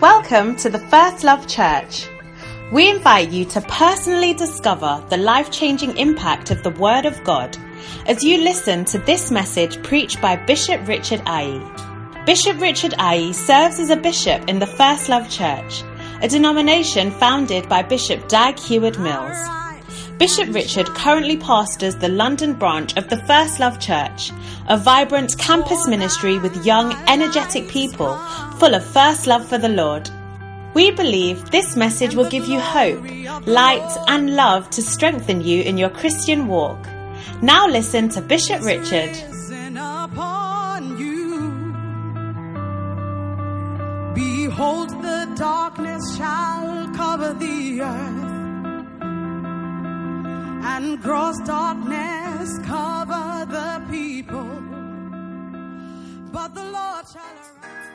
Welcome to the First Love Church. We invite you to personally discover the life changing impact of the Word of God as you listen to this message preached by Bishop Richard Aye. Bishop Richard Aye serves as a bishop in the First Love Church, a denomination founded by Bishop Dag Heward Mills. Bishop Richard currently pastors the London branch of the First Love Church, a vibrant campus ministry with young, energetic people full of first love for the Lord. We believe this message will give you hope, light, and love to strengthen you in your Christian walk. Now listen to Bishop Richard. Behold, the darkness shall cover the earth, and gross darkness cover the people. But the Lord shall arise.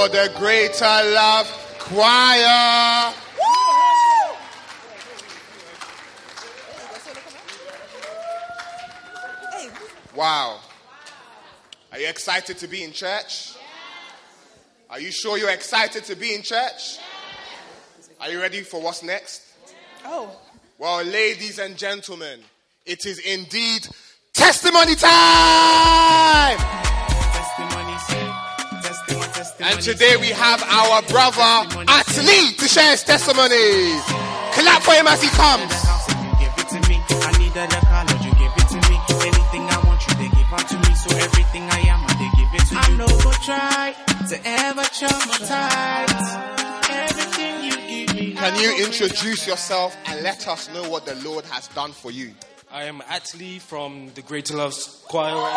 For the Greater Love Choir. Wow. Are you excited to be in church? Are you sure you're excited to be in church? Are you ready for what's next? Oh. Well, ladies and gentlemen, it is indeed testimony time! Today we have our brother Atlee to share his testimonies. Clap for him as he comes. Give it to me. I need a car, you give it to me. Anything I want you, they give unto me. So everything I am, I they give it to you. I no go try to ever traumatize. Everything you give me. Can you introduce yourself and let us know what the Lord has done for you? I am Atlee from the Greater Loves Choir.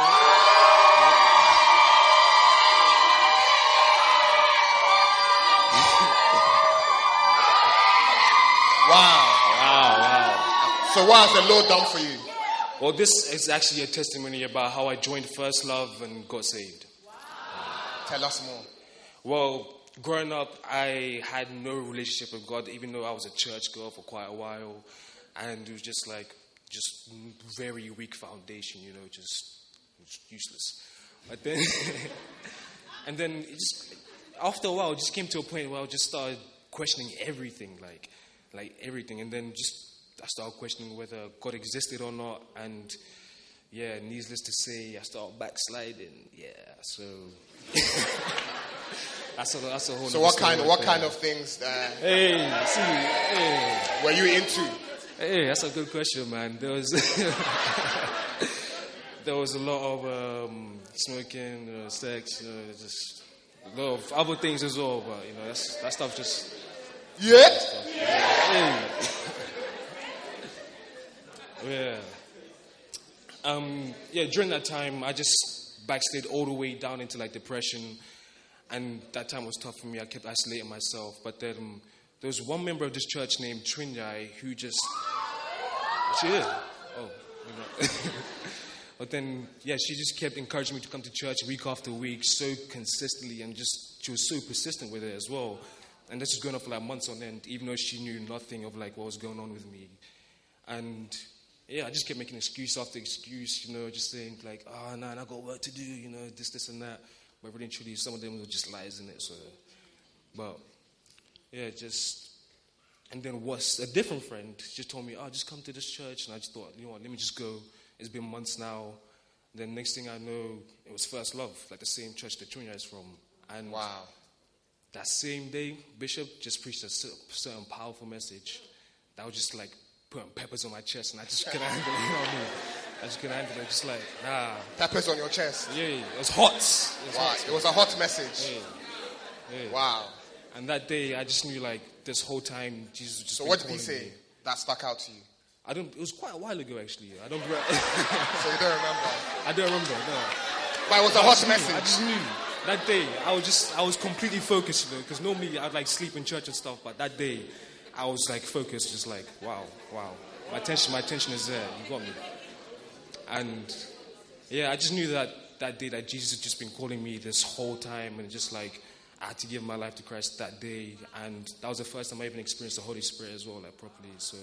So, what has the Lord done for you? Well, this is actually a testimony about how I joined First Love and got saved. Tell us more. Well, growing up, I had no relationship with God, even though I was a church girl for quite a while. And it was just like, just very weak foundation, you know, just useless. But then, and then just after a while, it just came to a point where I just started questioning everything, like like everything, and then just I started questioning whether God existed or not, and yeah, needless to say, I started backsliding. Yeah, so. that's a that's a whole. So what kind right what there. kind of things uh, Hey, see, hey. were you into? Hey, that's a good question, man. There was there was a lot of um, smoking, you know, sex, you know, just a lot of other things as well. But you know, that's that stuff just Yeah. hey. yeah. Um, yeah, during that time, I just backslid all the way down into like depression, and that time was tough for me. I kept isolating myself, but then um, there was one member of this church named Trinyai who just she is. Oh, but then, yeah, she just kept encouraging me to come to church week after week so consistently, and just she was so persistent with it as well. And this was going on for like months on end, even though she knew nothing of like what was going on with me. And yeah, I just kept making excuse after excuse, you know, just saying like, ah, oh, no, I got work to do, you know, this, this, and that. But really, and truly, some of them were just lies in it. So, but yeah, just and then was a different friend just told me, oh, just come to this church. And I just thought, you know what, let me just go. It's been months now. Then next thing I know, it was First Love, like the same church that Junior is from. And Wow. that same day, Bishop just preached a certain powerful message that was just like putting peppers on my chest, and I just couldn't handle it. You know what I mean? I just couldn't handle it. Just like, nah, Peppers on your chest. yeah, it was hot. It was Wow. hot. It was a hot message. Yeah, yeah. Wow. And that day, I just knew like this whole time Jesus was just. So what did he say me. that stuck out to you? I don't. It was quite a while ago, actually. I don't. So you don't remember. I don't remember. No. But it was a I hot just knew, I just knew that day. I was just. I was completely focused, you know, because normally I'd like sleep in church and stuff, but that day, I was like focused, just like wow, wow. My attention, my attention is there. You got me. And yeah, I just knew that that day that Jesus had just been calling me this whole time, and just like I had to give my life to Christ that day, and that was the first time I even experienced the Holy Spirit as well, like properly. So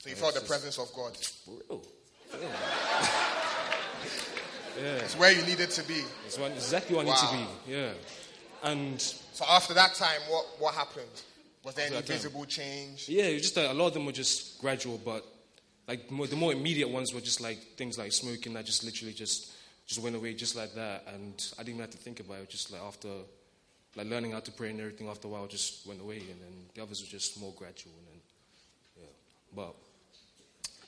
So you felt the presence of God. for real. It's where you needed to be. It's exactly what I Wow. need to be. Yeah. And So after that time, what, what happened? Was there any visible change? yeah, it was just like, a lot of them were just gradual, but like more, the more immediate ones were just like things like smoking that just literally just just went away just like that, and I didn't even have to think about it. Just like after like learning how to pray and everything, after a while, just went away, and then the others were just more gradual. And then, yeah, but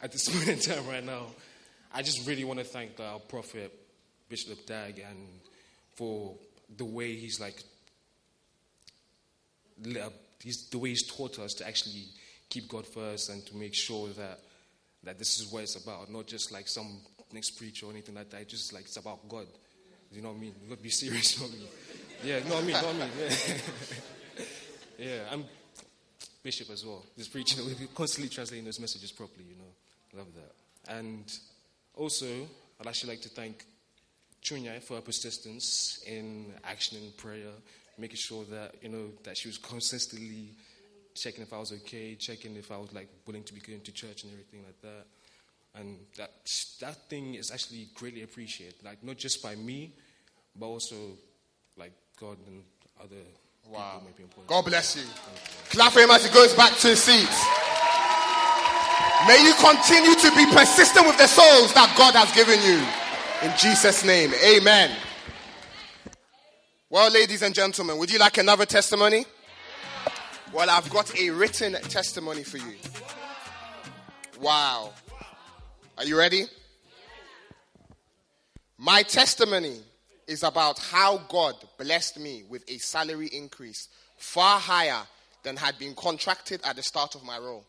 at this point in time right now, I just really want to thank our prophet Bishop Dag and for the way he's like he's, the way he's taught us to actually keep God first and to make sure that that this is what it's about, not just like some next preacher or anything like that. It's just like it's about God. You know what I mean? You be serious. You know? Yeah, you know what I mean? You know what I mean? Yeah. yeah, I'm bishop as well. Just preaching, we're constantly translating those messages properly. You know, love that. And also, I'd actually like to thank Chunya for her persistence in action and prayer, making sure that you know that she was consistently checking if I was okay, checking if I was like willing to be going to church and everything like that. And that that thing is actually greatly appreciated, like not just by me, but also like God and other Wow. people may important. God bless you. Clap for him as he goes back to his seat. May you continue to be persistent with the souls that God has given you. In Jesus' name, amen. Well, ladies and gentlemen, would you like another testimony? Well, I've got a written testimony for you. Wow. Are you ready? My testimony is about how God blessed me with a salary increase far higher than had been contracted at the start of my role.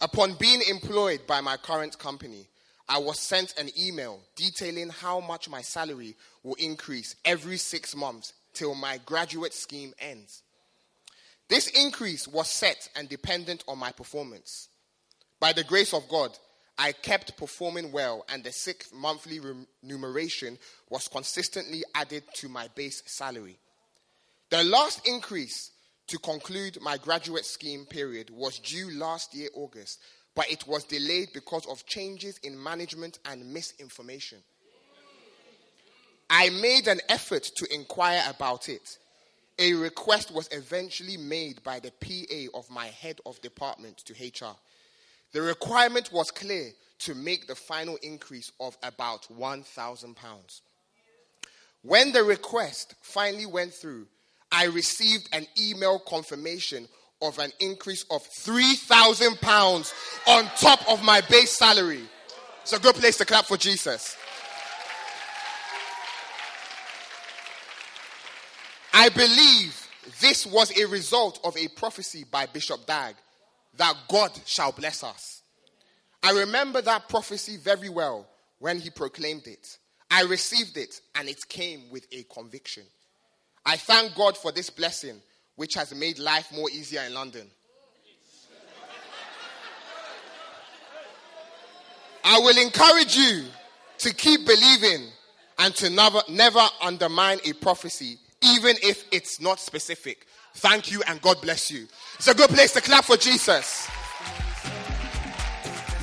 Upon being employed by my current company, I was sent an email detailing how much my salary will increase every six months till my graduate scheme ends. This increase was set and dependent on my performance. By the grace of God, I kept performing well, and the sixth monthly remuneration was consistently added to my base salary. The last increase to conclude my graduate scheme period was due last year, August, but it was delayed because of changes in management and misinformation. I made an effort to inquire about it. A request was eventually made by the PA of my head of department to HR. The requirement was clear to make the final increase of about £1,000. When the request finally went through, I received an email confirmation of an increase of £3,000 on top of my base salary. It's a good place to clap for Jesus. I believe this was a result of a prophecy by Bishop Dag that God shall bless us. I remember that prophecy very well when he proclaimed it. I received it and it came with a conviction. I thank God for this blessing, which has made life more easier in London. I will encourage you to keep believing and to never, never undermine a prophecy, even if it's not specific. Thank you and God bless you. It's a good place to clap for Jesus.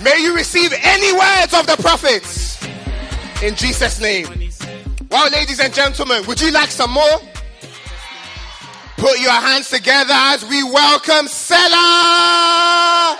May you receive any words of the prophets in Jesus' name. Well, ladies and gentlemen, would you like some more? Put your hands together as we welcome Selah.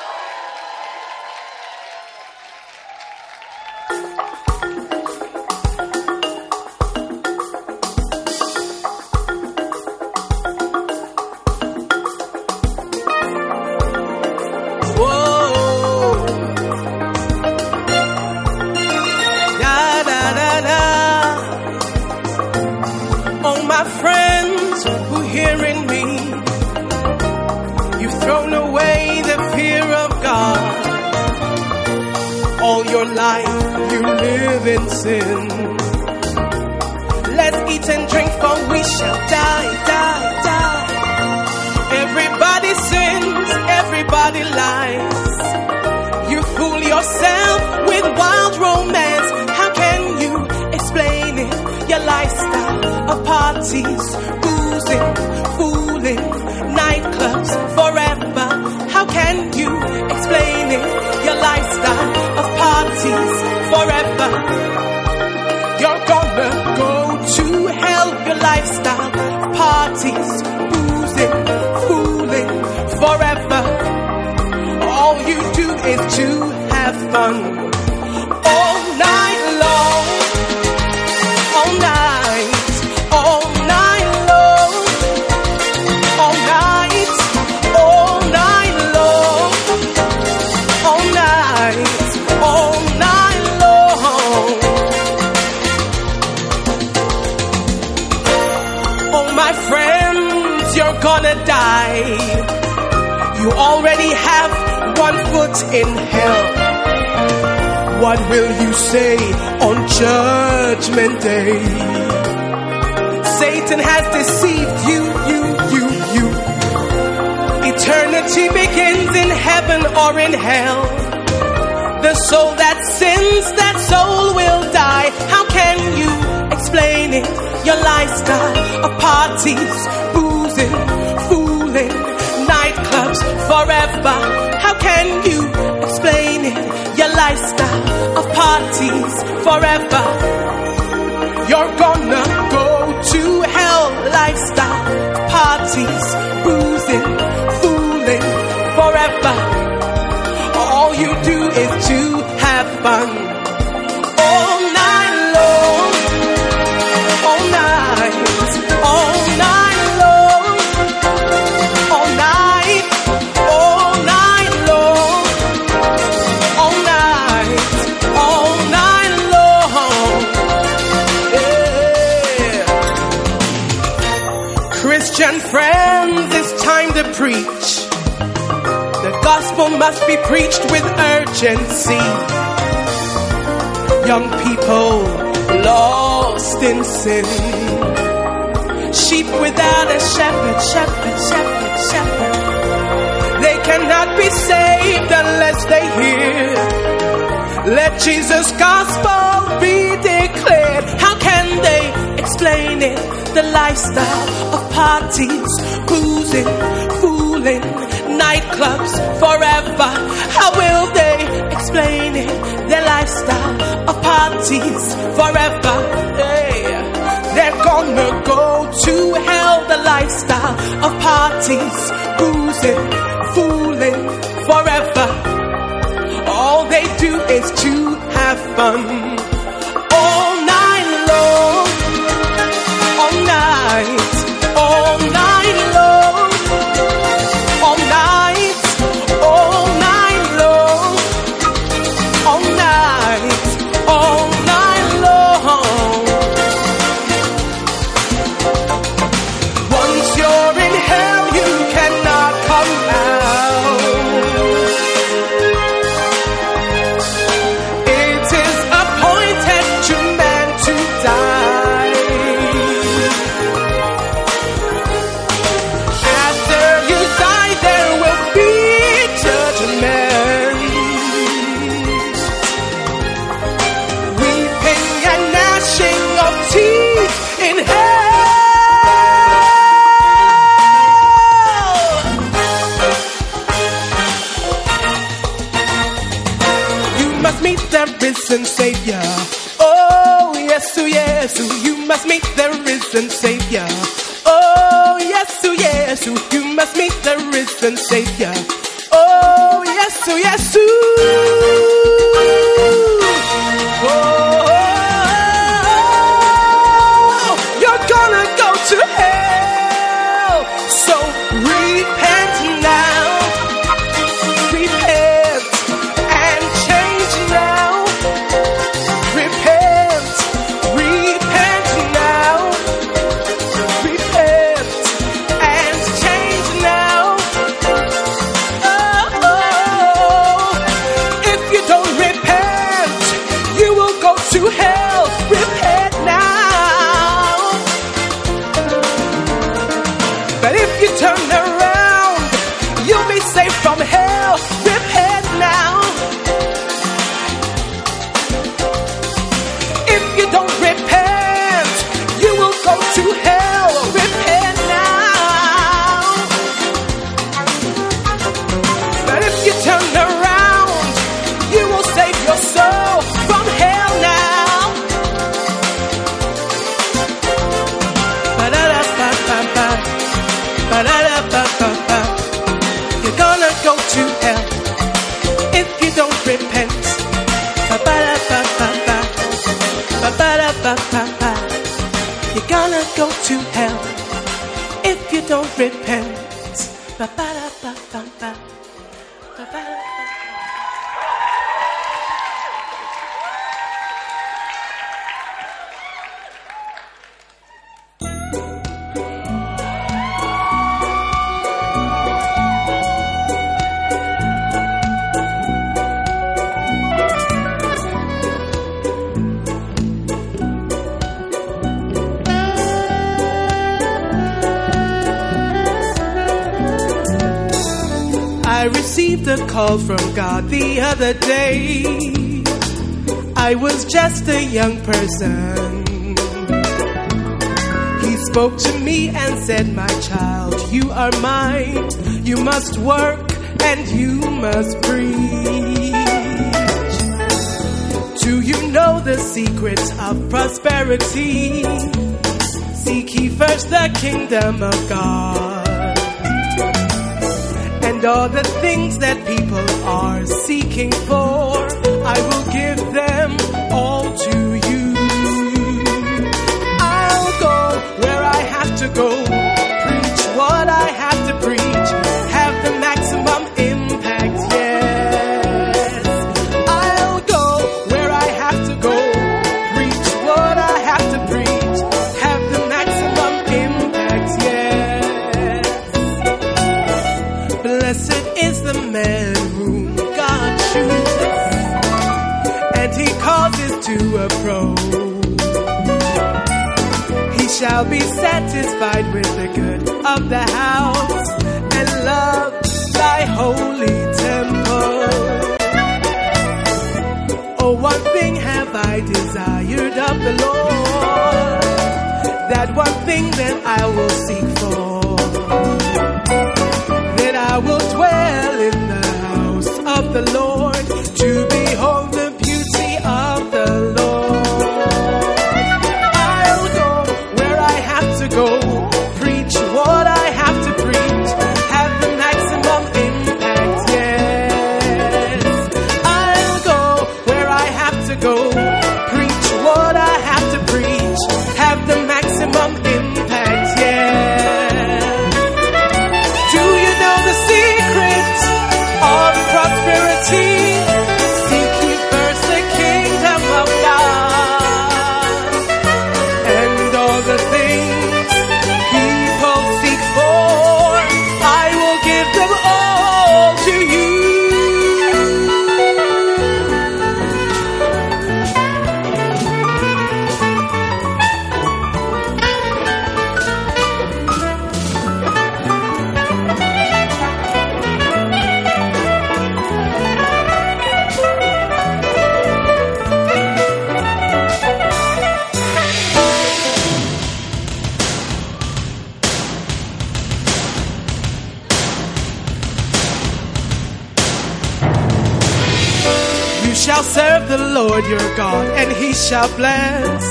In sin. Let's eat and drink, for we shall die, die, die. Everybody sins, everybody lies. You fool yourself with wild romance. How can you explain it? Your lifestyle of parties, boozing, fooling, nightclubs forever. How can you explain it? Your lifestyle of parties All night long. All night. All night long. All night. All night long. All night. All night long. Oh, my friends, you're gonna die. You already have one foot in hell. What will you say on Judgment Day? Satan has deceived you, you, you, you. Eternity begins in heaven or in hell. The soul that sins, that soul will die. How can you explain it? Your lifestyle of parties, parties, boozing, fooling forever. All you do is to have fun. Must be preached with urgency. Young people lost in sin. Sheep without a shepherd, shepherd, shepherd, shepherd. They cannot be saved unless they hear. Let Jesus' gospel be declared. How can they explain it? The lifestyle of parties, boozing, fooling, nightclubs forever. How will they explain it? Their lifestyle of parties forever. Hey. They're gonna go to hell. The lifestyle of parties, boozing, fooling forever. All they do is to have fun. All night long, all night, all night. Risen Savior. Oh, yes, oh, yes, oh, you must meet the risen Savior. Oh, yes, oh, yes, oh, you must meet the risen Savior. Young person. He spoke to me and said, My child, you are mine. You must work and you must preach. Do you know the secret of prosperity? Seek ye first the kingdom of God and all the things that people are seeking for, I will shall be satisfied with the good of the house and love thy holy temple. Oh, one thing have I desired of the Lord, that one thing that I will seek for that I will dwell in the house of the Lord shall bless.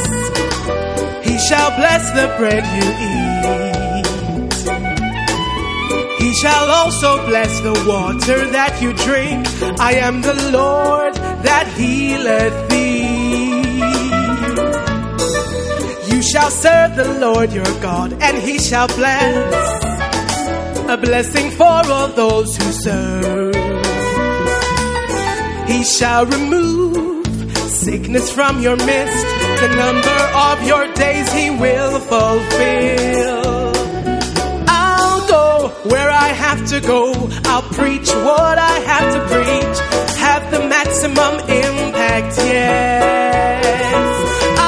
He shall bless the bread you eat. He shall also bless the water that you drink. I am the Lord that healeth thee. You shall serve the Lord your God, and he shall bless. A blessing for all those who serve. He shall remove sickness from your midst. The number of your days he will fulfill. I'll go where I have to go. I'll preach what I have to preach. Have the maximum impact, yes.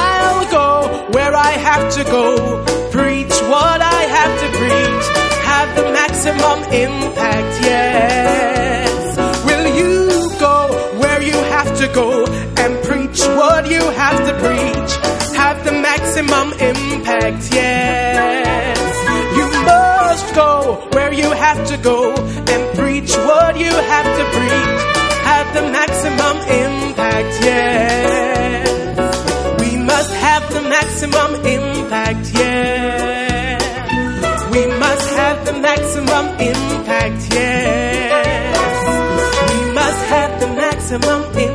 I'll go where I have to go. Preach what I have to preach. Have the maximum impact, yes. Have to preach? Have the maximum impact, yes. You must go where you have to go and preach what you have to preach. Have the maximum impact, yes. We must have the maximum impact, yeah. We must have the maximum impact, yeah. We must have the maximum impact.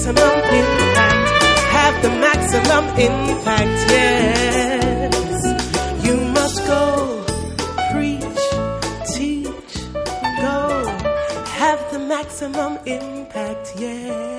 Maximum impact. Have the maximum impact, yes. You must go, preach, teach, go. Have the maximum impact, yes.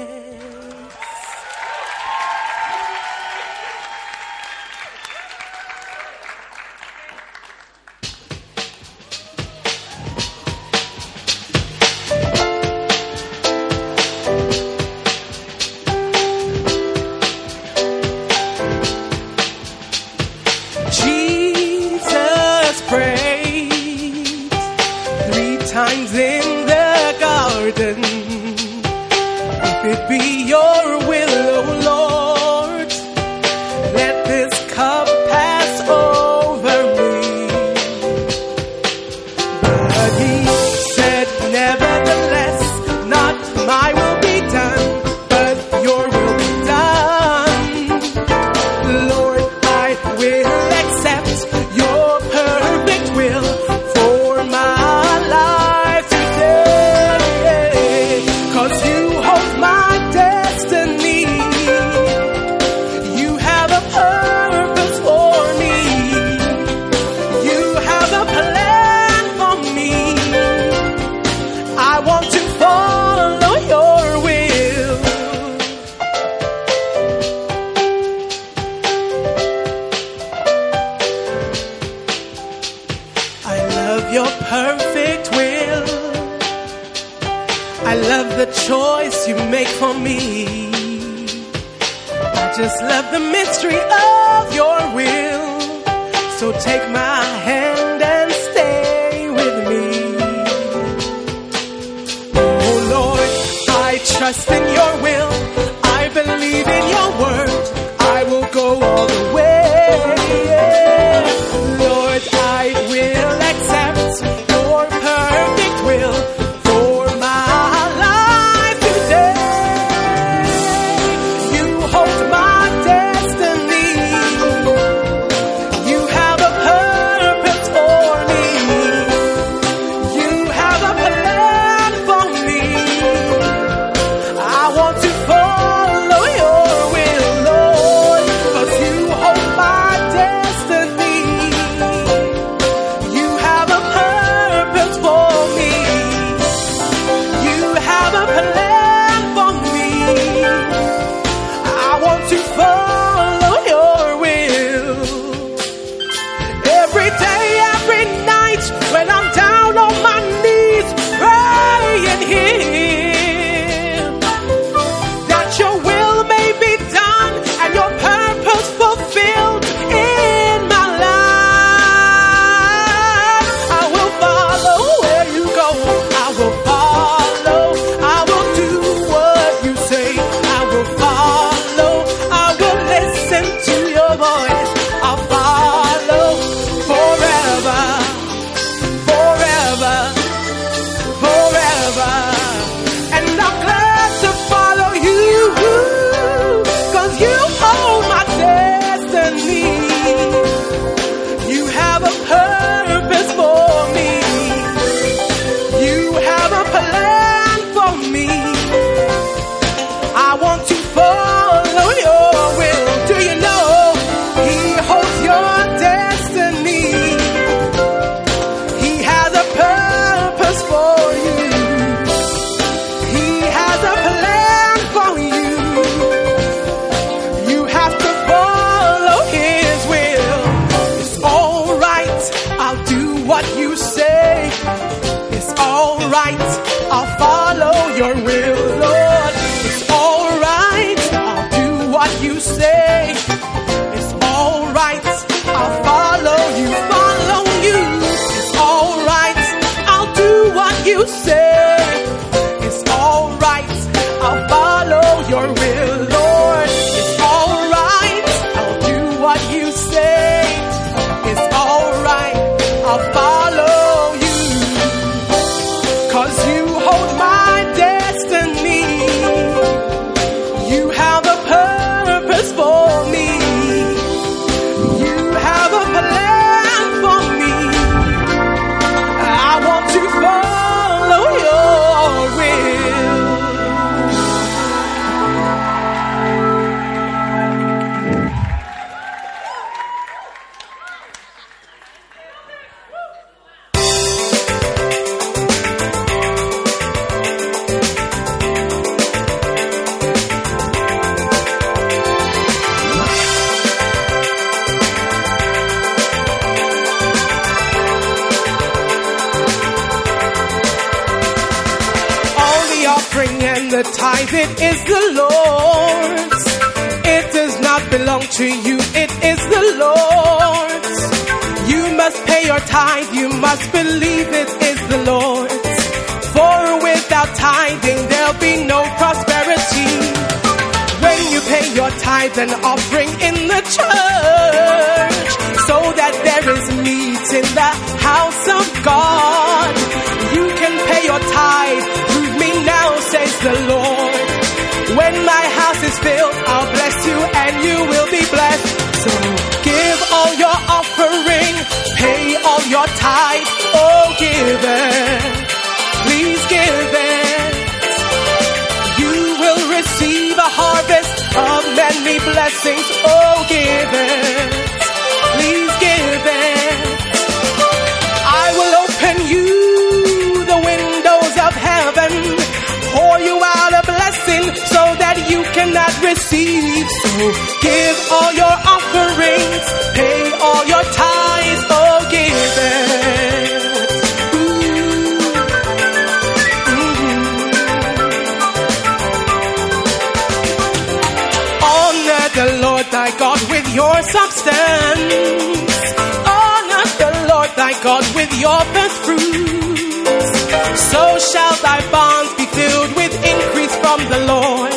from the Lord.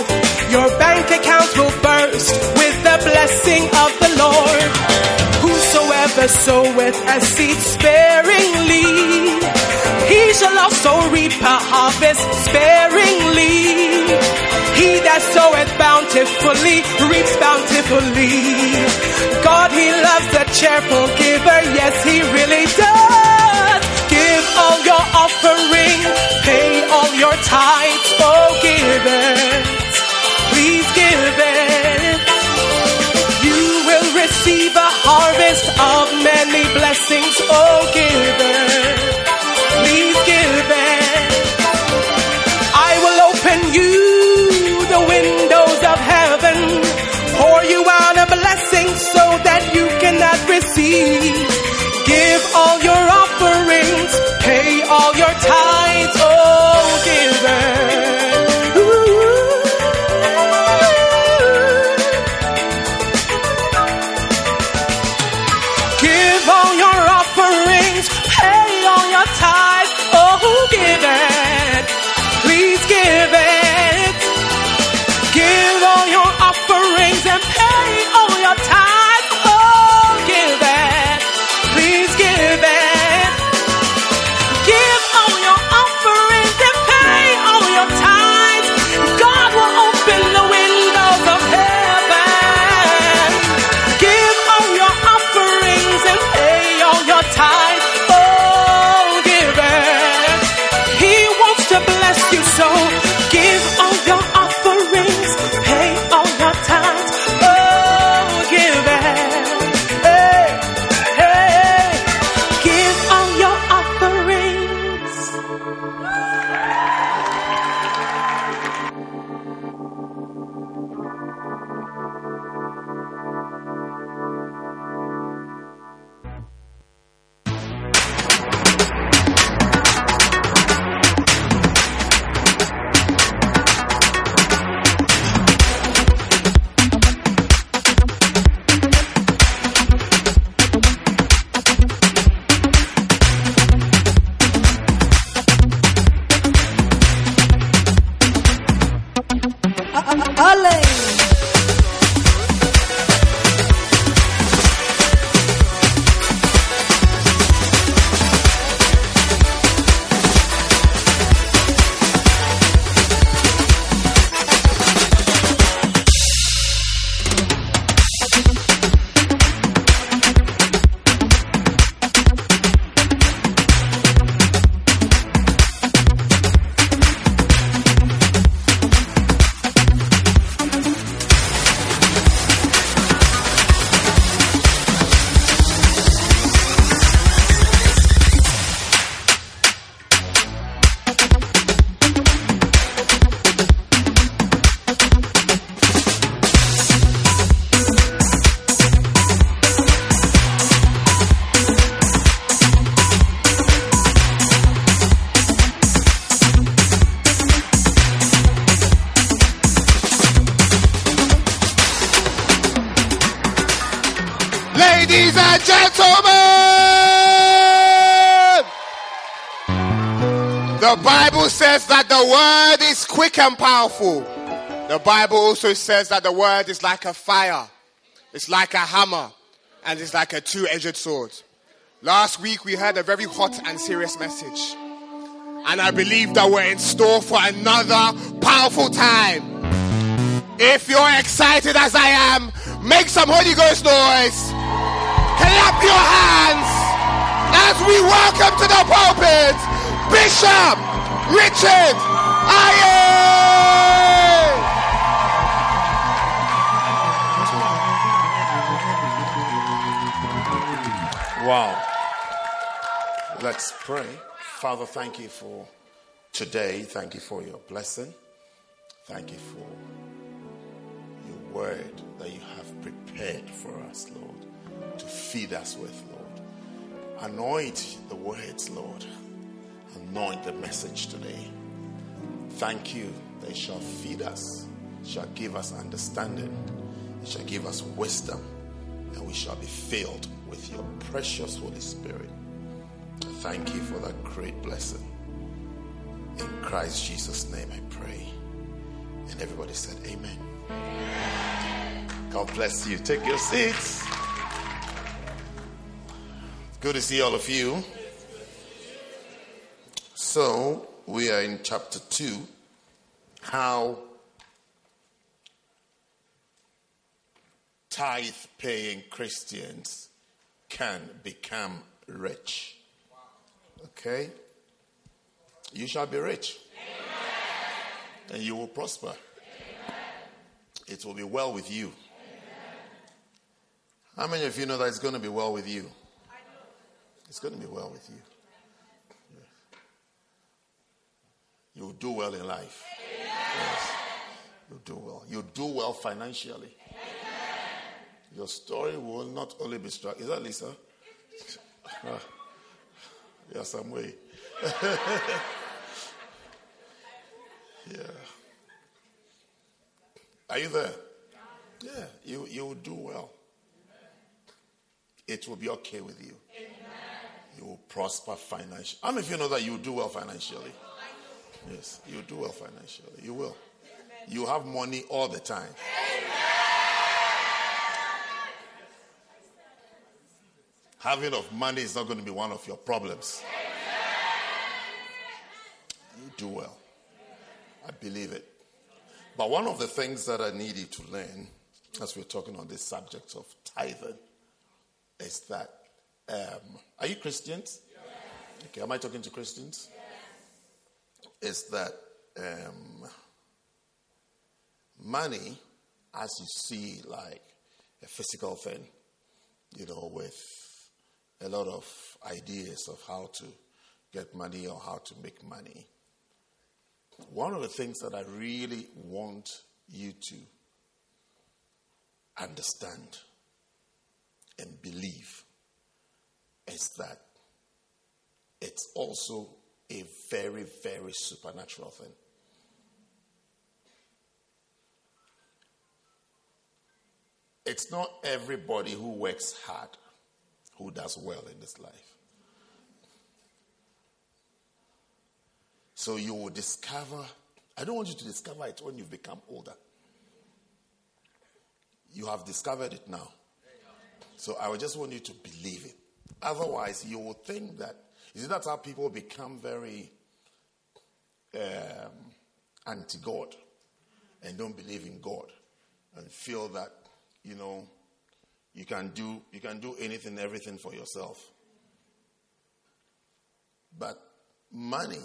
Your bank account will burst with the blessing of the Lord. Whosoever soweth a seed sparingly, he shall also reap a harvest sparingly. He that soweth bountifully reaps bountifully. God, he loves a cheerful giver. Yes, he really does all your offering, pay all your tithes, oh give it, please give it. You will receive a harvest of many blessings, oh give it, please give it. I will open you the windows of heaven, pour you out a blessing so that you cannot receive. Give all your offerings, pay all your tithes. Oh. And powerful. The Bible also says that the word is like a fire, it's like a hammer, and it's like a two edged sword. Last week we heard a very hot and serious message. And I believe that we're in store for another powerful time. If you're excited as I am, make some Holy Ghost noise. Clap your hands as we welcome to the pulpit Bishop Richard Aye. Wow. Let's pray. Father, thank you for today. Thank you for your blessing. Thank you for your word that you have prepared for us, Lord, to feed us with, Lord. Anoint the words, Lord. Anoint the message today. Thank you They shall feed us, shall give us understanding, it shall give us wisdom, and we shall be filled with your precious Holy Spirit. Thank you for that great blessing. In Christ Jesus' name I pray. And everybody said, Amen. God bless you. Take your seats. It's Good to see all of you. So, we are in chapter 2 how tithe paying Christians can become rich. Okay? You shall be rich. And you will prosper. It will be well with you. How many of you know that it's going to be well with you? It's going to be well with you. You'll do well in life. Yes. You'll do well. You'll do well financially. Your story will not only be struck. Is that Lisa? Ah. Yeah, some way. yeah. Are you there? Yeah, you, you will do well. It will be okay with you. You will prosper financially. How many of you know that you will do well financially? Yes, you will do well financially. You will. You have money all the time. Having of money is not going to be one of your problems. You do well. I believe it. But one of the things that I need you to learn, as we're talking on this subject of tithing, is that um, are you Christians? Okay, am I talking to Christians? Is that um, money, as you see, like a physical thing, you know, with a lot of ideas of how to get money or how to make money. One of the things that I really want you to understand and believe is that it's also a very, very supernatural thing. It's not everybody who works hard who does well in this life. So you will discover, I don't want you to discover it when you've become older. You have discovered it now. So I just want you to believe it. Otherwise, you will think that, you see, that's how people become very um, anti God and don't believe in God and feel that, you know, you can do you can do anything, everything for yourself. But money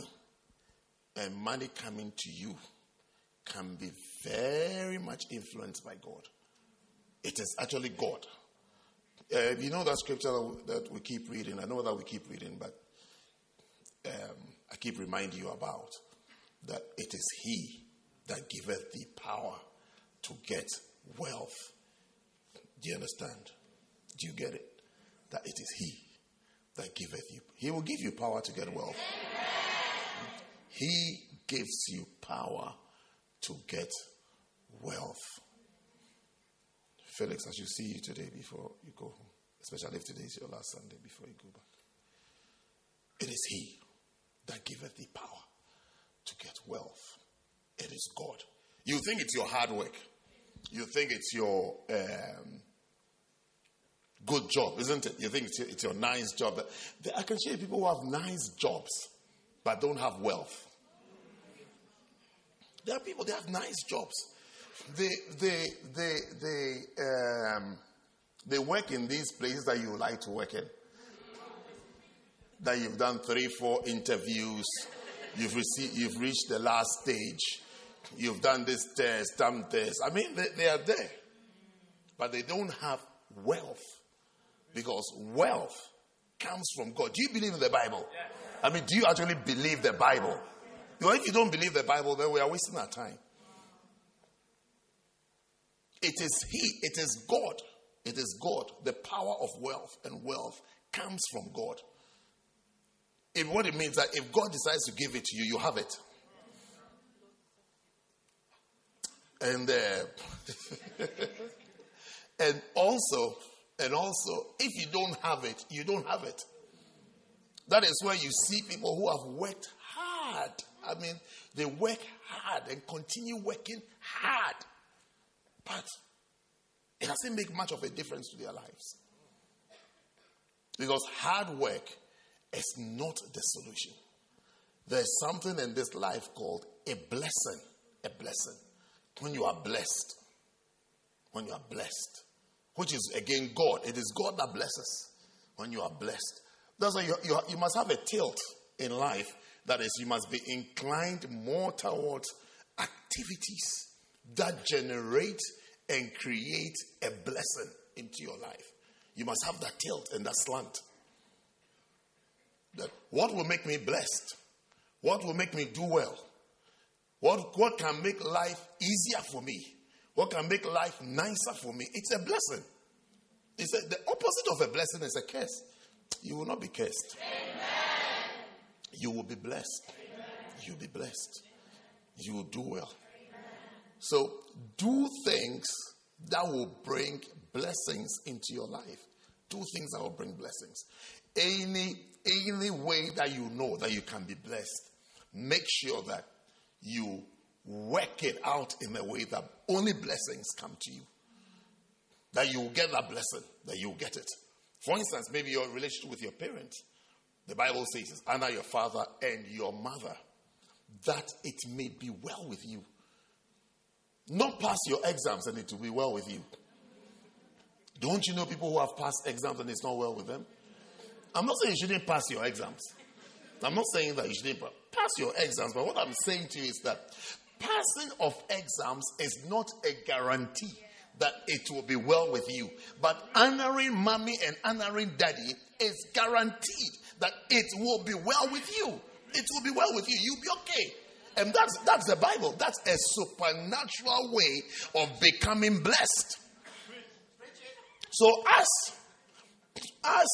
and money coming to you can be very much influenced by God. It is actually God. Uh, you know that scripture that we keep reading. I know that we keep reading, but um, I keep reminding you about that it is He that giveth the power to get wealth do you understand? Do you get it? That it is He that giveth you. He will give you power to get wealth. He gives you power to get wealth. Felix, I should see you today before you go home, especially if today is your last Sunday before you go back. It is He that giveth thee power to get wealth. It is God. You think it's your hard work. You think it's your um, good job, isn't it? You think it's your, it's your nice job. I can show you people who have nice jobs but don't have wealth. There are people, they have nice jobs. They, they, they, they, um, they work in these places that you like to work in. That you've done three, four interviews, you've, received, you've reached the last stage, you've done this test, done this. I mean, they, they are there, but they don't have wealth because wealth comes from God. Do you believe in the Bible? I mean, do you actually believe the Bible? Well, if you don't believe the Bible, then we are wasting our time. It is He, it is God. It is God. The power of wealth and wealth comes from God. If what it means that if God decides to give it to you, you have it. And uh, and also, and also, if you don't have it, you don't have it. That is where you see people who have worked hard. I mean, they work hard and continue working hard. But it doesn't make much of a difference to their lives. Because hard work is not the solution. There's something in this life called a blessing. A blessing. When you are blessed. When you are blessed. Which is again God. It is God that blesses. When you are blessed. That's why you, you, you must have a tilt in life. That is, you must be inclined more towards activities that generate and create a blessing into your life. You must have that tilt and that slant. That what will make me blessed? What will make me do well? What, what can make life easier for me? What can make life nicer for me? It's a blessing. It's a, the opposite of a blessing is a curse. You will not be cursed. Amen. You will be blessed. Amen. You'll be blessed. You will do well. Amen. So do things that will bring blessings into your life. Do things that will bring blessings. Any any way that you know that you can be blessed, make sure that you work it out in a way that only blessings come to you. That you will get that blessing, that you will get it. For instance, maybe your relationship with your parents. The Bible says, honor your father and your mother, that it may be well with you. Not pass your exams and it will be well with you. Don't you know people who have passed exams and it's not well with them? I'm not saying you shouldn't pass your exams. I'm not saying that you shouldn't pass your exams, but what I'm saying to you is that passing of exams is not a guarantee that it will be well with you. But honoring mommy and honoring daddy is guaranteed that it will be well with you. It will be well with you. You'll be okay. And that's that's the Bible. That's a supernatural way of becoming blessed. So as as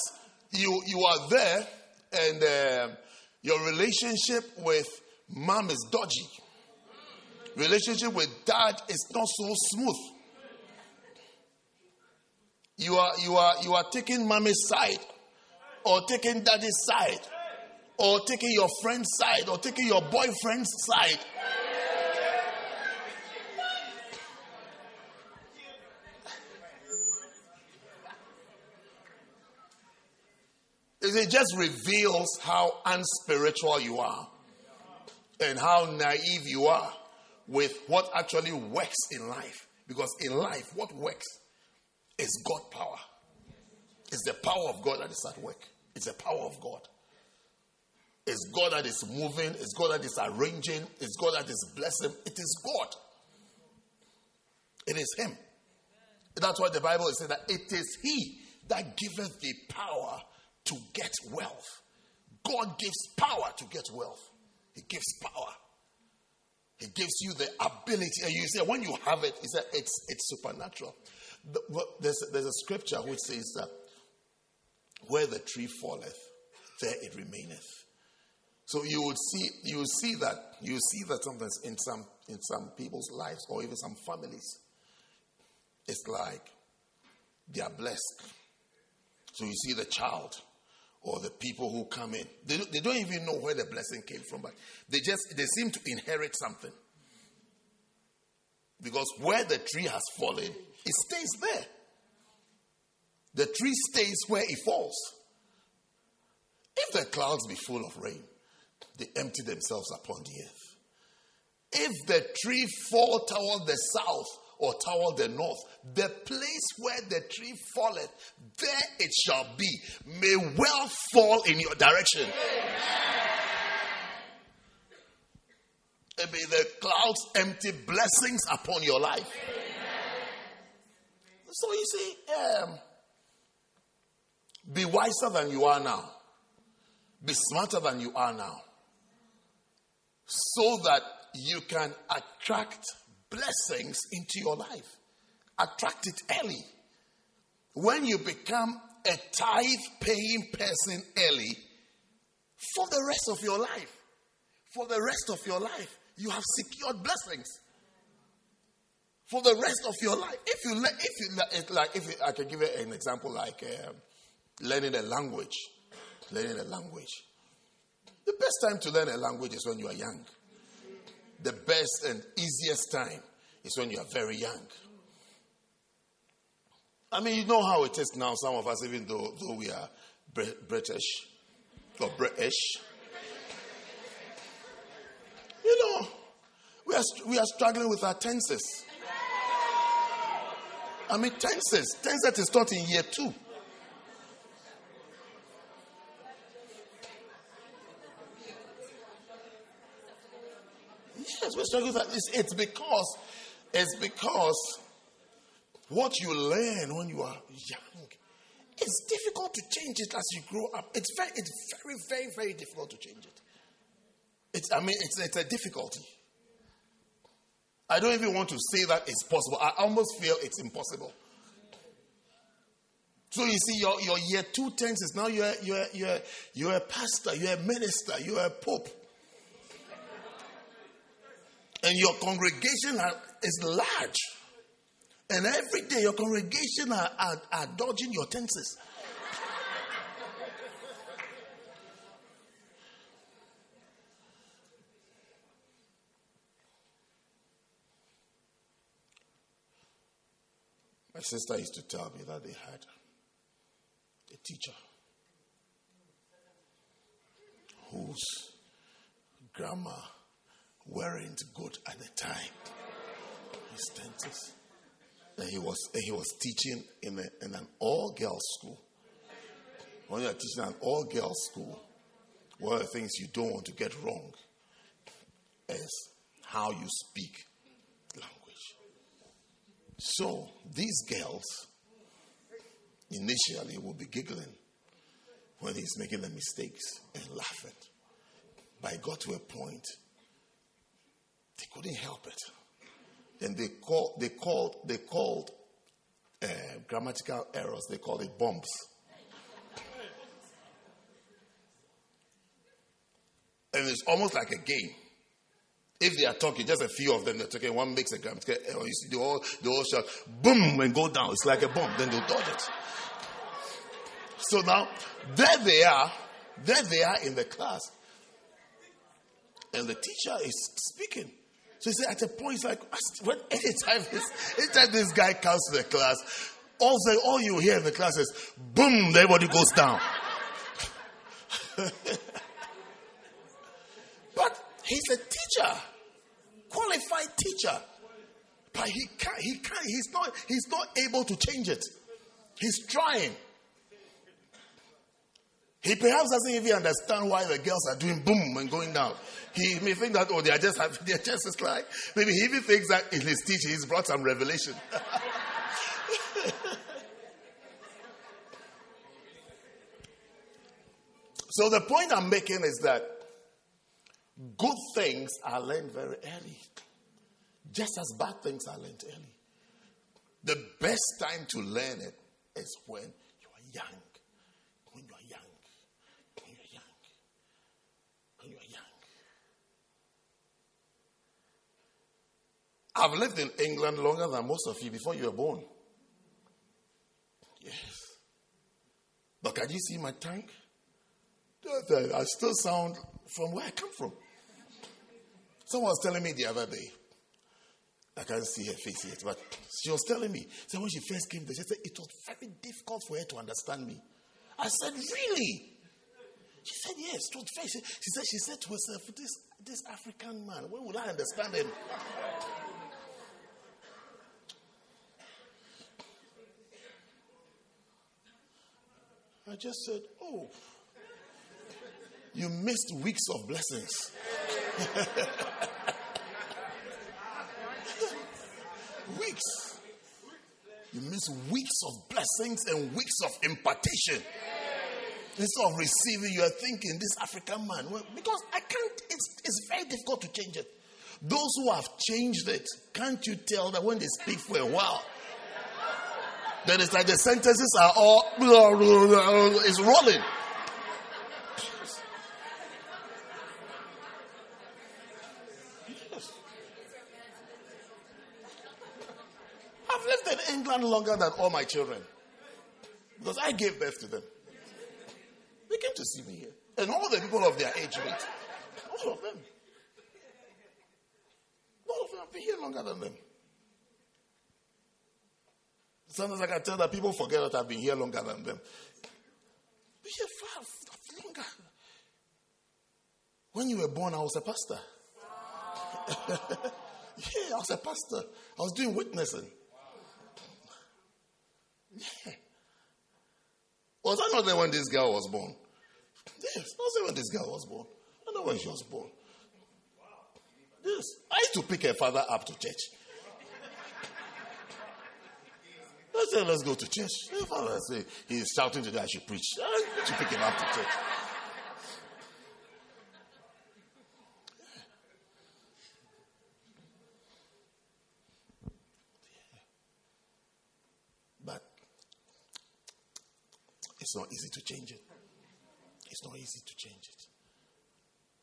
you you are there and uh, your relationship with mom is dodgy, relationship with dad is not so smooth. You are you are you are taking mommy's side or taking daddy's side or taking your friend's side or taking your boyfriend's side. It just reveals how unspiritual you are and how naive you are with what actually works in life. Because in life, what works is God power. It's the power of God that is at work. It's the power of God. It's God that is moving. It's God that is arranging. It's God that is blessing. It is God. It is Him. That's why the Bible saying that it is He that giveth the power to get wealth. God gives power to get wealth. He gives power. He gives you the ability. And you say, when you have it, he said, it's, it's supernatural. There's, there's a scripture which says that where the tree falleth, there it remaineth. So you would see, you will see that you see that sometimes in some in some people's lives or even some families, it's like they are blessed. So you see the child or the people who come in, they they don't even know where the blessing came from, but they just they seem to inherit something. Because where the tree has fallen, it stays there. The tree stays where it falls. If the clouds be full of rain, they empty themselves upon the earth. If the tree fall toward the south or toward the north, the place where the tree falleth, there it shall be. May well fall in your direction. And may the clouds empty blessings upon your life. So you see, um, be wiser than you are now. Be smarter than you are now. So that you can attract blessings into your life. Attract it early. When you become a tithe paying person early, for the rest of your life, for the rest of your life, you have secured blessings. For the rest of your life, if you if you like, if you, I can give you an example, like um, learning a language, learning a language. The best time to learn a language is when you are young. The best and easiest time is when you are very young. I mean, you know how it is now, some of us, even though, though we are British or British. You know, we are, we are struggling with our tenses. I mean, tenses. Tenses is taught in year two. It's because it's because what you learn when you are young, it's difficult to change it as you grow up. It's very, it's very, very, very difficult to change it. It's, I mean, it's, it's a difficulty. I don't even want to say that it's possible. I almost feel it's impossible. So you see, your, your year two tenses now you're, you're, you're, you're a pastor, you're a minister, you're a pope. And your congregation is large. And every day your congregation are, are, are dodging your tenses. My sister used to tell me that they had a teacher whose grammar weren't good at the time. His tenses. And he was, and he was teaching in, a, in an all girls school. When you're teaching an all girls school, one of the things you don't want to get wrong is how you speak language. so these girls initially will be giggling when he's making the mistakes and laughing. But it got to a point they couldn't help it. Then they called they called they called uh, grammatical errors, they called it bombs. And it's almost like a game. If they are talking, just a few of them, they're talking, one makes a grammatical error. You see, they all, they all shout, boom, and go down. It's like a bomb. Then they'll dodge it. So now, there they are. There they are in the class. And the teacher is speaking. So he said, at a point, it's like, when anytime this, anytime this guy comes to the class, all, say, all you hear in the class is, boom, everybody goes down. but He's a teacher, qualified teacher. But he can't, he can't, he's not, he's not able to change it. He's trying. He perhaps doesn't even understand why the girls are doing boom and going down. He may think that, oh, they are just having their chances like. Maybe he even thinks that in his teaching he's brought some revelation. so the point I'm making is that Good things are learned very early, just as bad things are learned early. The best time to learn it is when you are young. When you are young. When you are young. When you are young. I've lived in England longer than most of you before you were born. Yes. But can you see my tank? Uh, I still sound from where I come from. Someone was telling me the other day. I can't see her face yet, but she was telling me. So when she first came there, she said it was very difficult for her to understand me. I said, Really? She said, Yes, it was very. She said, she said to herself, This this African man, when will I understand him? I just said, Oh, you missed weeks of blessings. weeks. You miss weeks of blessings and weeks of impartation. Instead of receiving, you are thinking, this African man. Well, because I can't, it's, it's very difficult to change it. Those who have changed it, can't you tell that when they speak for a while, then it's like the sentences are all, it's rolling. I've lived in England longer than all my children because I gave birth to them. They came to see me here. And all the people of their age mate, all of them. All of them have been here longer than them. Sometimes I can tell that people forget that I've been here longer than them. But here far longer. When you were born, I was a pastor. yeah, I was a pastor. I was doing witnessing. Yeah. Was I not there when this girl was born? Yes, I was there when this girl was born. I know when she was born. Yes, I used to pick her father up to church. I said, let's go to church. Her father said, he's shouting today, I should preach. I to pick him up to church. But it's not easy to change it. It's not easy to change it.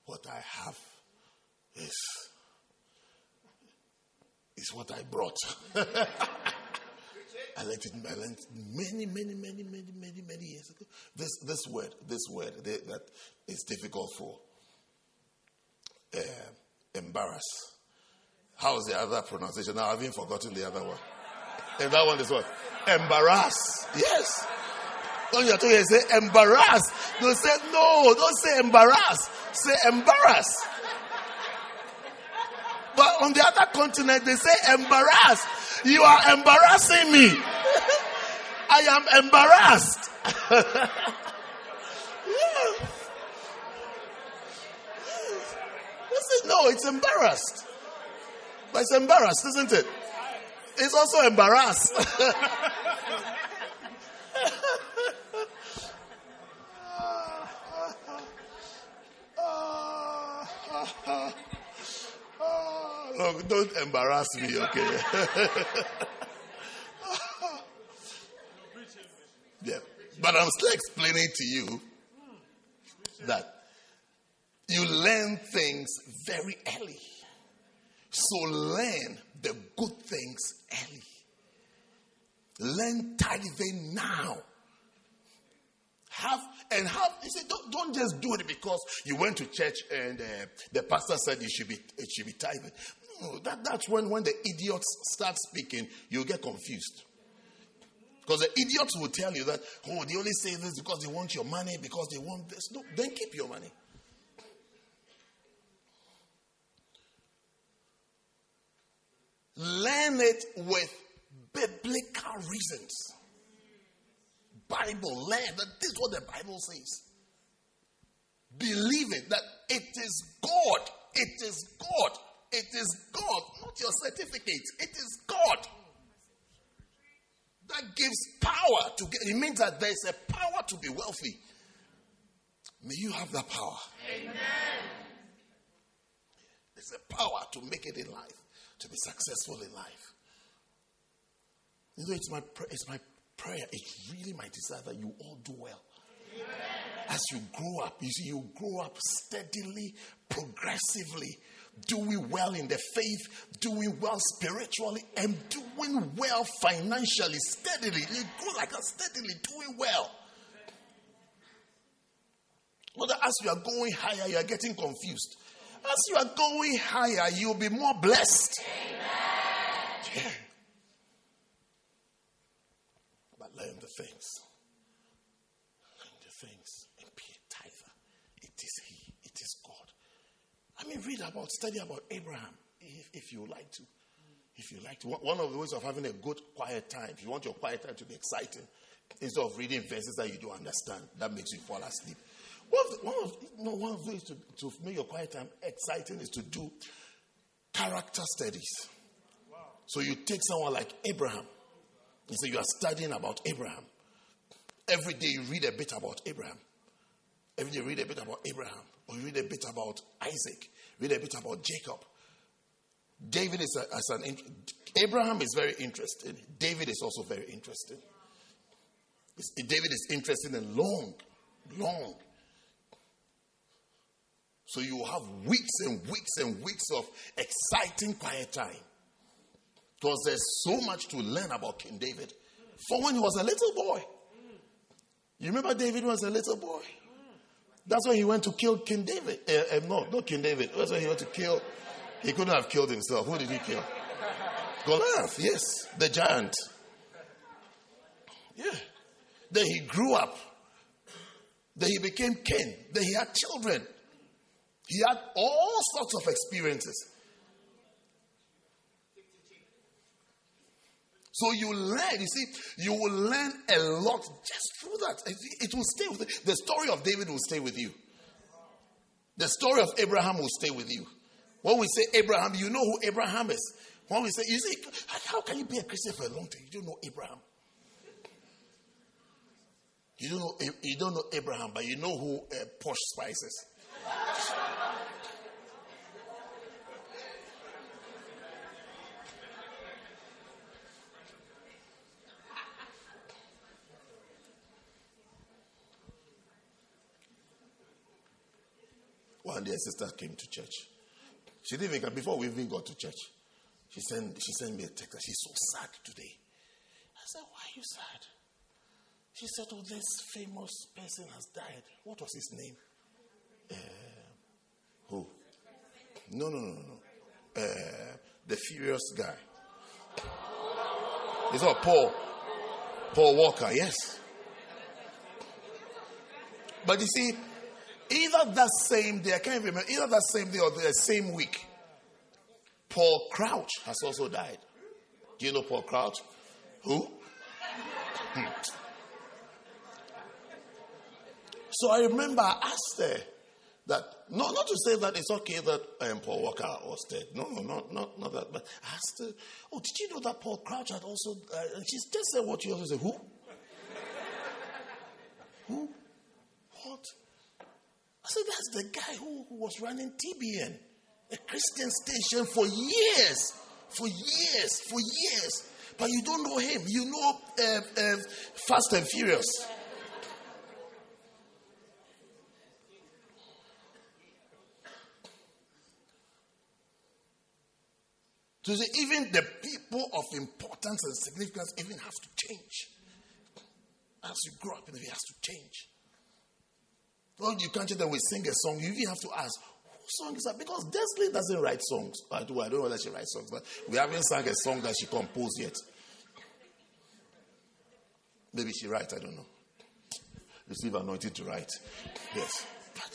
What I have is, is what I brought. I learned it I learned many, many, many, many, many, many years ago. This this word, this word that, that is difficult for uh, embarrass. How is the other pronunciation? Now I've even forgotten the other one. And that one is what? Embarrass. Yes. When you're talking, you say embarrass. Don't say no. Don't say embarrass. Say embarrass. But on the other continent, they say embarrass. You are embarrassing me. I am embarrassed. yeah. Listen, no, it's embarrassed. But it's embarrassed, isn't it? It's also embarrassed. Look, don't embarrass me, okay? yeah. But I'm still explaining to you that you learn things very early. So learn the good things early. Learn tithing now. Have and have. You see, don't, don't just do it because you went to church and uh, the pastor said you should be it should be tithing. No, that, that's when when the idiots start speaking, you get confused. Because the idiots will tell you that, oh, they only say this because they want your money, because they want this. No, then keep your money. Learn it with biblical reasons. Bible, learn that this is what the Bible says. Believe it that it is God. It is God. It is God, not your certificate. It is God that gives power to get. It means that there is a power to be wealthy. May you have that power. Amen. There's a power to make it in life, to be successful in life. You know, it's my it's my prayer. It's really my desire that you all do well. Amen. As you grow up, you see, you grow up steadily, progressively, doing well in the faith, doing well spiritually, and doing well financially, steadily. You go like a steadily doing well. But as you are going higher, you are getting confused. As you are going higher, you'll be more blessed. Yeah. But learn the things. Learn the things and be a tither. It is He, it is God. I mean, read about, study about Abraham if, if you like to. If you like to. One of the ways of having a good quiet time, if you want your quiet time to be exciting, instead of reading verses that you don't understand, that makes you fall asleep. One of, the, one of, you know, one of the ways to, to make your quiet time exciting is to do character studies. So you take someone like Abraham and say you are studying about Abraham. Every day you read a bit about Abraham. Every day you read a bit about Abraham. Or you read a bit about Isaac. Read a bit about Jacob. David is a, as an Abraham is very interesting. David is also very interesting. David is interested in long, long so you have weeks and weeks and weeks of exciting quiet time. Because there's so much to learn about King David. For when he was a little boy. You remember David was a little boy? That's when he went to kill King David. Uh, uh, no, not King David. That's when he went to kill. He couldn't have killed himself. Who did he kill? Goliath, yes, the giant. Yeah. Then he grew up. Then he became king. Then he had children. He had all sorts of experiences. So you learn, you see, you will learn a lot just through that. It will stay with you. The story of David will stay with you. The story of Abraham will stay with you. When we say Abraham, you know who Abraham is. When we say, you see, how can you be a Christian for a long time? You don't know Abraham. You don't know, you don't know Abraham, but you know who uh, Posh Spice is. One day, a sister came to church. She didn't even come before we even got to church. She sent, she sent me a text. She's so sad today. I said, Why are you sad? She said, Oh, this famous person has died. What was his name? Uh, who? No, no, no, no. Uh, the furious guy. It's not Paul. Paul Walker, yes. But you see, either that same day, I can't remember, either that same day or the same week, Paul Crouch has also died. Do you know Paul Crouch? Who? Hmm. So I remember I asked her that, not, not to say that it's okay that um, Paul Walker was dead. No, no, not, not, not that. But I asked her, oh, did you know that Paul Crouch had also, uh, and she just said what you also said. Who? who? What? I said, that's the guy who, who was running TBN, a Christian station for years. For years, for years. But you don't know him. You know uh, uh, Fast and Furious. So even the people of importance and significance even have to change. As you grow up, it has to change. Well, you can't tell them we sing a song. You even have to ask, song is that? Because Desley doesn't write songs. I do. I don't know whether she writes songs, but we haven't sung a song that she composed yet. Maybe she writes. I don't know. Receive anointing to write. Yes, but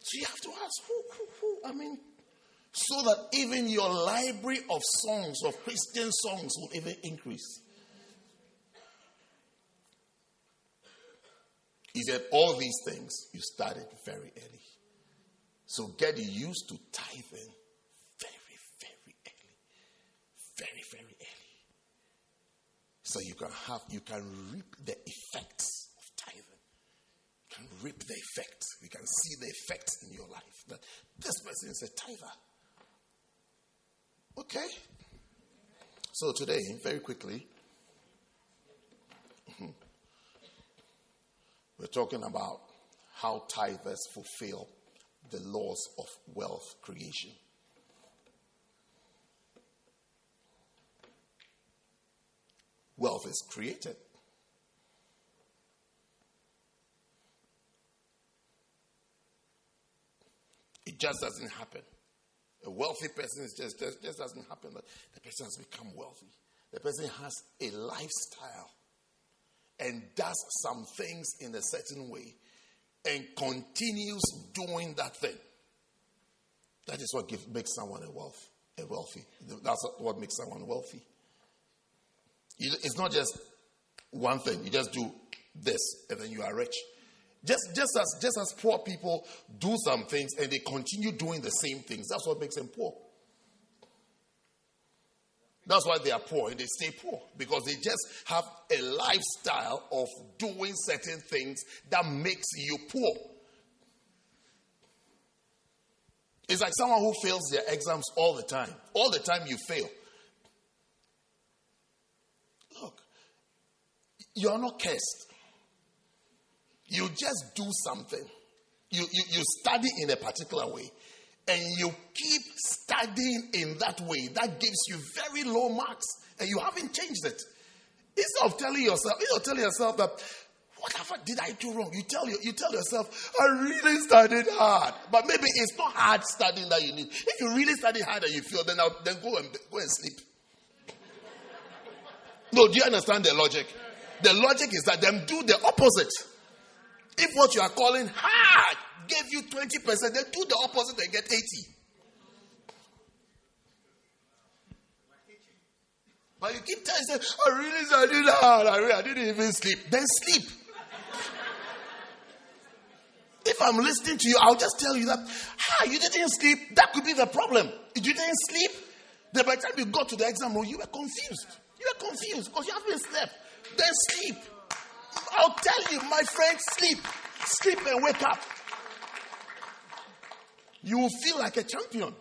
so you have to ask who, who, who. I mean, so that even your library of songs, of Christian songs, will even increase. He said, All these things you started very early. So get used to tithing very, very early. Very, very early. So you can have, you can reap the effects of tithing. You can reap the effects. You can see the effects in your life. That this person is a tither. Okay? So today, very quickly, we're talking about how tithers fulfill the laws of wealth creation. Wealth is created. It just doesn't happen. A wealthy person is just, just, just doesn't happen that the person has become wealthy. The person has a lifestyle and does some things in a certain way and continues doing that thing. That is what gives, makes someone a wealth, a wealthy. That's what makes someone wealthy. It's not just one thing. You just do this and then you are rich. Just, just, as, just as poor people do some things and they continue doing the same things, that's what makes them poor. That's why they are poor and they stay poor because they just have a lifestyle of doing certain things that makes you poor. It's like someone who fails their exams all the time. All the time you fail. Look, you are not cursed. You just do something. You, you, you study in a particular way and you keep studying in that way. That gives you very low marks and you haven't changed it. Instead of telling yourself, instead of telling yourself that whatever did I do wrong? You tell you, you tell yourself, I really studied hard. But maybe it's not hard studying that you need. If you really study hard and you feel, then I'll, then go and go and sleep. No, do you understand the logic? The logic is that them do the opposite. If what you are calling hard gave you 20%, then do the opposite and get 80. But you keep telling yourself, I really studied hard. I, really, I didn't even sleep. Then sleep. if I'm listening to you, I'll just tell you that, ah, you didn't sleep. That could be the problem. If you didn't sleep. Then by the time you got to the exam room, you were confused. You were confused because you haven't slept. Then sleep. I'll tell you, my friend, sleep. Sleep and wake up. You will feel like a champion.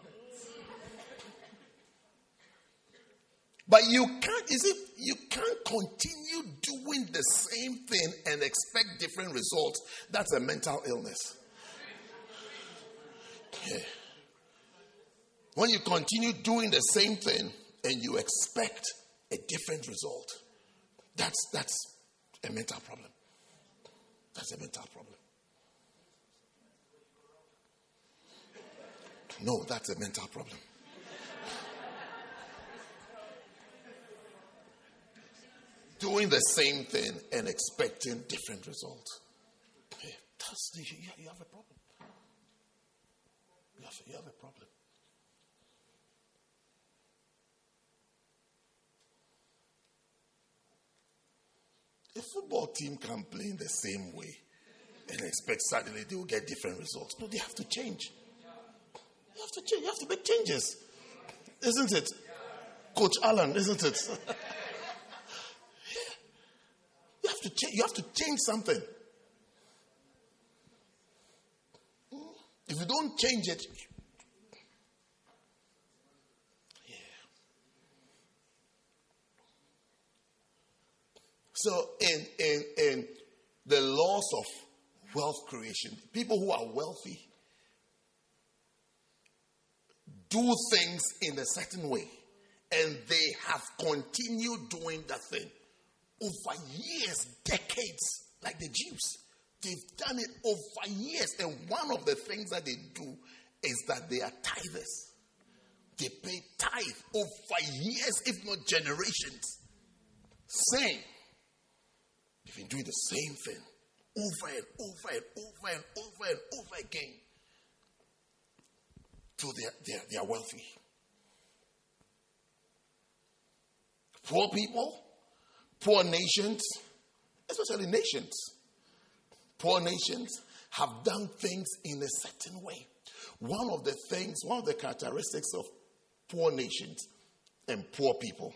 But you can't, is it, you can't continue doing the same thing and expect different results. That's a mental illness. Yeah. When you continue doing the same thing and you expect a different result, that's, that's a mental problem. That's a mental problem. No, that's a mental problem. Doing the same thing and expecting different results. that's the, you, you have a problem. You have, you have a problem. A football team can play in the same way and expect suddenly they will get different results. No, they have to change. You have to change. You have to make changes, isn't it, Coach Allen? Isn't it? you have to change. You have to change something. If you don't change it. So in in in the laws of wealth creation, people who are wealthy do things in a certain way. And they have continued doing that thing over years, decades, like the Jews. They've done it over years. And one of the things that they do is that they are tithers. They pay tithe over years, if not generations. Same. They've been doing the same thing over and over and over and over and over again to their, their, their wealthy. Poor people, poor nations, especially nations, poor nations have done things in a certain way. One of the things, one of the characteristics of poor nations and poor people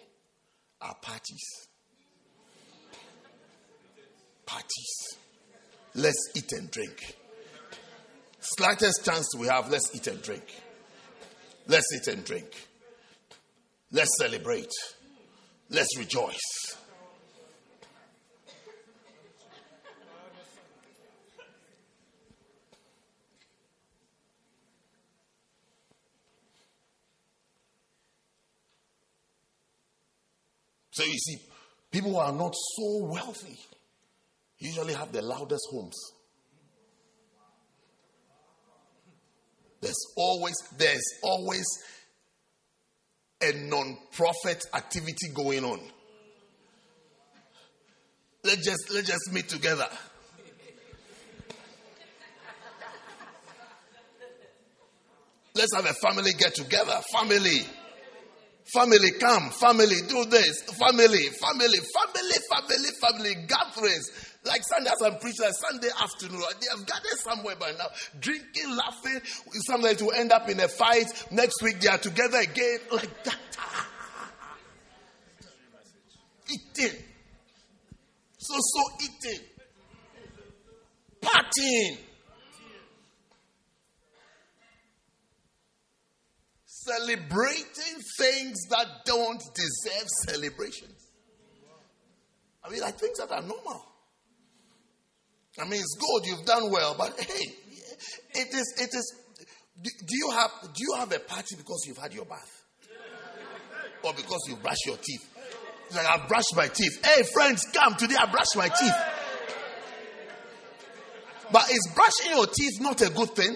are parties. Parties. Let's eat and drink. Slightest chance we have, let's eat and drink. Let's eat and drink. Let's celebrate. Let's rejoice. So you see, people who are not so wealthy usually have the loudest homes. There's always there's always a non-profit activity going on. Let's just let's just meet together. Let's have a family get together. Family. Family, come. Family, do this. Family, family, family, family, family, gatherings. Like Sunday, as I'm preaching, Sunday afternoon, they have gathered somewhere by now, drinking, laughing. Sometimes will end up in a fight. Next week, they are together again. Like that. Eating. So, so eating. Partying. celebrating things that don't deserve celebrations. I mean, like things that are normal. I mean, it's good, you've done well, but hey, it is, it is, do you have, do you have a party because you've had your bath? Or because you brushed your teeth? Like, I've brushed my teeth. Hey, friends, come, today I brushed my teeth. But is brushing your teeth not a good thing?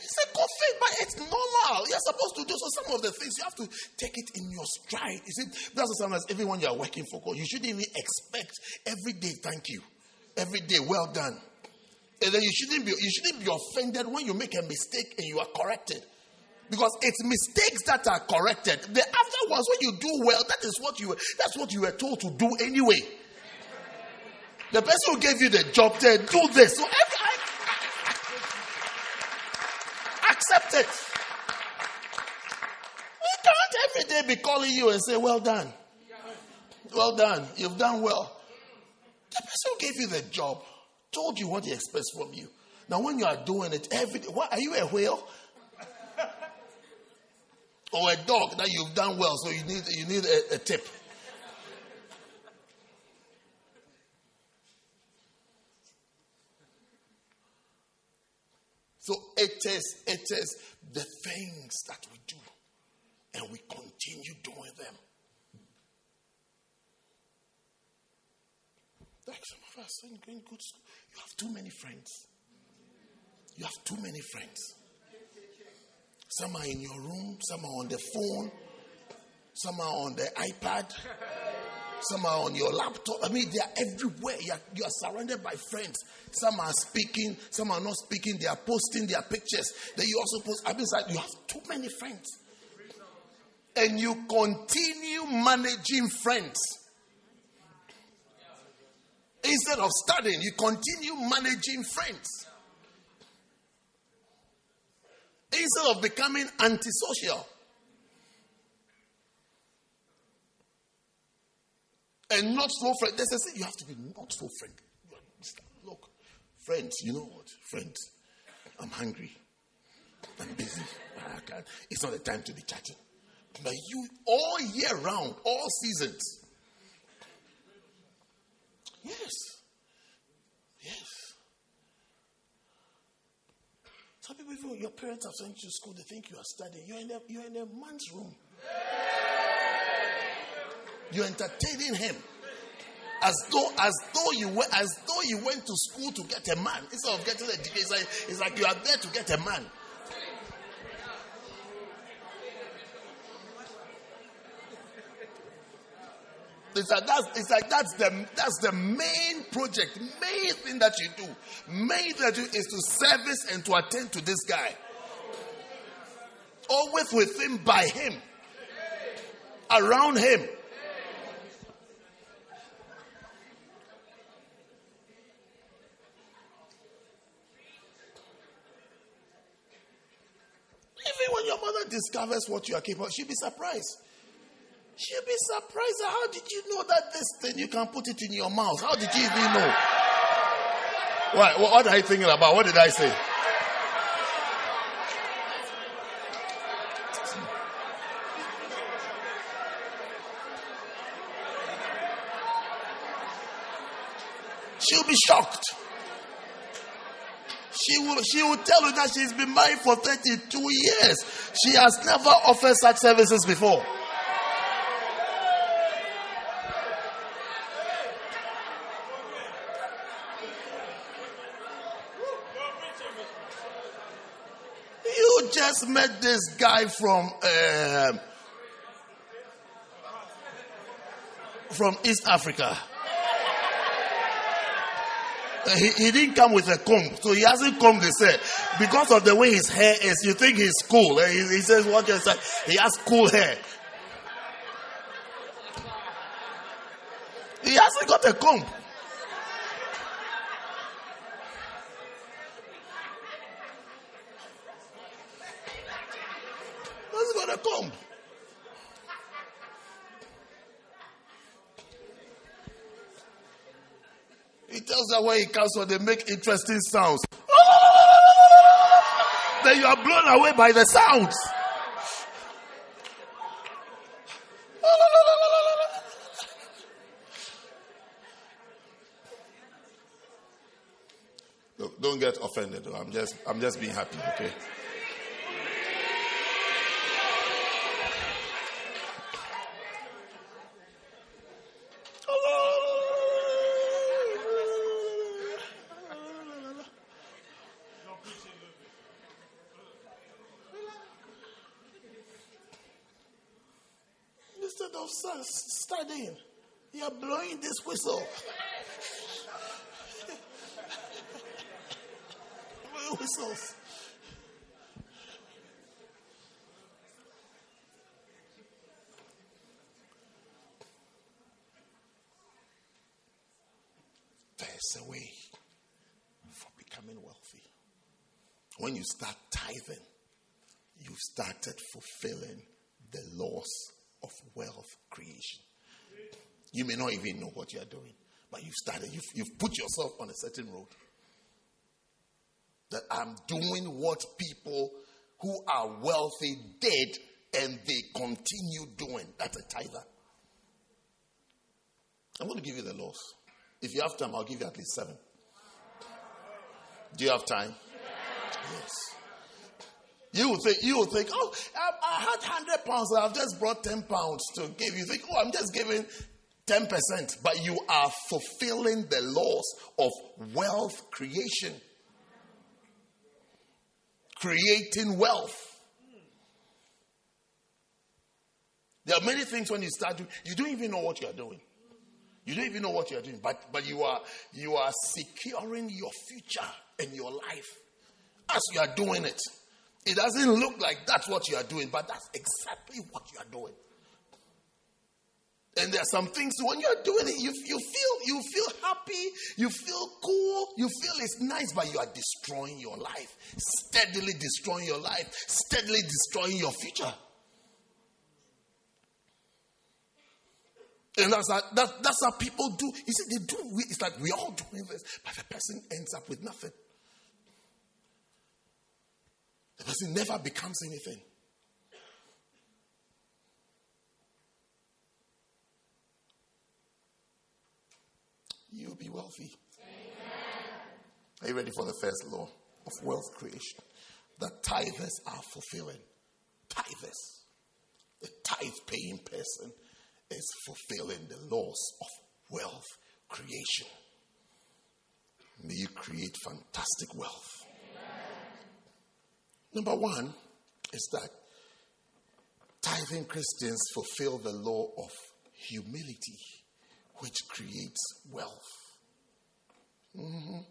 It's a good thing, but it's normal. You're supposed to do so. Some of the things you have to take it in your stride. You see, that's the sometimes everyone you are working for God, you shouldn't even expect every day, thank you. Every day, well done. And then you shouldn't be you shouldn't be offended when you make a mistake and you are corrected. Because it's mistakes that are corrected. The afterwards, when you do well, that is what you that's what you were told to do anyway. The person who gave you the job said, do this. So every, accept it. We can't every day be calling you and say, Well done. Well done. You've done well. The person who gave you the job told you what he expects from you. Now, when you are doing it every day, what, are you a whale? or a dog that you've done well, so you need, you need a, a tip? So it is, it is the things that we do, and we continue doing them. Like some of us in going good school, you have too many friends. You have too many friends. Some are in your room, some are on the phone, some are on the iPad. Some are on your laptop. I mean, they are everywhere. You are, you are surrounded by friends. Some are speaking, some are not speaking. They are posting their pictures. Then you also post. I mean, like you have too many friends. And you continue managing friends. Instead of studying, you continue managing friends. Instead of becoming antisocial. and not so. There's a saying you have to be not so friendly. Look, friends, you know what? Friends, I'm hungry. I'm busy. It's not the time to be chatting. But you, all year round, all seasons. Yes. Yes. Some people, if your parents have sent you to school, they think you are studying. You're in a, you're in a man's room. You're entertaining him. As though, as though you were, as though you went to school to get a man instead of getting a degree. It's like, it's like you are there to get a man. It's like that's it's like that's the that's the main project, main thing that you do. Main thing that you is to service and to attend to this guy. Always with him, by him, around him. Even when your mother discovers what you are capable, she'll be surprised. She'll be surprised. How did you know that this thing you can put it in your mouth? How did you even know? What, what are you thinking about? What did I say? She'll be shocked. She will, she will tell you that she's been married for 32 years. She has never offered such services before. just met this guy from um, from East Africa. Uh, He, he didn't come with a comb, so he hasn't combed his hair. Because of the way his hair is, you think he's cool. eh? He, he says, what you say? He has cool hair. He hasn't got a comb. He hasn't got a comb. Tells when he comes from, they make interesting sounds. then you are blown away by the sounds. Don't get offended. I'm just, I'm just being happy. Okay. Instead of stu- studying, you are blowing this whistle. blowing whistles. There's a way for becoming wealthy. When you start tithing, you started fulfilling the laws of wealth creation. You may not even know what you are doing, but you've started, you've, you've put yourself on a certain road. That I'm doing what people who are wealthy did and they continue doing. That's a tither. I'm going to give you the laws. If you have time, I'll give you at least seven. Do you have time? Yes. You will think, you will think, oh, I, I had 100 pounds, and I've just brought 10 pounds to give. You think, oh, I'm just giving 10%. But you are fulfilling the laws of wealth creation, creating wealth. There are many things when you start doing, you don't even know what you are doing. You don't even know what you are doing, but, but you are you are securing your future and your life as you are doing it. It doesn't look like that's what you are doing, but that's exactly what you are doing. And there are some things when you're doing it, you, you feel you feel happy, you feel cool, you feel it's nice, but you are destroying your life, steadily destroying your life, steadily destroying your future. And that's how, that, that's how people do. You see, they do. It's like we all doing this, but the person ends up with nothing. The person never becomes anything. You'll be wealthy. Amen. Are you ready for the first law of wealth creation? That tithers are fulfilling. Tithers. The tithe paying person is fulfilling the laws of wealth creation. May you create fantastic wealth. Number one is that tithing Christians fulfill the law of humility, which creates wealth. Mhm.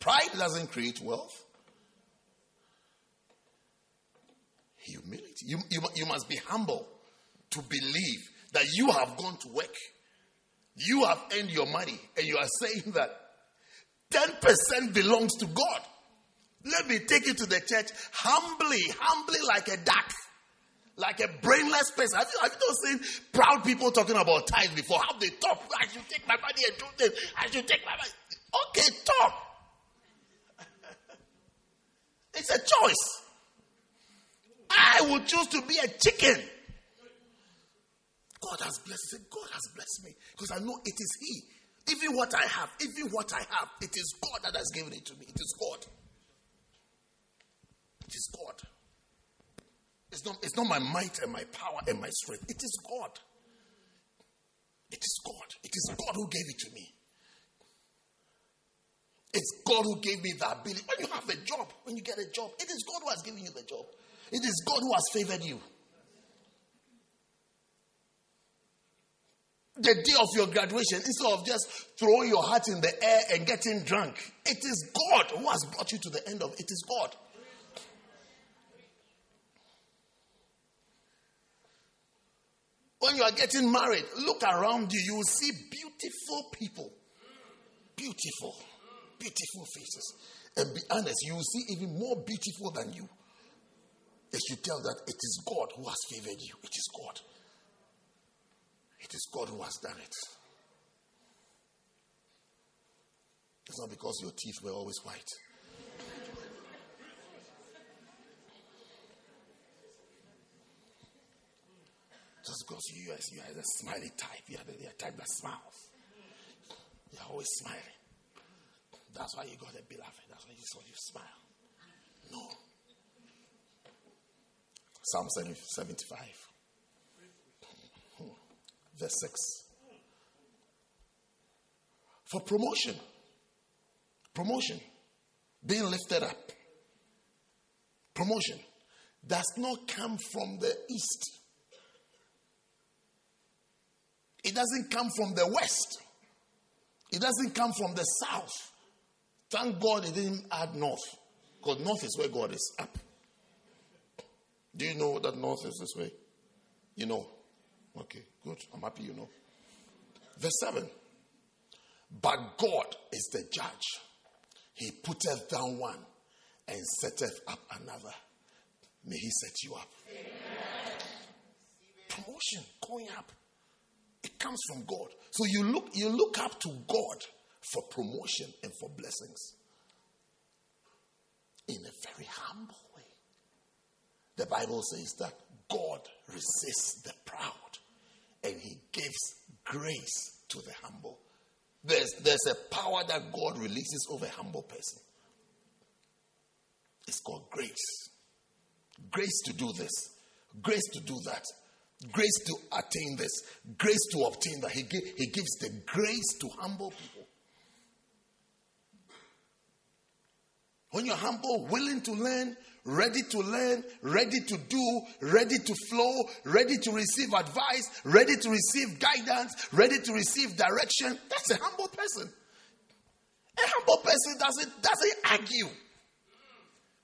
Pride doesn't create wealth. Humility. You, you, you must be humble to believe that you have gone to work. You have earned your money, and you are saying that 10% belongs to God. Let me take you to the church humbly, humbly like a duck, like a brainless person. Have you, have you not seen proud people talking about tithes before? How they talk? Oh, I should take my money and do this. I should take my money. Okay, talk. it's a choice. I will choose to be a chicken. God has blessed. He said, God has blessed me because I know it is He. Even what I have, even what I have, it is God that has given it to me. It is God. It is God. It's not, it's not my might and my power and my strength. It is God. It is God. It is God who gave it to me. It's God who gave me the ability. When you have a job, when you get a job, it is God who has given you the job. It is God who has favored you. The day of your graduation, instead of just throwing your heart in the air and getting drunk, it is God who has brought you to the end of it. It is God. When you are getting married, look around you, you will see beautiful people. Beautiful, beautiful faces. And be honest, you will see even more beautiful than you. They should tell that it is God who has favored you. It is God. It is God who has done it. It's not because your teeth were always white. Just because you are, you are the smiley type, you are the, the type that smiles. You're always smiling. That's why you got a beloved. That's why you saw you smile. No. Psalm 75, hmm. Verse 6. For promotion, promotion, being lifted up, promotion does not come from the east. It doesn't come from the west. It doesn't come from the south. Thank God it didn't add north. Because north is where God is up. Do you know that north is this way? You know. Okay, good. I'm happy you know. Verse 7. But God is the judge. He putteth down one and setteth up another. May he set you up. Amen. Promotion, going up. It comes from God. So you look, you look up to God for promotion and for blessings. In a very humble way. The Bible says that God resists the proud and he gives grace to the humble. There's, there's a power that God releases over a humble person. It's called grace. Grace to do this, grace to do that, grace to attain this, grace to obtain that. He, give, he gives the grace to humble people. When you're humble, willing to learn, ready to learn, ready to do, ready to flow, ready to receive advice, ready to receive guidance, ready to receive direction, that's a humble person. A humble person doesn't, doesn't argue.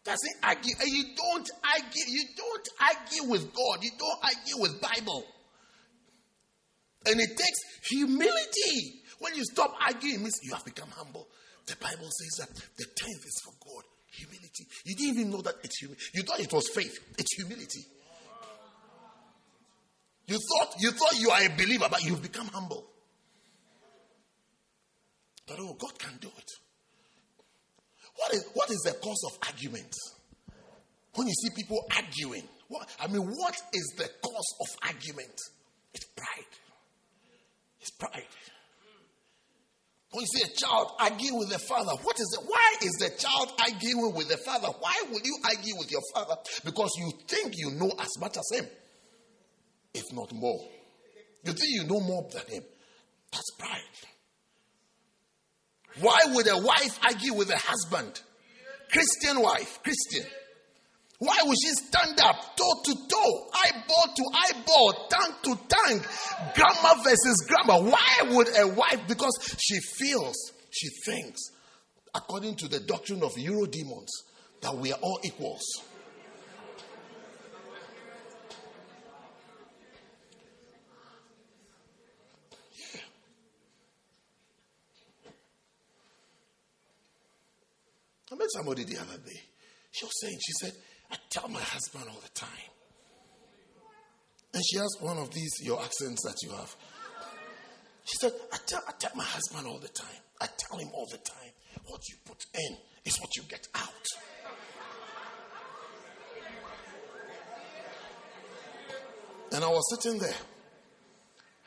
Doesn't argue. And you don't argue. You don't argue with God. You don't argue with Bible. And it takes humility. When you stop arguing, it means you have become humble. The Bible says that the tenth is for God. Humility. You didn't even know that it's humility. You thought it was faith. It's humility. You thought you thought you are a believer, but you've become humble. But oh, God can do it. What is, what is the cause of argument? When you see people arguing, what, I mean, what is the cause of argument? It's pride. It's pride. When you see a child arguing with the father, what is it? Why is the child arguing with the father? Why would you argue with your father? Because you think you know as much as him, if not more. You think you know more than him. That's pride. Why would a wife argue with a husband? Christian wife, Christian. Why would she stand up toe to toe, eyeball to eyeball, tongue to tongue, grammar versus grammar? Why would a wife? Because she feels, she thinks, according to the doctrine of Eurodemons, that we are all equals. I met somebody the other day. She was saying, she said, I tell my husband all the time. And she has one of these, your accents that you have. She said, I tell, I tell my husband all the time. I tell him all the time, what you put in is what you get out. And I was sitting there.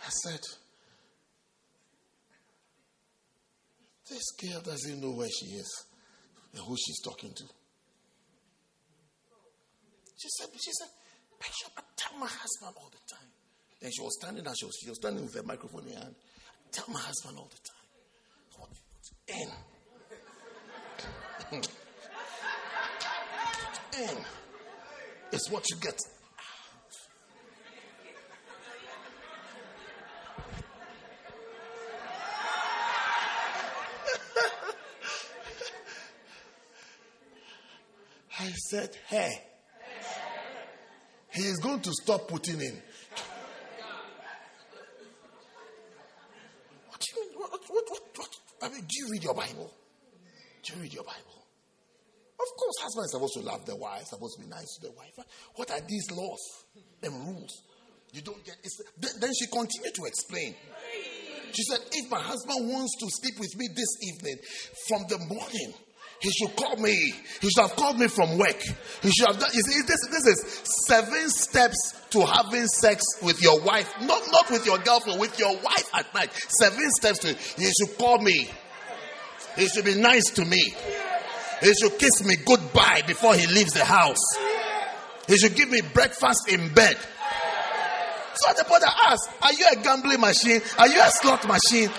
I said, This girl doesn't know where she is and who she's talking to. She said, she said, Bishop, I tell my husband all the time. Then she was standing and she was, she was standing with a microphone in her hand. I tell my husband all the time. What you in? Mm. It's what you get. I said, hey. He is going to stop putting in. What do you mean? What, what, what? I mean, do you read your Bible? Do you read your Bible? Of course, husband is supposed to love the wife, supposed to be nice to the wife. What are these laws and rules? You don't get. it. then she continued to explain. She said, "If my husband wants to sleep with me this evening, from the morning, he should call me. He should have called me from work. He should have done. You see, this, this is seven steps to having sex with your wife, not not with your girlfriend, with your wife at night. Seven steps to. He should call me. He should be nice to me. He should kiss me goodbye before he leaves the house. He should give me breakfast in bed. So the brother asked, Are you a gambling machine? Are you a slot machine?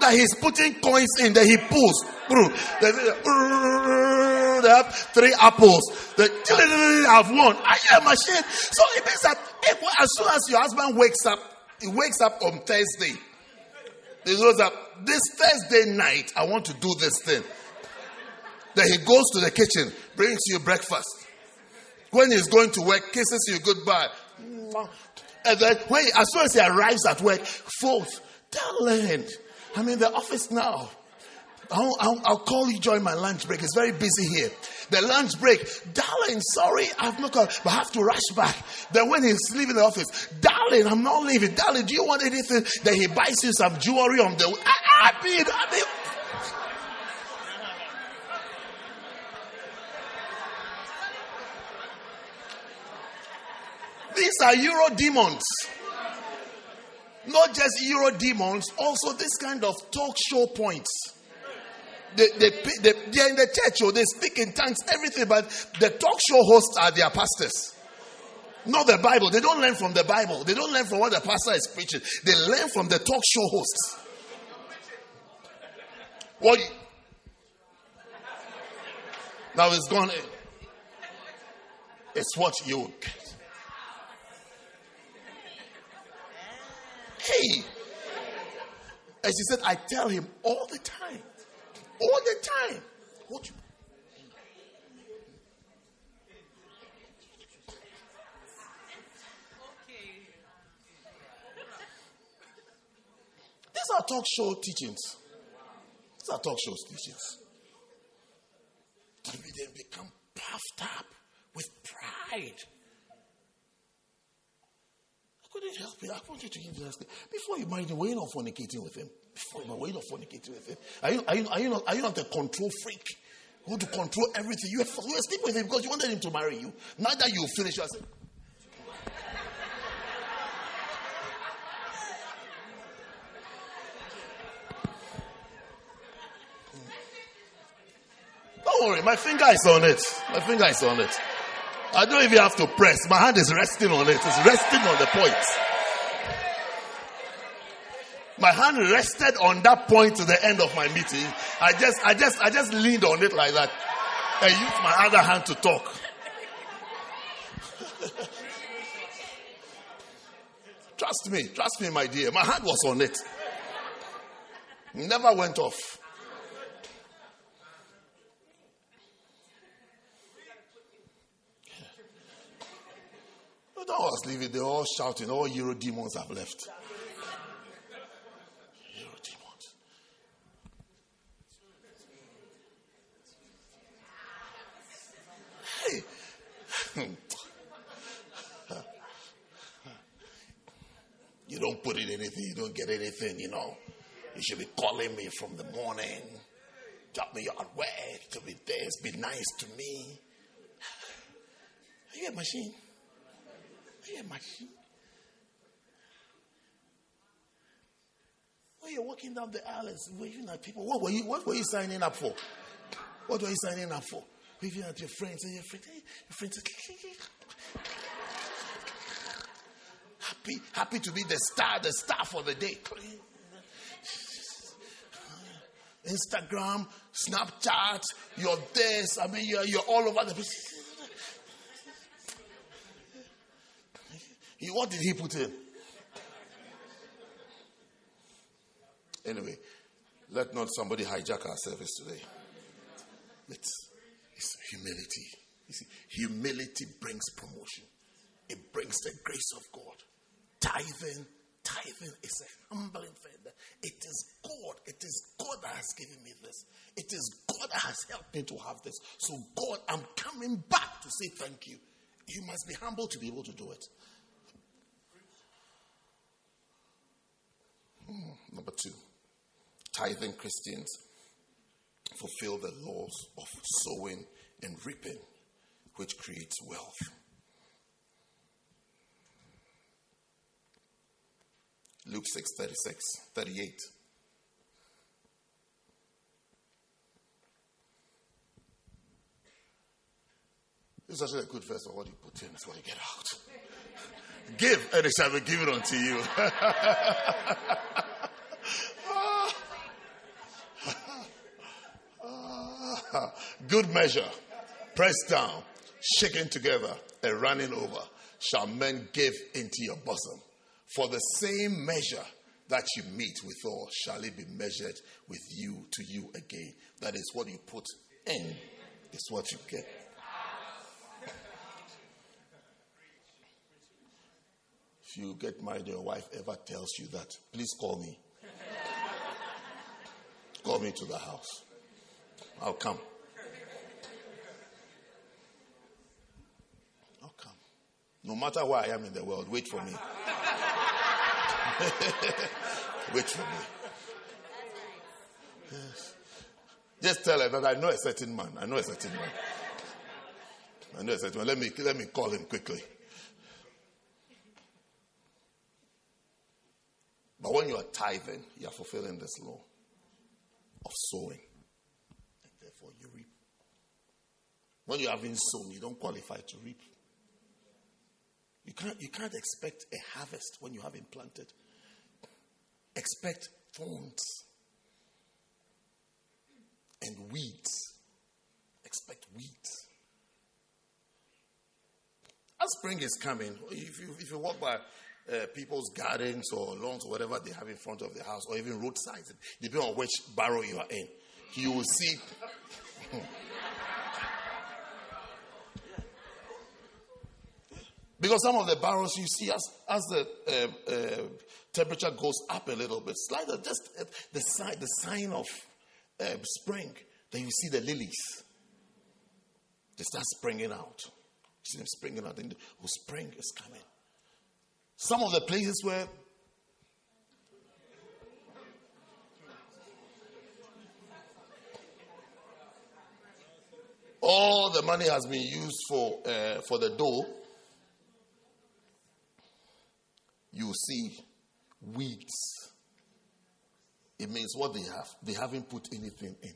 That he's putting coins in, that he pulls. They have three apples. The I've won. Are you a machine? So it means that if, as soon as your husband wakes up, he wakes up on Thursday. He goes up, This Thursday night, I want to do this thing. Then he goes to the kitchen, brings you breakfast. When he's going to work, kisses you goodbye. And then when as soon as he arrives at work, fourth, darling, I'm in the office now. I'll, I'll, I'll, call you during my lunch break. It's very busy here. The lunch break, darling, sorry, I've not got, but I have to rush back. Then when he's leaving the office, darling, I'm not leaving. Darling, do you want anything? Then he buys you some jewelry on the. I, I mean, I mean. These are Euro demons. Not just Euro demons, also this kind of talk show points. They, they, they, they're in the church, or oh, they speak in tongues, everything, but the talk show hosts are their pastors. Not the Bible. They don't learn from the Bible. They don't learn from what the pastor is preaching. They learn from the talk show hosts. What? Now it's gone. It's what you get. Hey! As he said, I tell him all the time. All the time. What you These are talk show teachings. These are talk show teachings. we then become puffed up with pride couldn't help it. I wanted to give that. Before you married him, were you not fornicating with him? Before you married, were you not fornicating with him? Are you, are you, are you, not, are you not a control freak? You want to control everything. You were, sleeping with him because you wanted him to marry you. Now that you finish, you are saying, hmm. Don't worry, my finger is on it. My finger is on it. I don't even have to press. My hand is resting on it. It's resting on the point. My hand rested on that point to the end of my meeting. I just, I just, I just leaned on it like that I used my other hand to talk. trust me, trust me, my dear. My hand was on it. Never went off. I was leaving, they're all shouting, all Euro demons have left. Euro demons. Hey. you don't put in anything, you don't get anything, you know. You should be calling me from the morning. Drop me at work to be this, be nice to me. Are you a machine? A machine? When you're walking down the aisles, waving at people, what were you, what were you signing up for? What were you signing up for? Waving at your friends and your friends, your friends. Happy, happy to be the star, the star for the day. Instagram, Snapchat, you're this. I mean, you're, you're all over the place. What did he put in? Anyway, let not somebody hijack our service today. It's, it's humility. You see, humility brings promotion. It brings the grace of God. Tithing, tithing is a humbling thing. It is God. It is God that has given me this. It is God that has helped me to have this. So, God, I'm coming back to say thank you. You must be humble to be able to do it. Mm, number two, tithing Christians fulfill the laws of sowing and reaping, which creates wealth. Luke 6 36, 38. This is actually a good verse of what you put in, is what you get out. Give, and it shall be given unto you. Good measure, pressed down, shaken together, and running over, shall men give into your bosom. For the same measure that you meet withal shall it be measured with you to you again. That is what you put in, is what you get. If you get married, your wife ever tells you that, please call me. call me to the house. I'll come. I'll come. No matter where I am in the world, wait for me. wait for me. Yes. Just tell her that I know a certain man. I know a certain man. I know a certain man. Let me, let me call him quickly. But when you are tithing, you are fulfilling this law of sowing. And therefore you reap. When you haven't sown, you don't qualify to reap. You can't, you can't expect a harvest when you haven't planted. Expect thorns and weeds. Expect weeds. As spring is coming, if you, if you walk by uh, people's gardens or lawns or whatever they have in front of the house, or even roadsides, depending on which barrow you are in, you will see. because some of the barrows you see as, as the uh, uh, temperature goes up a little bit, slightly, just uh, the sign, the sign of uh, spring, then you see the lilies. They start springing out. You see them springing out. And oh, spring is coming. Some of the places where all the money has been used for uh, for the dough, you see weeds. It means what they have, they haven't put anything in.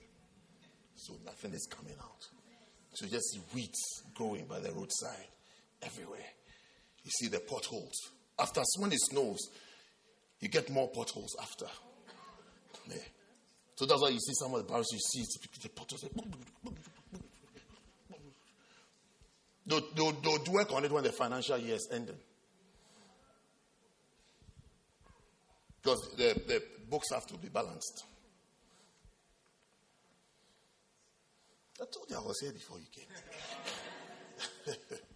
So nothing is coming out. So you just see weeds growing by the roadside everywhere. You see the potholes. After when it snows, you get more potholes after. So that's why you see some of the barrels, you see the potholes. They'll work on it when the financial year is ending. Because the, the books have to be balanced. I told you I was here before you came.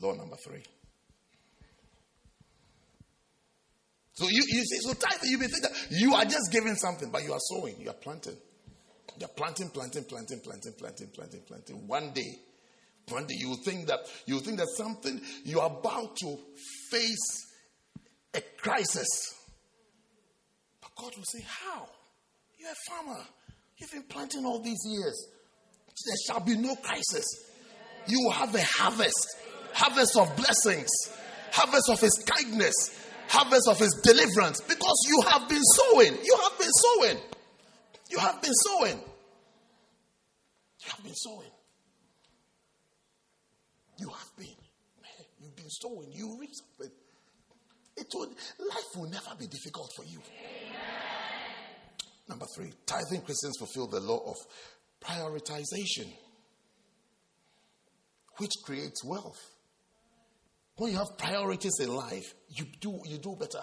Law number three. So you, you see, so tithe, you may think that you are just giving something, but you are sowing, you are planting. You're planting, planting, planting, planting, planting, planting, planting. One day, one day you think that you think that something you are about to face a crisis. But God will say, How? You're a farmer. You've been planting all these years. There shall be no crisis. You will have a harvest harvest of blessings, harvest of His kindness, harvest of His deliverance because you have been sowing. You have been sowing. You have been sowing. You have been sowing. You have been. You've been sowing. You reap something. It will, life will never be difficult for you. Number three, tithing Christians fulfill the law of prioritization, which creates wealth. When you have priorities in life, you do, you do better.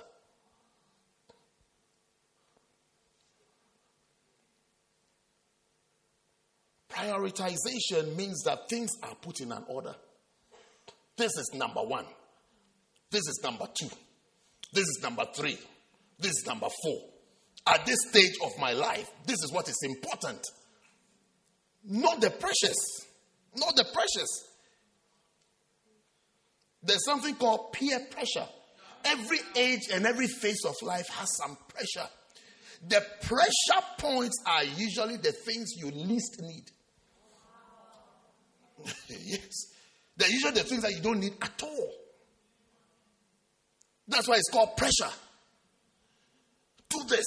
Prioritization means that things are put in an order. This is number one. This is number two. This is number three. This is number four. At this stage of my life, this is what is important. Not the precious. Not the precious. There's something called peer pressure. Every age and every phase of life has some pressure. The pressure points are usually the things you least need. yes. They're usually the things that you don't need at all. That's why it's called pressure. Do this.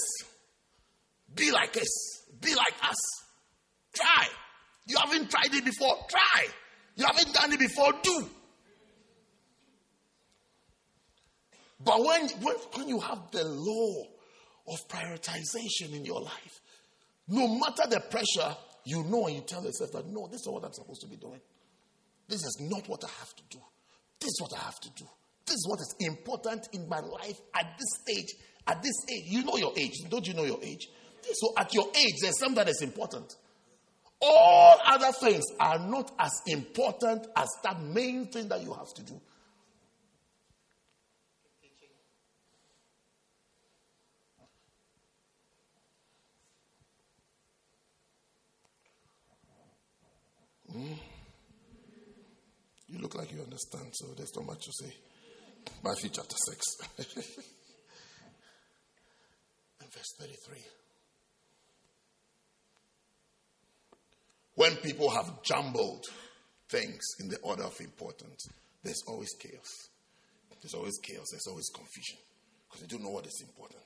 Be like us. Be like us. Try. You haven't tried it before. Try. You haven't done it before. Do. But when, when, when you have the law of prioritization in your life, no matter the pressure, you know and you tell yourself that no, this is what I'm supposed to be doing. This is not what I have to do. This is what I have to do. This is what is important in my life at this stage. At this age, you know your age. Don't you know your age? So at your age, there's something that is important. All other things are not as important as that main thing that you have to do. Mm. You look like you understand, so there's not much to say. Matthew chapter 6. and verse 33. When people have jumbled things in the order of importance, there's always chaos. There's always chaos. There's always confusion because they don't know what is important.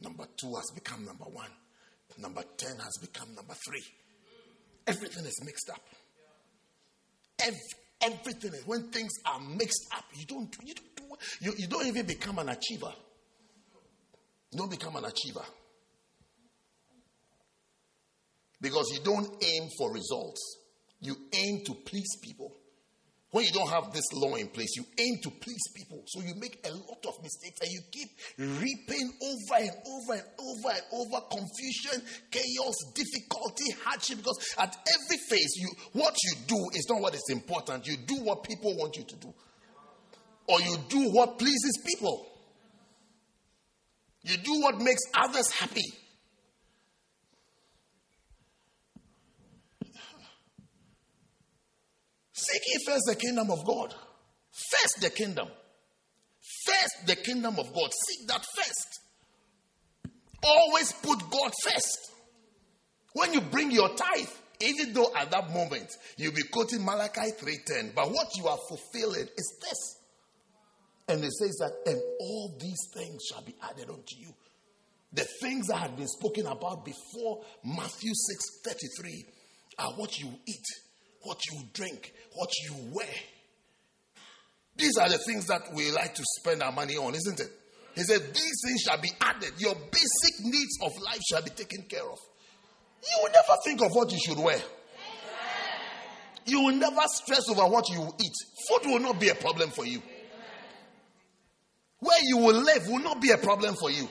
Number two has become number one. Number 10 has become number three. Everything is mixed up. Every, everything is, when things are mixed up, you don't, you don't, do, you, you don't even become an achiever. You don't become an achiever. Because you don't aim for results, you aim to please people. When you don't have this law in place, you aim to please people. So you make a lot of mistakes and you keep reaping over and over and over and over confusion, chaos, difficulty, hardship. Because at every phase, you what you do is not what is important. You do what people want you to do. Or you do what pleases people. You do what makes others happy. Seek ye first the kingdom of God. First the kingdom. First the kingdom of God. Seek that first. Always put God first. When you bring your tithe, even though at that moment you'll be quoting Malachi 3:10, but what you are fulfilling is this. And it says that, and all these things shall be added unto you. The things that had been spoken about before Matthew 6:33 are what you eat what you drink, what you wear. These are the things that we like to spend our money on, isn't it? He said, These things shall be added. Your basic needs of life shall be taken care of. You will never think of what you should wear. You will never stress over what you eat. Food will not be a problem for you. Where you will live will not be a problem for you.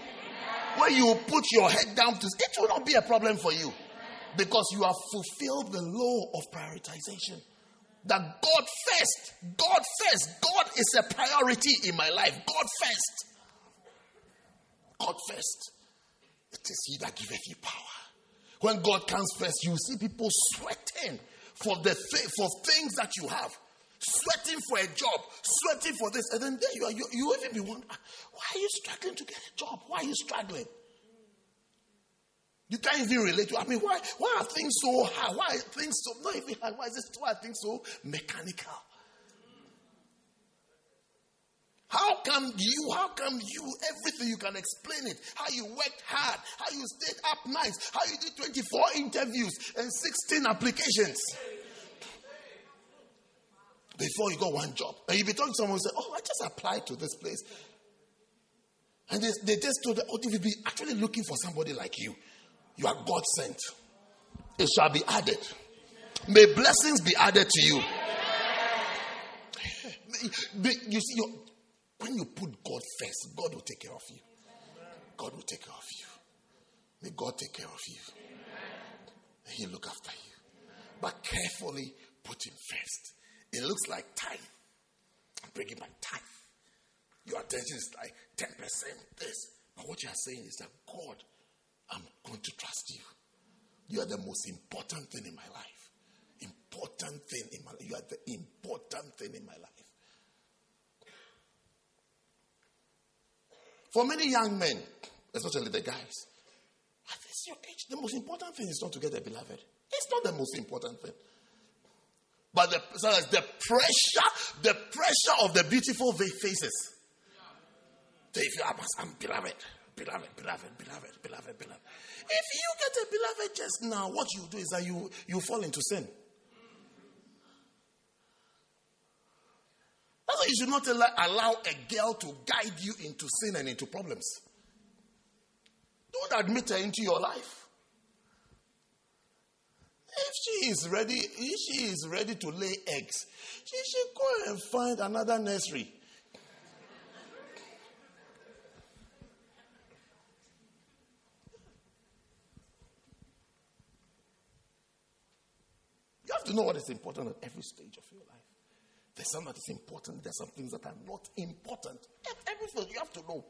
Where you will put your head down to, it will not be a problem for you. Because you have fulfilled the law of prioritization. That God first, God first, God is a priority in my life. God first. God first. It is He that giveth you power. When God comes first, you see people sweating for the th- for things that you have, sweating for a job, sweating for this, and then there you are. You, you even be wondering, ah, why are you struggling to get a job? Why are you struggling? You can't even relate to. I mean, why why are things so hard? Why are things so not even hard? Why is this why are things so mechanical? How come you, how come you, everything you can explain it? How you worked hard, how you stayed up nights, how you did 24 interviews and 16 applications. Before you got one job. And you be talking to someone and say, Oh, I just applied to this place. And they, they just told oh, if we be actually looking for somebody like you, you are God sent. It shall be added. May blessings be added to you. You see, when you put God first, God will take care of you. God will take care of you. May God take care of you. He'll look after you. But carefully put Him first. It looks like tithe. I'm bringing my tithe. Your attention is like 10% this. But what you are saying is that God, I'm going to trust you. You are the most important thing in my life. Important thing in my life. You are the important thing in my life. For many young men, especially the guys, at this your age, the most important thing is not to get a beloved. It's not the most important thing. But the, the pressure, the pressure of the beautiful faces. So if you are, I'm beloved, beloved, beloved, beloved, beloved, beloved. If you get a beloved just now, what you do is that you, you fall into sin. That's why you should not allow a girl to guide you into sin and into problems. Don't admit her into your life. If she is ready, if she is ready to lay eggs, she should go and find another nursery. You have to know what is important at every stage of your life. There's some that is important, there's some things that are not important. Everything you have to know.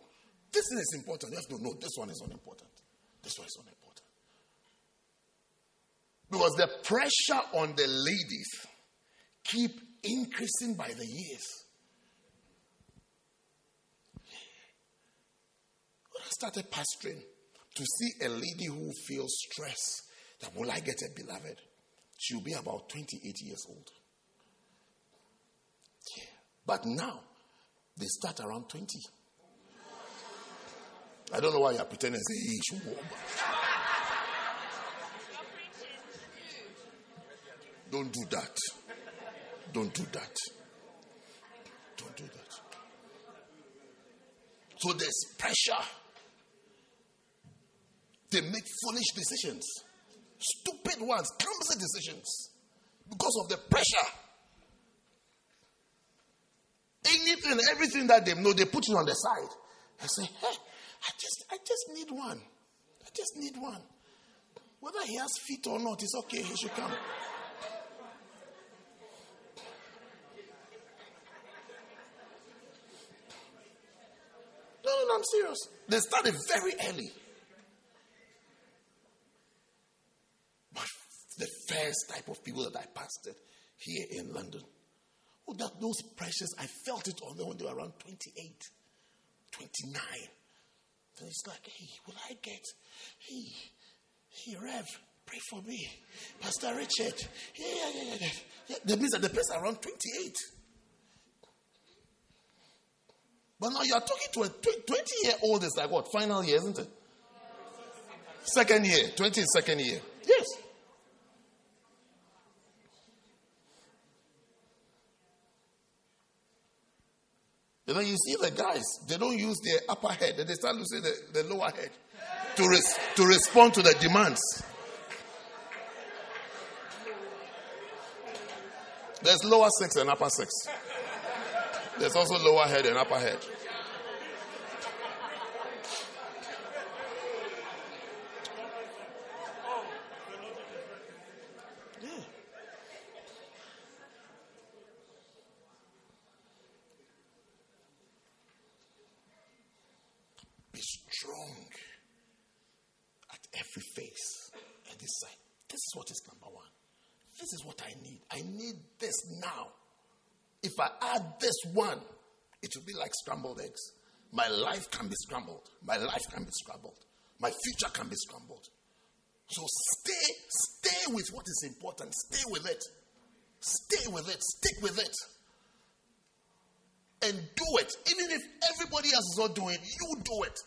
This thing is important. You have to know this one is unimportant. This one is unimportant. Because the pressure on the ladies keep increasing by the years. When I started pastoring, to see a lady who feels stress that will I get a beloved, she'll be about 28 years old. But now, they start around 20. I don't know why you're pretending to say, hey, Don't do that. Don't do that. Don't do that. So there's pressure. They make foolish decisions, stupid ones, clumsy decisions because of the pressure. Anything, everything that they know, they put it on the side. I say, hey, I just, I just need one. I just need one. Whether he has feet or not, it's okay. He should come. No, no, no, I'm serious. They started very early. The first type of people that I pastored here in London, oh, that those pressures, I felt it on them when they were around 28, 29. And it's like, hey, will I get, hey, hey, Rev, pray for me. Pastor Richard, yeah, yeah, yeah, yeah. yeah. That means that the person around 28. But now you're talking to a 20 year old, it's like what? Final year, isn't it? Second year, 20 is second year. Yes. Know, you see the guys, they don't use their upper head, and they start using the, the lower head to, res, to respond to the demands. There's lower sex and upper sex. There's also lower head and upper head. Be strong at every face and this. This is what is number one. This is what I need. I need this now. If I add this one, it will be like scrambled eggs. My life can be scrambled. My life can be scrambled. My future can be scrambled. So stay, stay with what is important. Stay with it. Stay with it. Stick with it. And do it. Even if everybody else is not doing it, you do it.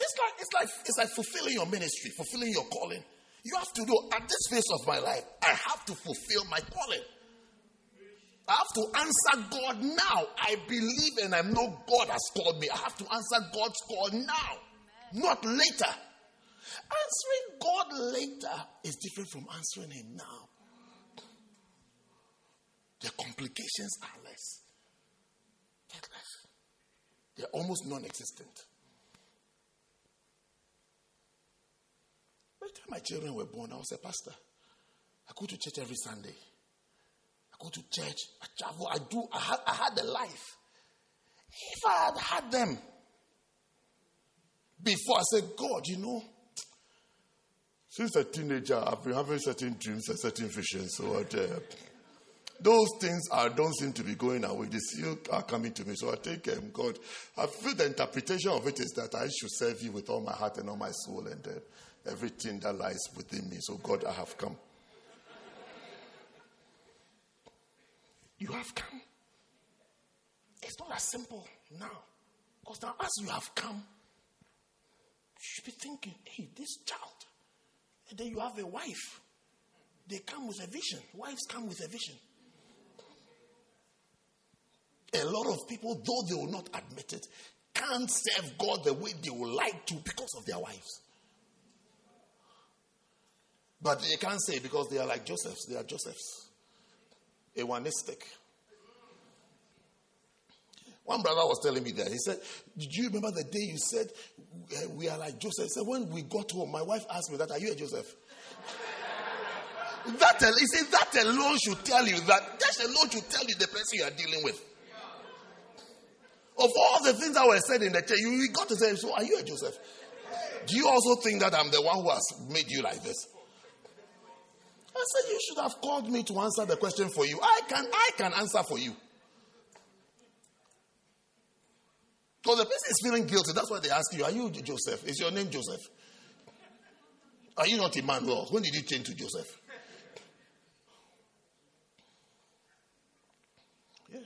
It's like it's like it's like fulfilling your ministry, fulfilling your calling. You have to do at this phase of my life, I have to fulfill my calling. I have to answer God now. I believe and I know God has called me. I have to answer God's call now, not later. Answering God later is different from answering Him now. The complications are less. They're almost non existent. By the time my children were born, I was a pastor. I go to church every Sunday. I go to church. I travel. I do. I had, I had a life. If I had had them before, I said, God, you know, since a teenager, I've been having certain dreams and certain visions. So uh, those things are, don't seem to be going away. They still are coming to me. So I think, um, God, I feel the interpretation of it is that I should serve you with all my heart and all my soul and uh, everything that lies within me. So, God, I have come. You have come. It's not as simple now. Because now, as you have come, you should be thinking, hey, this child. And then you have a wife. They come with a vision. Wives come with a vision. A lot of people, though they will not admit it, can't serve God the way they would like to because of their wives. But they can't say because they are like Josephs. They are Josephs. Awanistic. One brother was telling me that. He said, Did you remember the day you said uh, we are like Joseph? He said, When we got home, my wife asked me that, Are you a Joseph? that, he said, that alone should tell you that, that alone should tell you the person you are dealing with. Of all the things that were said in the church, you got to say, So are you a Joseph? Do you also think that I'm the one who has made you like this? I said, You should have called me to answer the question for you. I can, I can answer for you. Because the person is feeling guilty. That's why they ask you, Are you Joseph? Is your name Joseph? Are you not Emmanuel? When did you change to Joseph? Yeah.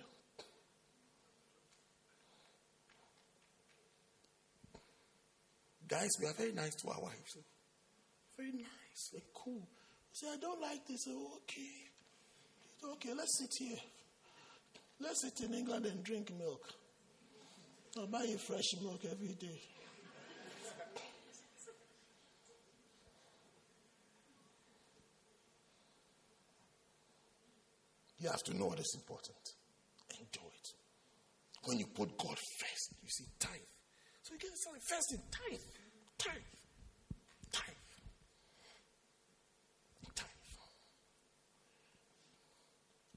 Guys, we are very nice to our wives. Very nice. They're cool. Say, I don't like this. Oh, okay. Okay, let's sit here. Let's sit in England and drink milk. I'll buy you fresh milk every day. You have to know what is important. Enjoy it. When you put God first, you see tithe. So you get something first in tithe. Tithe. Tithe.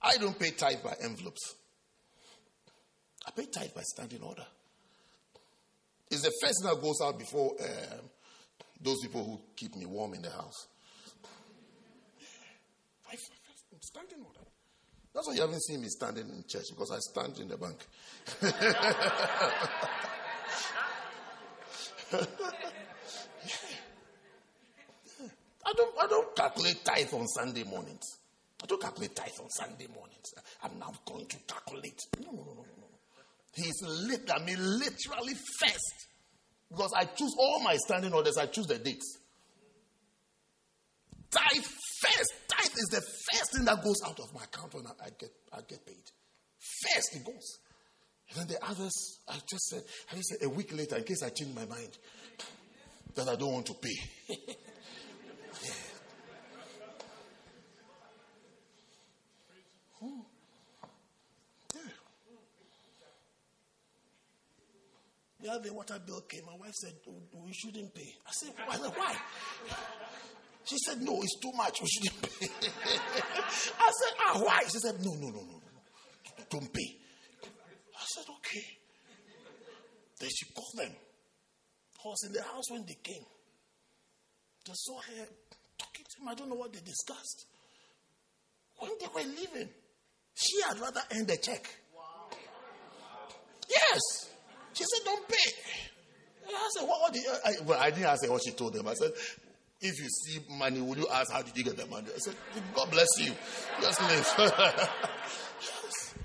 I don't pay tithe by envelopes. I pay tithe by standing order. It's the first thing that goes out before um, those people who keep me warm in the house. I standing order. That's why you haven't seen me standing in church because I stand in the bank. I don't, I don't calculate tithe on Sunday mornings. I don't calculate tithe on Sunday mornings. I'm now going to calculate. No, no, no, no, no. He's lit, I mean, literally first. Because I choose all my standing orders, I choose the dates. Tithe first. Tithe is the first thing that goes out of my account when I, I get I get paid. First it goes. And then the others, I just said, I just said a week later, in case I change my mind, that I don't want to pay. yeah. Hmm. Yeah, the water bill came. My wife said, oh, We shouldn't pay. I said, Why? Why? She said, No, it's too much. We shouldn't pay. I said, Ah, why? She said, No, no, no, no, no. Don't pay. I said, Okay. Then she called them. I was in the house when they came. They saw her talking to him. I don't know what they discussed. When they were leaving, she had rather end the check. Yes. She said, Don't pay. I said, What, what did you, I, well, I didn't ask her what she told them. I said, If you see money, will you ask, How did you get the money? I said, God bless you. Just live. yes.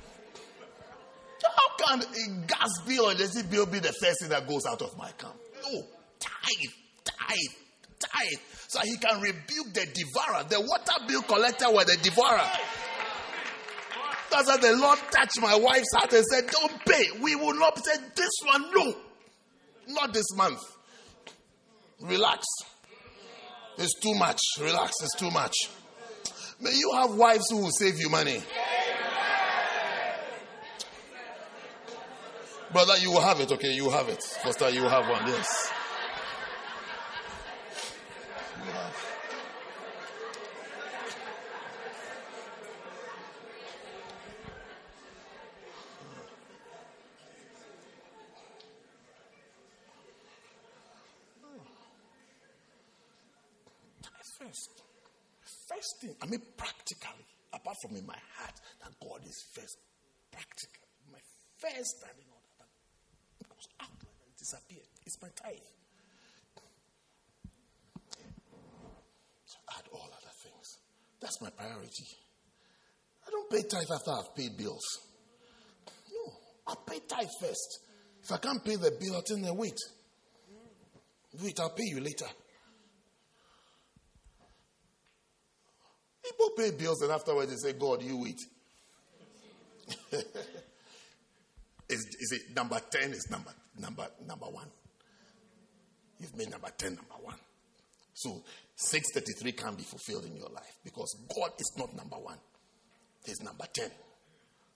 How can a gas bill or electricity bill be the first thing that goes out of my account? No. Tithe, tithe, tithe. So he can rebuke the devourer. The water bill collector was the devourer. After the Lord touched my wife's heart and said, Don't pay, we will not say this one, no, not this month. Relax. It's too much. Relax, it's too much. May you have wives who will save you money. Brother, you will have it, okay? You will have it. Foster, you will have one, yes. You have. First, first thing, I mean, practically, apart from in my heart, that God is first. Practical. My first standing order. That goes out that, it disappeared. It's my tithe. So add all other things. That's my priority. I don't pay tithe after I've paid bills. No, I pay tithe first. If I can't pay the bill, I'll tell them, wait. Wait, I'll pay you later. People pay bills and afterwards they say, God, you wait. is, is it number 10 is number number number one? You've made number 10 number one. So 633 can't be fulfilled in your life because God is not number one. He's number 10.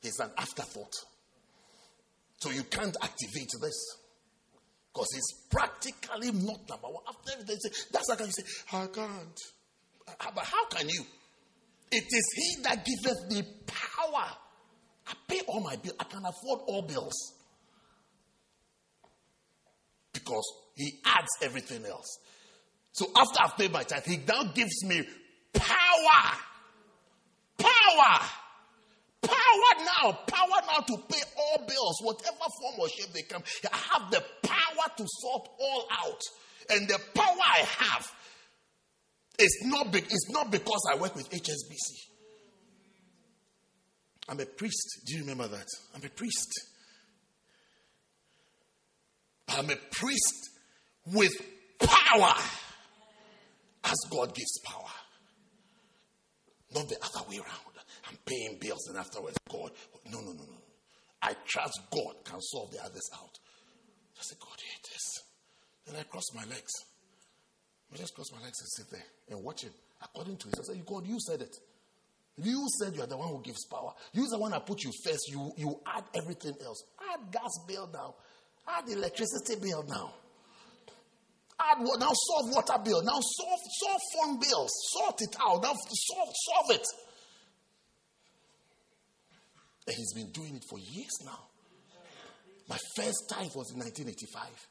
He's an afterthought. So you can't activate this. Because he's practically not number one. After everything, that's how can you say, I can't. But how can you? It is He that giveth me power. I pay all my bills. I can afford all bills. Because He adds everything else. So after I've paid my tithe, He now gives me power. Power. Power now. Power now to pay all bills, whatever form or shape they come. I have the power to sort all out. And the power I have it's not, be, it's not because I work with HSBC. I'm a priest. Do you remember that? I'm a priest. I'm a priest with power as God gives power. Not the other way around. I'm paying bills and afterwards, God. No, no, no, no. I trust God can solve the others out. I said, God, hate this. Then I cross my legs. I just cross my legs and sit there and watch him. According to his, I said, God, you said it. You said you are the one who gives power. You're the one I put you first. You, you add everything else. Add gas bill now. Add electricity bill now. Add now solve water bill. Now solve solve phone bills. Sort it out. Now solve solve it. And he's been doing it for years now. My first tithe was in 1985.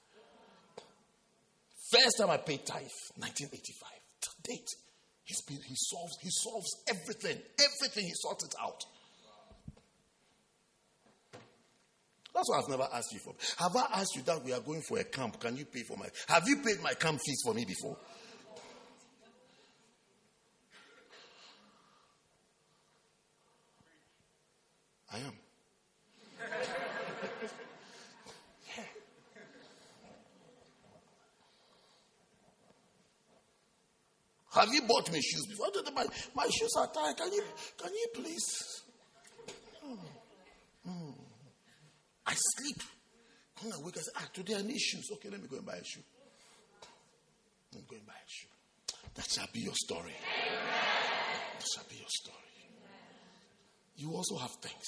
First time I paid tithe, 1985. To date, he's been, he solves he solves everything. Everything he sorts it out. That's why I've never asked you for. Have I asked you that we are going for a camp? Can you pay for my? Have you paid my camp fees for me before? I am. Have you bought me shoes before? My, my shoes are tight. Can you, can you please? Hmm. Hmm. I sleep. When I wake, I say, ah, today I need shoes. Okay, let me go and buy a shoe. Let me go and buy a shoe. That shall be your story. That shall be your story. You also have things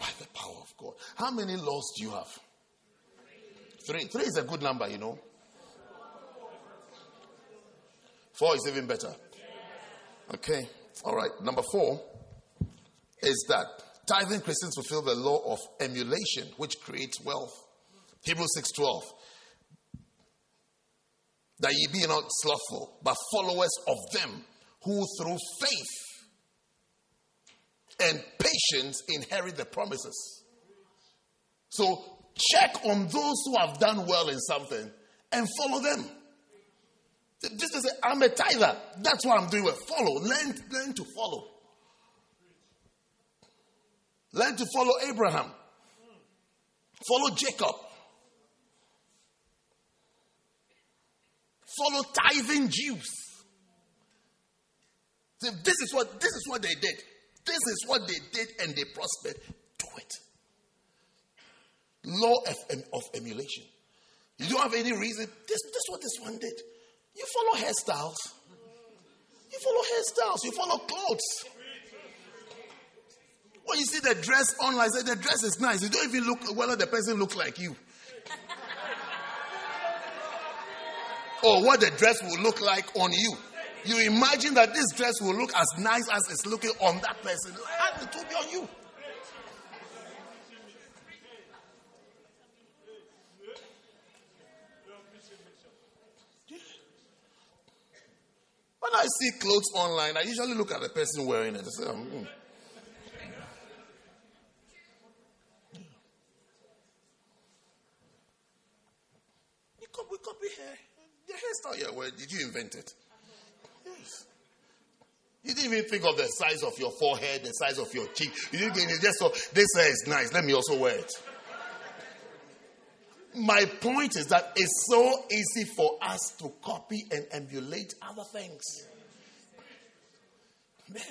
by the power of God. How many laws do you have? Three. Three is a good number, you know. Four is even better. Okay. All right. Number four is that tithing Christians fulfill the law of emulation, which creates wealth. Hebrews 6:12. That ye be not slothful, but followers of them who through faith and patience inherit the promises. So check on those who have done well in something and follow them. To say, I'm a tither. That's what I'm doing. Well, follow. Learn, learn to follow. Learn to follow Abraham. Follow Jacob. Follow tithing Jews. This is what this is what they did. this is what they did and they prospered, do it. Law of, of emulation. You don't have any reason. This, this is what this one did. You follow hairstyles. You follow hairstyles. You follow clothes. When you see the dress online, say the dress is nice. You don't even look whether the person looks like you. or what the dress will look like on you. You imagine that this dress will look as nice as it's looking on that person, it will be on you. I see clothes online, I usually look at the person wearing it. I say, hmm. You copy, copy hair. The hairstyle you wear, did you invent it? Yes. You didn't even think of the size of your forehead, the size of your cheek. You didn't you just thought, this hair is nice, let me also wear it. My point is that it's so easy for us to copy and emulate other things. Man.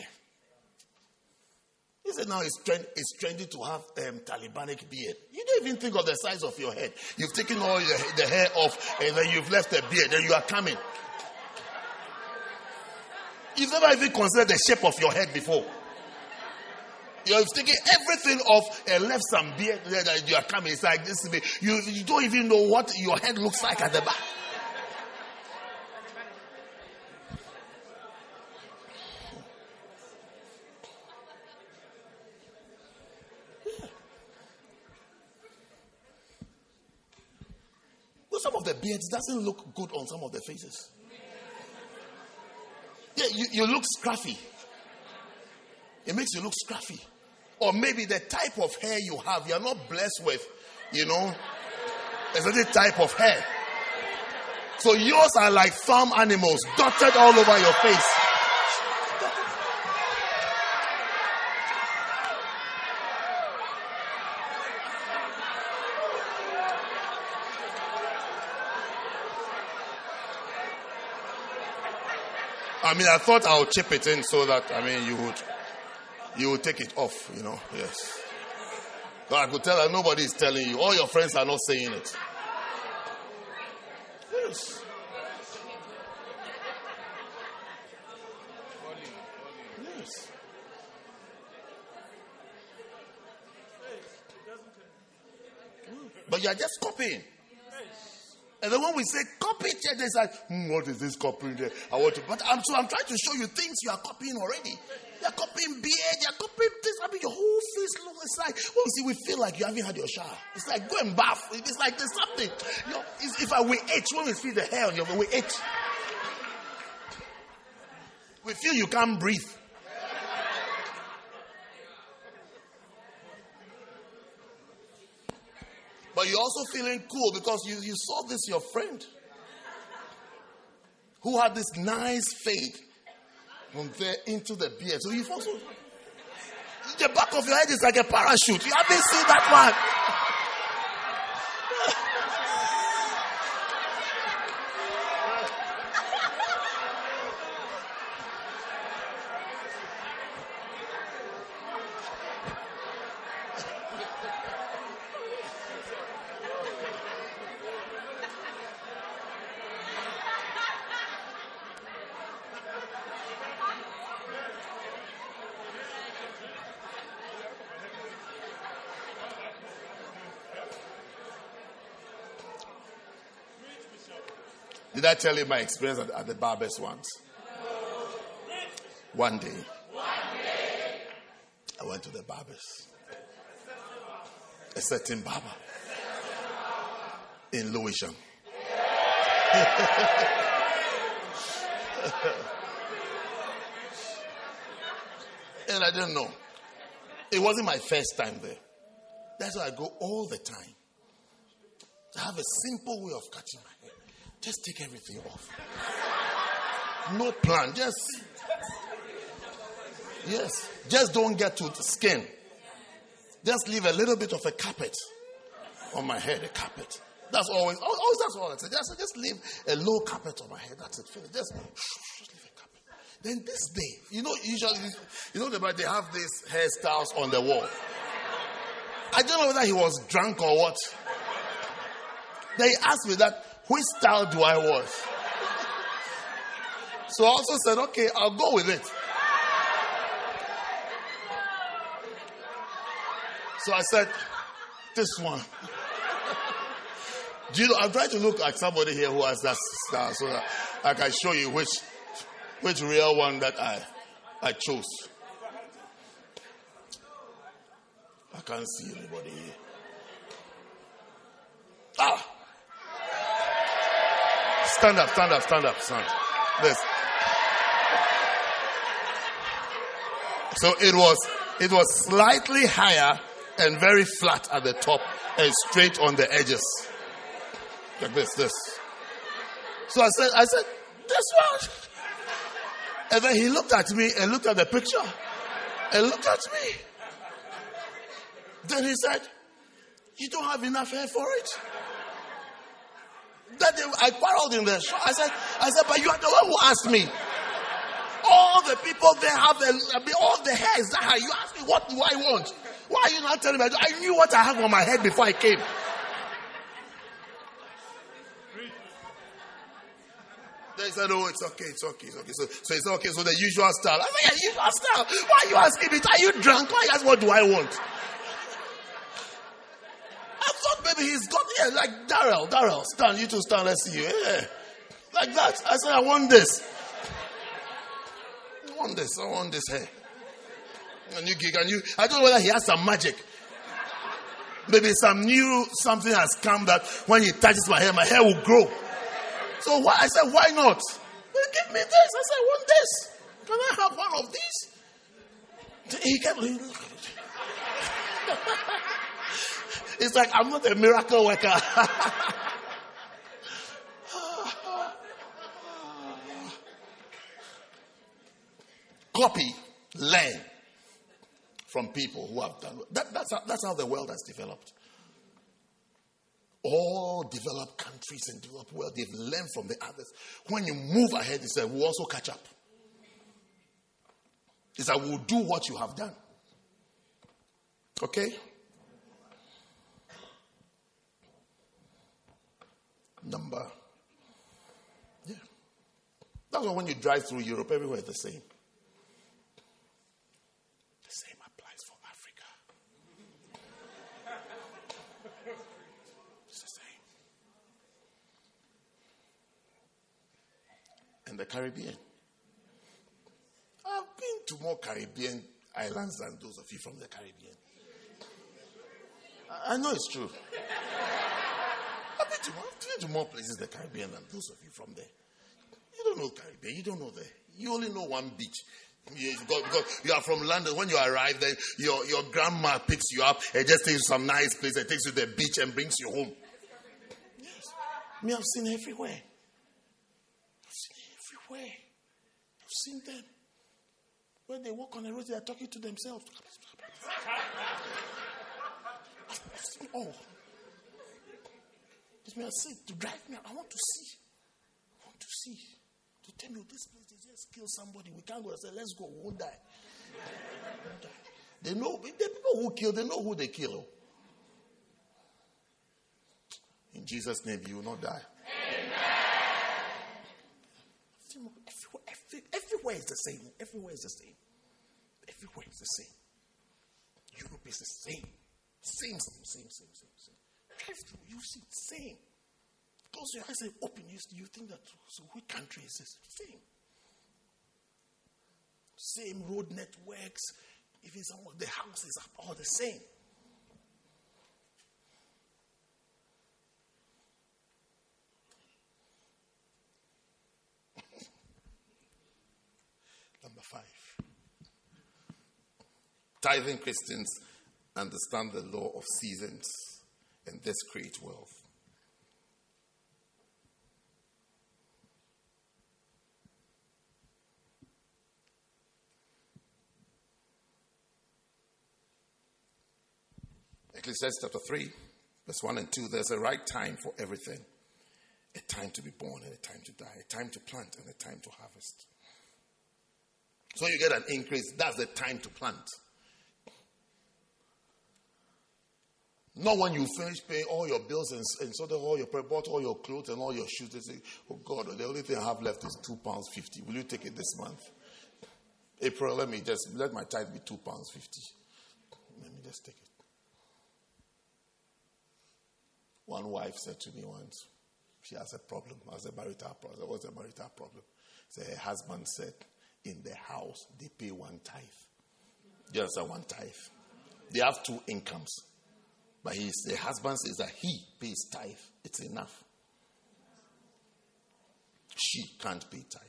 He now it's, trend, it's trendy to have um, Talibanic beard. You don't even think of the size of your head. You've taken all your, the hair off and then you've left the beard and you are coming. You've never even considered the shape of your head before. You've taken everything off and left some beard there that you are coming. It's like this. You, you don't even know what your head looks like at the back. Some of the beards doesn't look good on some of the faces. Yeah, you, you look scruffy. It makes you look scruffy. Or maybe the type of hair you have, you're not blessed with, you know, a certain type of hair. So yours are like farm animals dotted all over your face. I mean, I thought I would chip it in so that I mean you would you will take it off, you know. Yes. But I could tell that nobody is telling you. All your friends are not saying it. Yes. Yes. But you are just copying. And then when we say copy church, they say, hmm, what is this copying there? I want to, but I'm so I'm trying to show you things you are copying already. You're copying beard, you're copying this. I mean, your whole face looks it's like, well, see, we feel like you haven't had your shower. It's like go and bath. It's like there's something. You know, if I we itch, when we feel the hair on your we itch. We feel you can't breathe. But you're also feeling cool because you, you saw this your friend who had this nice fade from there into the beard. So you've also the back of your head is like a parachute. You haven't seen that one. Did I tell you my experience at, at the barbers once? One day, I went to the barbers. A certain barber in Lewisham. and I didn't know. It wasn't my first time there. That's why I go all the time. I have a simple way of cutting my hair. Just take everything off. No plan. Just yes. Just don't get to the skin. Just leave a little bit of a carpet on my head. A carpet. That's always. Always that's all I say. Just, just leave a low carpet on my head. That's it. Finish. Just, just leave a carpet. Then this day, you know, usually, you know, they have these hairstyles on the wall. I don't know whether he was drunk or what. They asked me that, which style do I want? So I also said, okay, I'll go with it. So I said, this one. Do you know, I'm trying to look at somebody here who has that style so that I can show you which which real one that I I chose. I can't see anybody here. Ah! Stand up, stand up, stand up, stand. This. So it was it was slightly higher and very flat at the top and straight on the edges. Like this, this. So I said, I said, this one. And then he looked at me and looked at the picture and looked at me. Then he said, You don't have enough hair for it. That day, I quarreled in the shop. I said, I said, but you are the one who asked me. All the people they have, the, all the hair is that high. You asked me, what do I want? Why are you not telling me? I knew what I had on my head before I came. They said, oh, it's okay, it's okay, it's okay. So, so it's okay. So the usual style. I said, yeah, usual style. Why are you asking me? Are you drunk? Why ask what do I want? I thought maybe he's got, yeah, like Daryl, Daryl, stand, you two stand, let's see you. Yeah. Like that. I said, I want this. I want this. I want this hair. And you gig and you, I don't know whether he has some magic. Maybe some new something has come that when he touches my hair, my hair will grow. So why, I said, why not? Well, give me this. I said, I want this. Can I have one of these? He kept It's like I'm not a miracle worker. Copy, learn from people who have done that. That's how, that's how the world has developed. All developed countries and developed world, they've learned from the others. When you move ahead, they say, we'll also catch up. It's like we'll do what you have done. Okay? Number. Yeah. That's why when you drive through Europe, everywhere is the same. The same applies for Africa. It's the same. And the Caribbean. I've been to more Caribbean islands than those of you from the Caribbean. I know it's true. I've been, to, I've been to more places in the Caribbean than those of you from there. You don't know Caribbean. You don't know there. You only know one beach. You, because, you are from London. When you arrive there, your, your grandma picks you up and just takes you to some nice place and takes you to the beach and brings you home. Yes. Me, I've seen everywhere. I've seen everywhere. I've seen them. When they walk on the road, they are talking to themselves. All. This man said to drive me. I want to see. I want to see. To tell me this place they just kill somebody. We can't go and say, let's go. We won't die. We won't die. They know the people who kill, they know who they kill. In Jesus' name, you will not die. Everywhere, every, everywhere is the same. Everywhere is the same. Everywhere is the same. Europe is the same. Same, same, same, same, same, same. You see, same. Close your eyes and open, you, you think that, so which country is this? Same. Same road networks. If it's all, the houses are all the same. Number five. Tithing Christians understand the law of seasons, and this creates wealth. Ecclesiastes chapter 3, verse 1 and 2 there's a right time for everything a time to be born and a time to die, a time to plant and a time to harvest. So you get an increase. That's the time to plant. Not when you finish paying all your bills and, and sort of all your bought all your clothes and all your shoes. They say, "Oh God, the only thing I have left is two pounds fifty. Will you take it this month?" April, let me just let my tithe be two pounds fifty. Let me just take it. One wife said to me once, she has a problem, has a marital problem. What's a marital problem? So her husband said, in the house, they pay one tithe. A one tithe. They have two incomes. But his, the husband says that he pays tithe. It's enough. She can't pay tithe.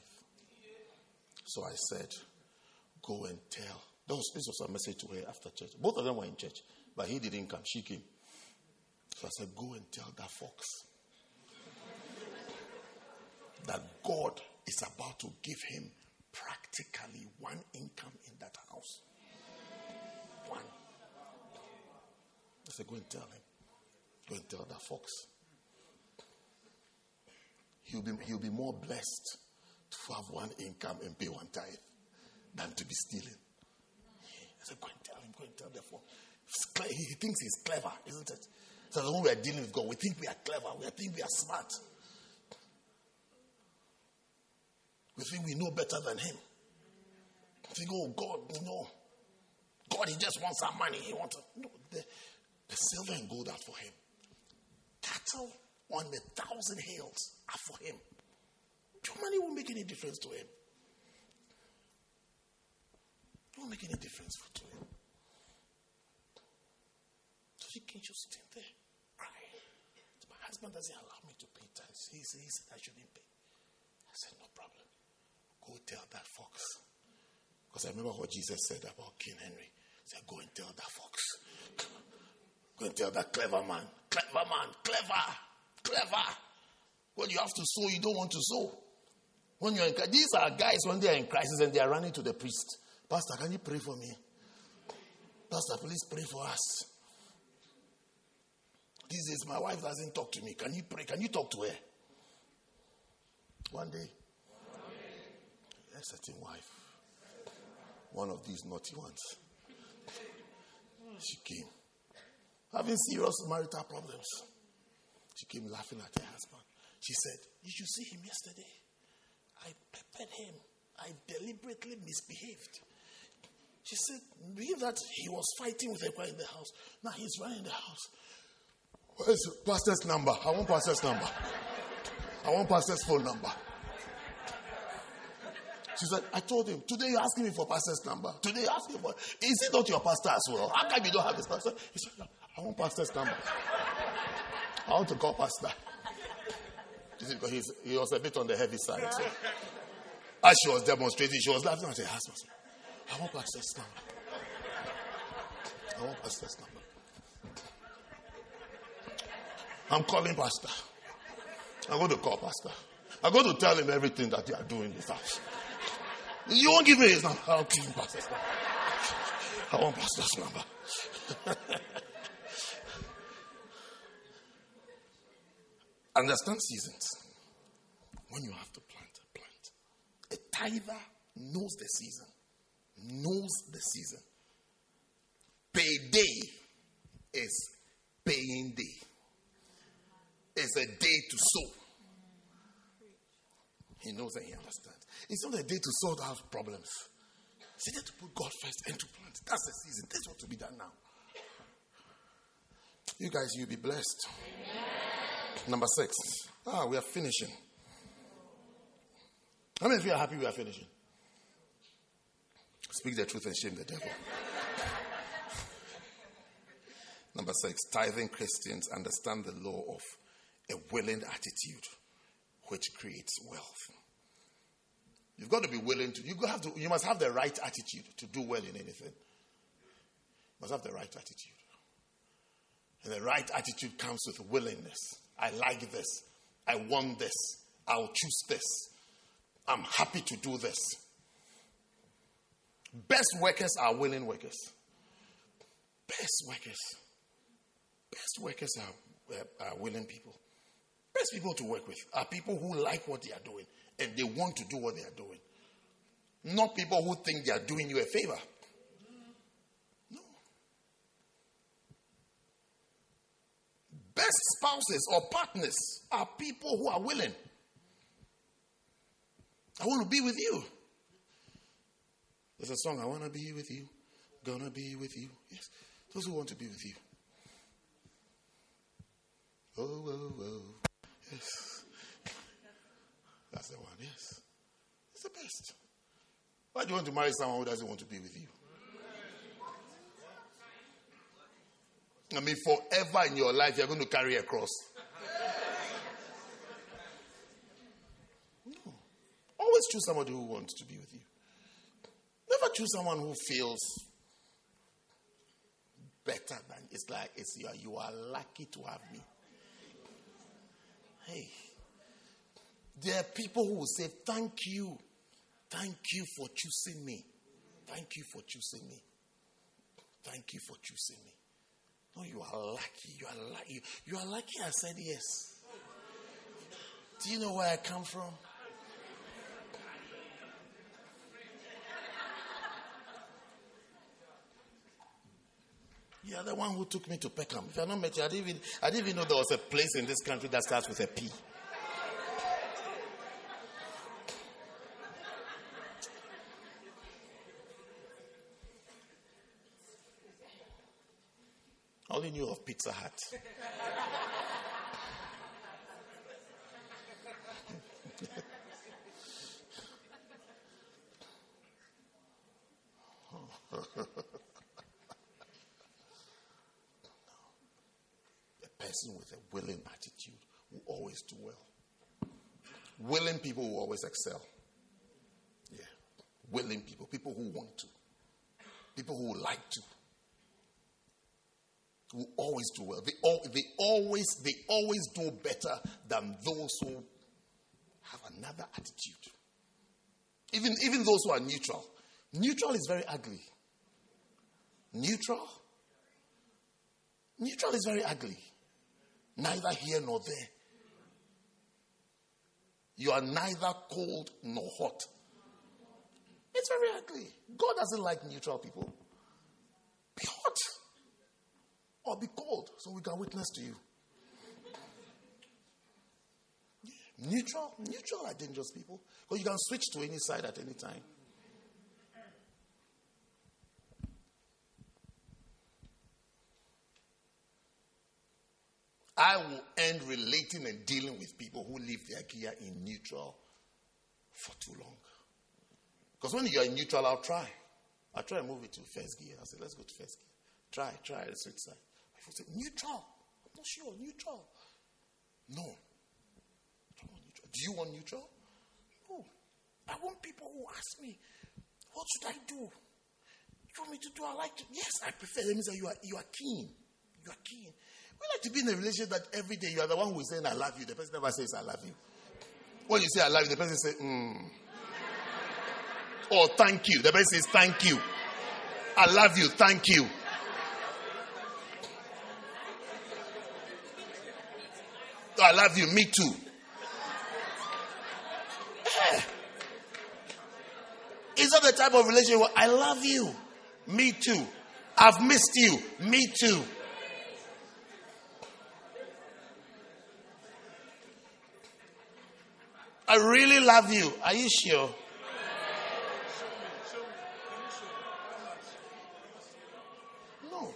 So I said, go and tell. Was, this was a message to her after church. Both of them were in church, but he didn't come. She came. So I said, go and tell that fox that God is about to give him practically one income in that house. One. Go and tell him. Go and tell that fox. He'll be, he'll be more blessed to have one income and pay one tithe than to be stealing. I said, go and tell him, go and tell the fox. He thinks he's clever, isn't it? So when we are dealing with God, we think we are clever, we think we are smart. We think we know better than him. We think, oh God, no. God, he just wants our money. He wants no, the, the silver and gold are for him. Cattle on the thousand hills are for him. Your money won't make any difference to him. It won't make any difference to him. So he can just stand there crying. My husband doesn't allow me to pay tithes. He said I shouldn't pay. I said, no problem. Go tell that fox. Because I remember what Jesus said about King Herod. He said, Go and tell that fox. Go and tell that clever man. Clever man. Clever. Clever. When you have to sow, you don't want to sow. When you're in, these are guys when they are in crisis and they are running to the priest. Pastor, can you pray for me? Pastor, please pray for us. These days, my wife doesn't talk to me. Can you pray? Can you talk to her? One day, a certain wife, one of these naughty ones, she came having serious marital problems. She came laughing at her husband. She said, Did You see him yesterday. I peppered him. I deliberately misbehaved. She said, Believe that he was fighting with guy in the house. Now he's running the house. Where's pastor's number? I want pastor's number. I want pastor's phone number. She said, I told him, today you're asking me for pastor's number. Today you're asking for, is it not your pastor as well? How come you don't have his pastor? He said, I want pastor's number. I want to call pastor. Because he's, he was a bit on the heavy side. So. As she was demonstrating, she was laughing at her husband. I want pastor's number. I want pastor's number. I'm calling pastor. I'm going to call pastor. I'm going to tell him everything that you are doing in this house. You won't give me his number. I'll give him pastor's number. I want pastor's number. Understand seasons. When you have to plant, plant. A tither knows the season. Knows the season. Payday is paying day. It's a day to sow. He knows and he understands. It's not a day to sort out problems. It's a day to put God first and to plant. That's the season. That's what to be done now. You guys, you'll be blessed. Amen. Number six. Ah, we are finishing. How many of you are happy we are finishing? Speak the truth and shame the devil. Number six, tithing Christians understand the law of a willing attitude which creates wealth. You've got to be willing to, you, have to, you must have the right attitude to do well in anything. You must have the right attitude. And the right attitude comes with willingness. I like this. I want this. I'll choose this. I'm happy to do this. Best workers are willing workers. Best workers. Best workers are, uh, are willing people. Best people to work with are people who like what they are doing and they want to do what they are doing. Not people who think they are doing you a favor. Best spouses or partners are people who are willing. I want to be with you. There's a song, I want to be with you, gonna be with you. Yes, those who want to be with you. Oh, oh, oh. Yes. That's the one, yes. It's the best. Why do you want to marry someone who doesn't want to be with you? I mean, forever in your life, you're going to carry a cross. No. Always choose somebody who wants to be with you. Never choose someone who feels better than it's like it's you are, you are lucky to have me. Hey, there are people who will say, Thank you. Thank you for choosing me. Thank you for choosing me. Thank you for choosing me. No, you are lucky. You are lucky. You are lucky I said yes. Do you know where I come from? You are the one who took me to Peckham. If not met, I didn't even I didn't even know there was a place in this country that starts with a P. I only knew of Pizza Hut. a person with a willing attitude will always do well. Willing people will always excel. Yeah. Willing people, people who want to, people who like to will always do well. They, all, they always they always do better than those who have another attitude. Even even those who are neutral. Neutral is very ugly. Neutral. Neutral is very ugly. Neither here nor there. You are neither cold nor hot. It's very ugly. God doesn't like neutral people. Be hot or be cold so we can witness to you. Neutral, neutral are dangerous people because you can switch to any side at any time. I will end relating and dealing with people who leave their gear in neutral for too long. Because when you're in neutral, I'll try. I'll try and move it to first gear. I'll say, let's go to first gear. Try, try the switch side. People said, neutral. I'm not sure, neutral. No. neutral. Do you want neutral? No. I want people who ask me, what should I do? You want me to do? I like to. Yes, I prefer. That means that you are, you are keen. You are keen. We like to be in a relationship that every day you are the one who is saying, I love you. The person never says, I love you. When you say, I love you, the person says, hmm. Or thank you. The person says, thank you. I love you. Thank you. I love you. Me too. Yeah. Is that the type of relationship where I love you? Me too. I've missed you. Me too. I really love you. Are you sure? No.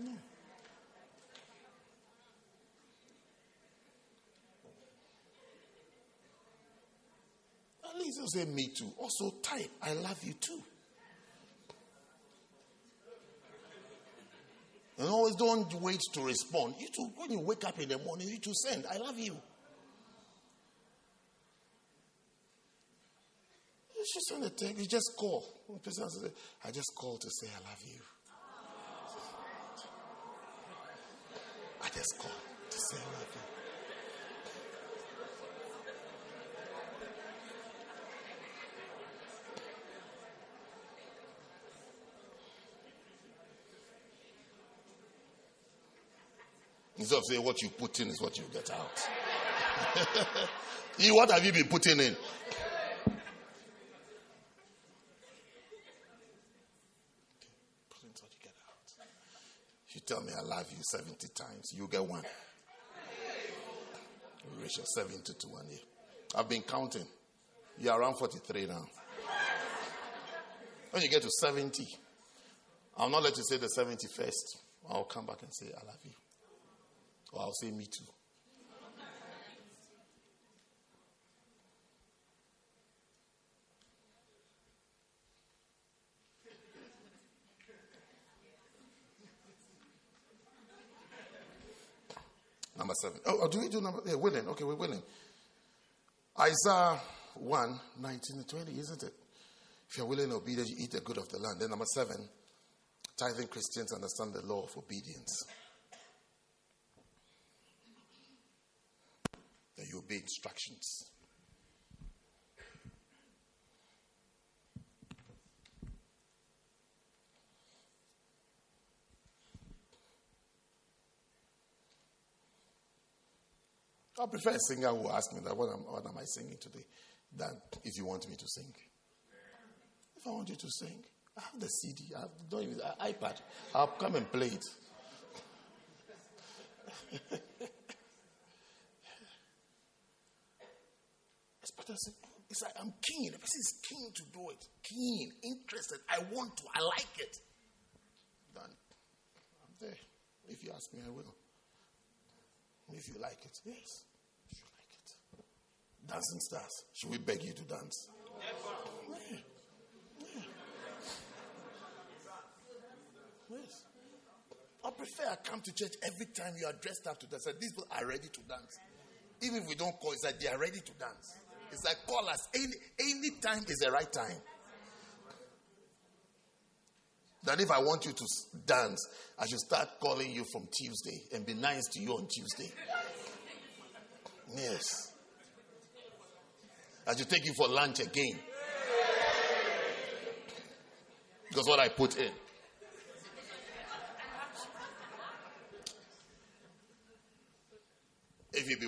No. You say me too. Also type, I love you too. And always don't wait to respond. You too, when you wake up in the morning, you to send, I love you. You should send a text. You just call. One person says, I just called to say I love you. I just called to say I love you. Instead of saying what you put in is what you get out. you, what have you been putting in? You tell me I love you 70 times, you get one. You reach your 70 to one year. I've been counting. You're around 43 now. When you get to 70, I'll not let you say the 71st. I'll come back and say, I love you. Or I'll say, me too. Number seven. Oh, oh, do we do number? Yeah, willing. Okay, we're willing. Isaiah 1, 19 and 20, isn't it? If you're willing and obedient, you eat the good of the land. Then number seven, tithing Christians understand the law of obedience. You obey instructions. I prefer a singer who asks me that what am, what am I singing today than if you want me to sing. If I want you to sing, I have the CD, I have even, iPad. I'll come and play it. better. It's like I'm keen. The person is keen to do it. Keen, interested. I want to. I like it. Then I'm there. If you ask me, I will. If you like it, yes. If you like it. Dancing stars. Should we beg you to dance? Yeah. Yeah. Yes. I prefer I come to church every time you are dressed up to dance. These people are ready to dance. Even if we don't call, it's like they are ready to dance. It's like call us. Any, any time is the right time. That if I want you to dance, I should start calling you from Tuesday and be nice to you on Tuesday. Yes. I should take you for lunch again. Because what I put in. If you be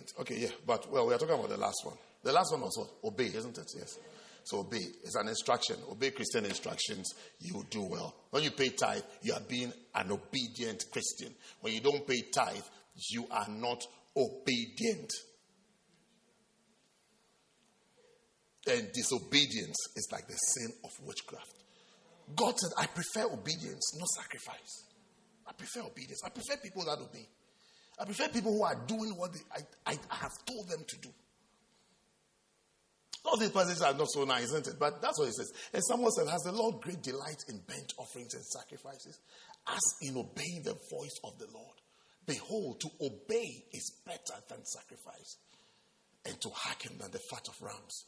obedient. Okay, yeah. But, well, we are talking about the last one. The last one what? Obey, isn't it? Yes. So obey. It's an instruction. Obey Christian instructions, you do well. When you pay tithe, you are being an obedient Christian. When you don't pay tithe, you are not obedient. And disobedience is like the sin of witchcraft. God said, I prefer obedience, not sacrifice. I prefer obedience. I prefer people that obey. I prefer people who are doing what they, I, I have told them to do. All these passages are not so nice, isn't it? But that's what it says. And someone said, Has the Lord great delight in burnt offerings and sacrifices, as in obeying the voice of the Lord? Behold, to obey is better than sacrifice, and to hearken than the fat of rams.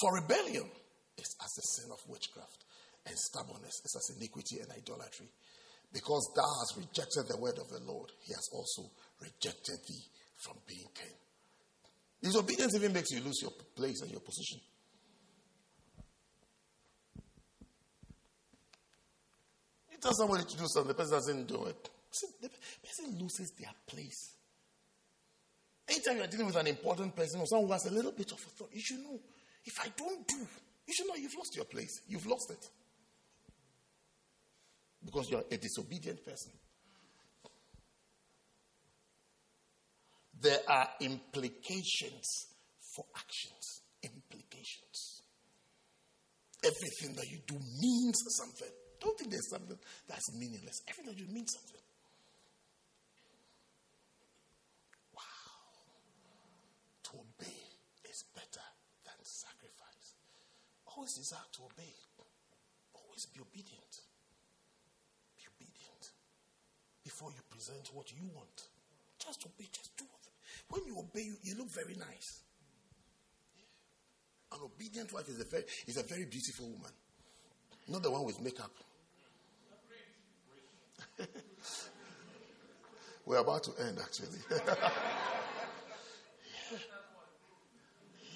For rebellion is as the sin of witchcraft, and stubbornness is as iniquity and idolatry. Because thou hast rejected the word of the Lord, he has also rejected thee from being king. Disobedience even makes you lose your place and your position. You tell somebody to do something, the person doesn't do it. The person loses their place. Anytime you're dealing with an important person or someone who has a little bit of authority, you should know if I don't do, you should know you've lost your place. You've lost it. Because you're a disobedient person. There are implications for actions. Implications. Everything that you do means something. Don't think there's something that's meaningless. Everything that you means something. Wow. To obey is better than sacrifice. Always desire to obey. Always be obedient. Be obedient. Before you present what you want. Just obey, just do it. When you obey, you, you look very nice. An obedient wife is a very is a very beautiful woman. Not the one with makeup. We're about to end actually. yeah.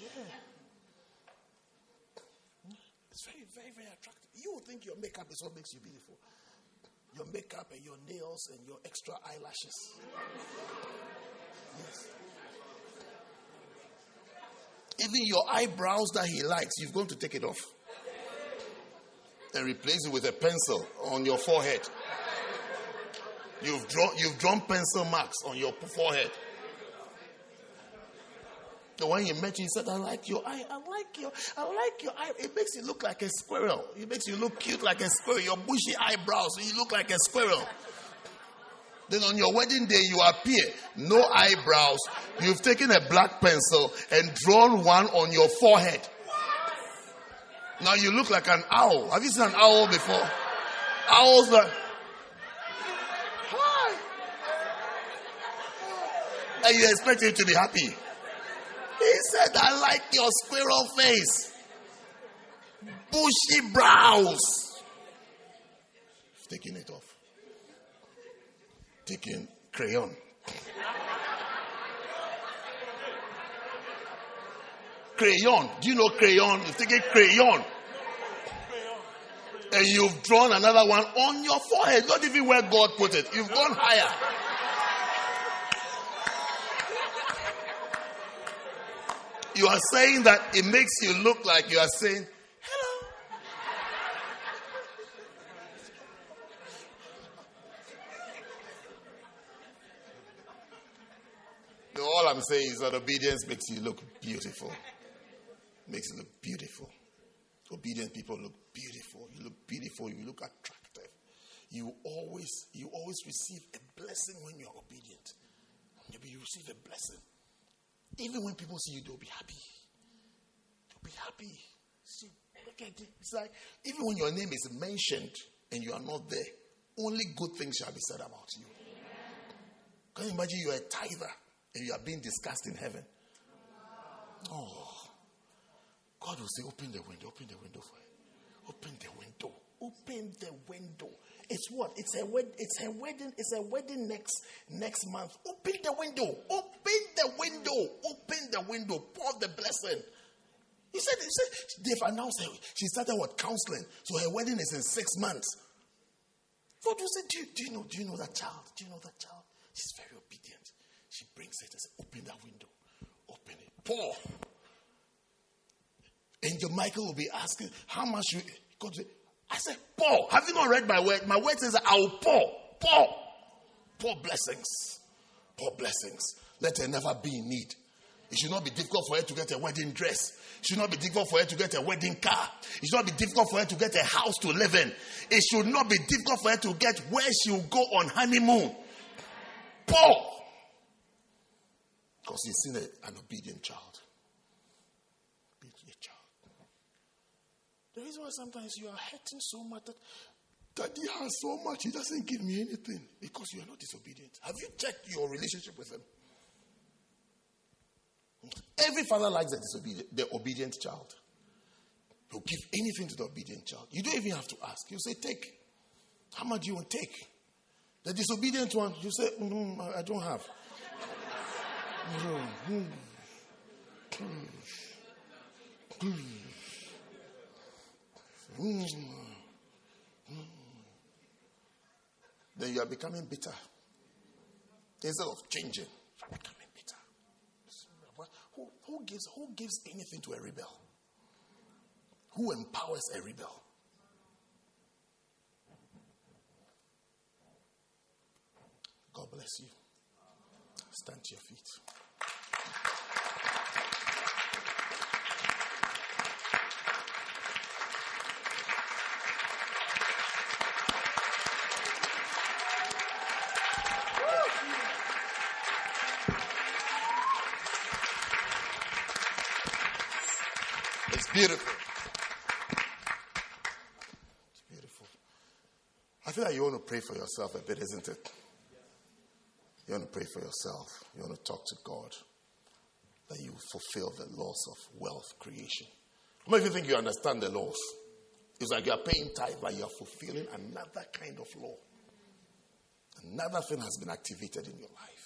Yeah. It's very, very, very attractive. You think your makeup is what makes you beautiful. Your makeup and your nails and your extra eyelashes. Yes. Even your eyebrows that he likes, you've got to take it off. and replace it with a pencil on your forehead. You've drawn, you've drawn pencil marks on your forehead. One you met you, he said, I like your eye. I like your, I like your eye. It makes you look like a squirrel. It makes you look cute like a squirrel. Your bushy eyebrows, you look like a squirrel. Then on your wedding day, you appear, no eyebrows. You've taken a black pencil and drawn one on your forehead. Now you look like an owl. Have you seen an owl before? Owls like, hi. And you expect him to be happy. He said, I like your squirrel face. Bushy brows. Taking it off. Taking crayon. crayon. Do you know crayon? You've taken crayon. And you've drawn another one on your forehead, not even where God put it. You've gone higher. You are saying that it makes you look like you are saying, hello. All I'm saying is that obedience makes you look beautiful. Makes you look beautiful. Obedient people look beautiful. You look beautiful. You look attractive. You always, you always receive a blessing when you're obedient. Maybe you receive a blessing. Even when people see you, they'll be happy. They'll be happy. See, look at it. It's like even when your name is mentioned and you are not there, only good things shall be said about you. Can you imagine you're a tither and you are being discussed in heaven? Oh. God will say, Open the window, open the window for it. Open the window. Open the window. It's what? It's a wed- it's a wedding, it's a wedding next next month. Open the window. Open the window. Open the window. Pour the blessing. He said, he said they've announced her. She started what? Counseling. So her wedding is in six months. God will say, do you, do you know, do you know that child? Do you know that child? She's very obedient. She brings it and says, Open that window. Open it. Pour. Angel Michael will be asking, How much you God I said, Paul, Have you not read my word? My word says, I will pour. Pour. Pour blessings. Pour blessings. Let her never be in need. It should not be difficult for her to get a wedding dress. It should not be difficult for her to get a wedding car. It should not be difficult for her to get a house to live in. It should not be difficult for her to get where she will go on honeymoon. Paul. Because you've seen an obedient child. Obedient child. The reason why sometimes you are hurting so much that daddy has so much, he doesn't give me anything because you are not disobedient. Have you checked your relationship with him? Every father likes the disobedient, the obedient child. He'll give anything to the obedient child. You don't even have to ask. You say, Take. How much do you want? Take. The disobedient one, you say, mm, I don't have. Mm, mm, Mm. then you are becoming bitter. Instead of changing, you are becoming bitter. Who, who, gives, who gives anything to a rebel? Who empowers a rebel? God bless you. Stand to your feet. It's beautiful. It's beautiful. I feel like you want to pray for yourself a bit, isn't it? You want to pray for yourself. You want to talk to God that you fulfill the laws of wealth creation. How many of you think you understand the laws? It's like you are paying tithe, but you are fulfilling another kind of law. Another thing has been activated in your life.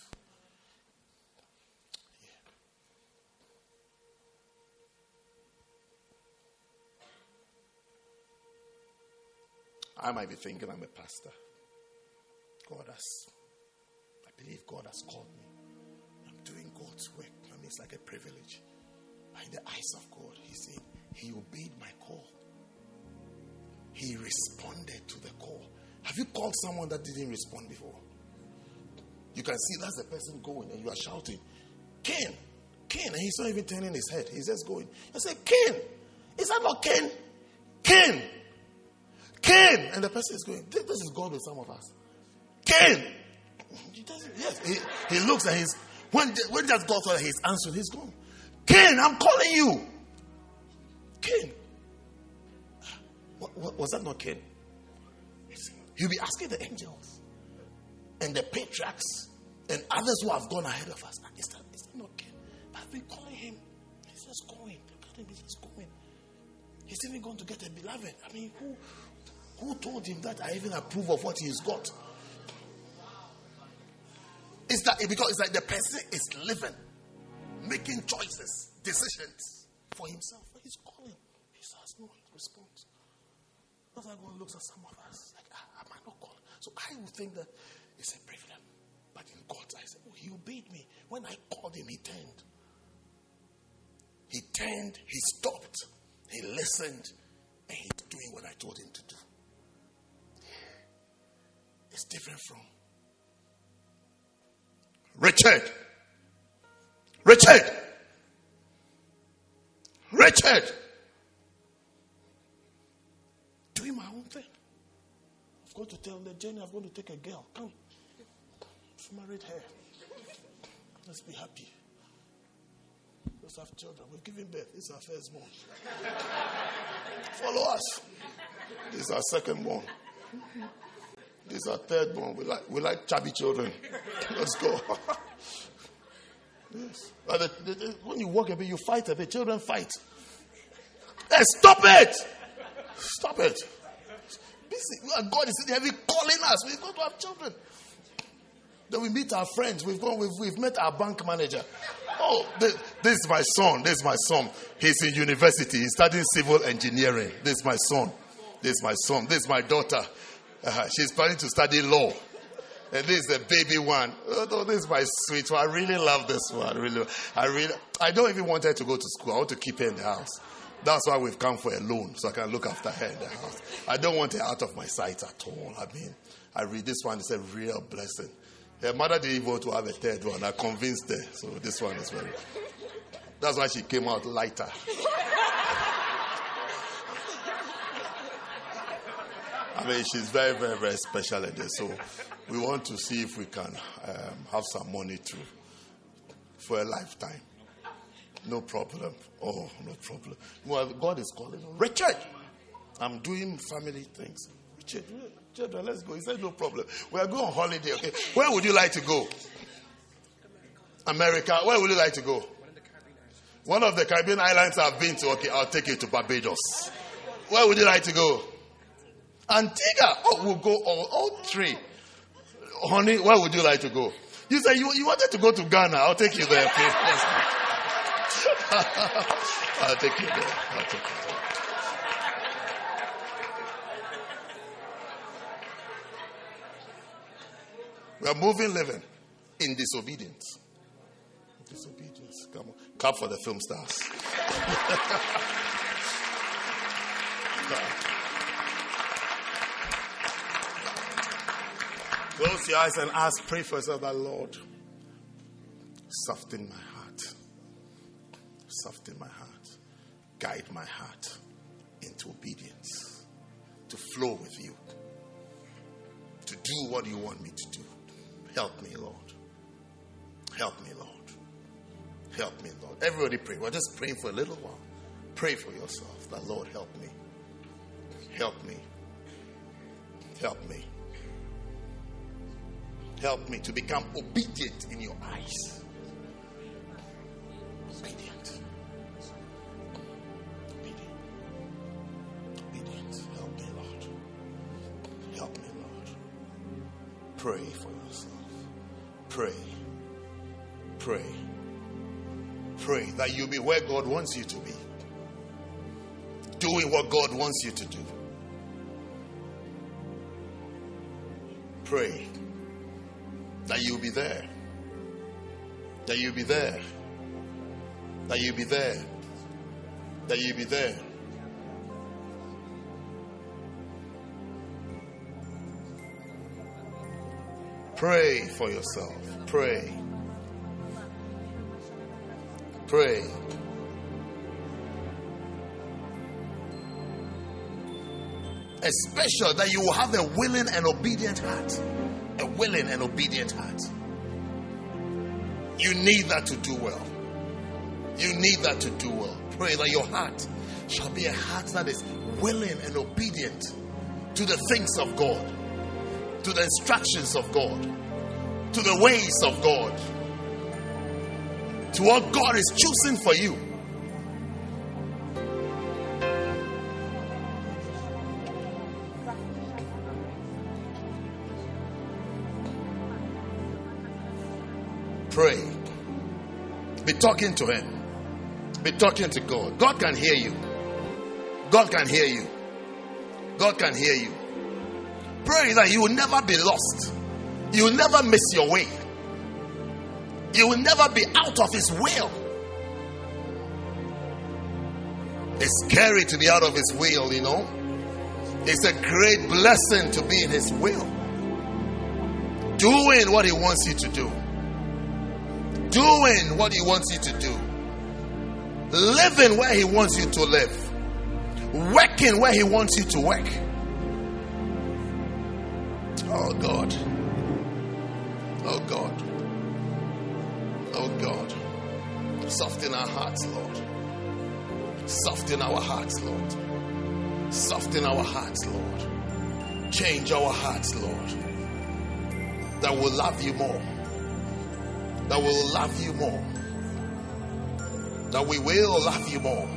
I might be thinking I'm a pastor. God has, I believe God has called me. I'm doing God's work. I mean, it's like a privilege. By the eyes of God, He said, He obeyed my call. he responded to the call. Have you called someone that didn't respond before? You can see that's the person going, and you are shouting, Ken, Ken, and he's not even turning his head. He's just going. I say, Ken, is that not Ken? Ken, Ken, and the person is going. This is God with some of us. Ken, yes, he, he looks at his when when just God saw he's answering, he's going. Ken, I'm calling you. Ken, what, what, was that not Ken? He'll be asking the angels and the patriarchs and others who have gone ahead of us. Is that, is that not? But I've been calling him. He's just going. Look at him. He's just going. He's even going to get a beloved. I mean, who, who told him that I even approve of what he's got? It's that because it's like the person is living, making choices, decisions for himself. He's calling. He has no response. That's why God looks at some of us like, ah, am I not called? So I would think that it's a privilege. But in God's eyes, oh, he obeyed me. When I called him, he turned. He turned, he stopped, he listened, and he's doing what I told him to do. It's different from Richard. Richard. Richard. Doing my own thing. I've got to tell the Jenny I've got to take a girl. Come. I've married her. Let's be happy. Let's have children. We're giving birth. It's our first born. Follow us. This is our second born. This is our third born. We like, we like chubby children. Let's go. yes. When you walk a bit, you fight a bit. Children fight. Hey, stop it! Stop it. God is heavy calling us. We've got to have children. Then we meet our friends. We've gone, we've, we've met our bank manager. Oh, this, this, is my son. This is my son. He's in university. He's studying civil engineering. This is my son. This is my son. This is my daughter. Uh, she's planning to study law. And this is the baby one. Oh, this is my sweet one. I really love this one. Really, I really, I don't even want her to go to school. I want to keep her in the house. That's why we've come for a loan, so I can look after her in the house. I don't want her out of my sight at all. I mean, I read this one, it's a real blessing. Her mother didn't want to have a third one. I convinced her. So this one is very. That's why she came out lighter. I mean, she's very, very, very special at this. So we want to see if we can um, have some money to for a lifetime. No problem. Oh, no problem. Well, God is calling. Richard, I'm doing family things. Richard, children, let's go. He said, no problem. We are going on holiday, okay? Where would you like to go? America. Where would you like to go? One of the Caribbean islands I've been to. Okay, I'll take you to Barbados. Where would you like to go? Antigua. Oh, we'll go all, all three. Honey, where would you like to go? You said you, you wanted to go to Ghana. I'll take you there. I'll take you there. I'll take you there. We are moving, living in disobedience. Disobedience. Come on. Clap for the film stars. Close your eyes and ask, pray for yourself that Lord, soften my heart. Soften my heart. Guide my heart into obedience. To flow with you. To do what you want me to do. Help me, Lord. Help me, Lord. Help me, Lord. Everybody pray. We're just praying for a little while. Pray for yourself that, Lord, help me. Help me. Help me. Help me to become obedient in your eyes. Obedient. Obedient. Obedient. Help me, Lord. Help me, Lord. Pray for yourself. Pray. Pray. Pray that you be where God wants you to be. Doing what God wants you to do. Pray that you'll be there. That you'll be there. That you'll be there. That you'll be there. Pray for yourself. Pray. Pray. Especially that you will have a willing and obedient heart. A willing and obedient heart. You need that to do well. You need that to do well. Pray that your heart shall be a heart that is willing and obedient to the things of God, to the instructions of God, to the ways of God, to what God is choosing for you. Talking to Him. Be talking to God. God can hear you. God can hear you. God can hear you. Pray that you will never be lost. You will never miss your way. You will never be out of His will. It's scary to be out of His will, you know. It's a great blessing to be in His will. Doing what He wants you to do. Doing what He wants you to do. Living where He wants you to live. Working where He wants you to work. Oh God. Oh God. Oh God. Soften our hearts, Lord. Soften our hearts, Lord. Soften our hearts, Lord. Change our hearts, Lord. That will love you more. That will love you more. That we will love you more.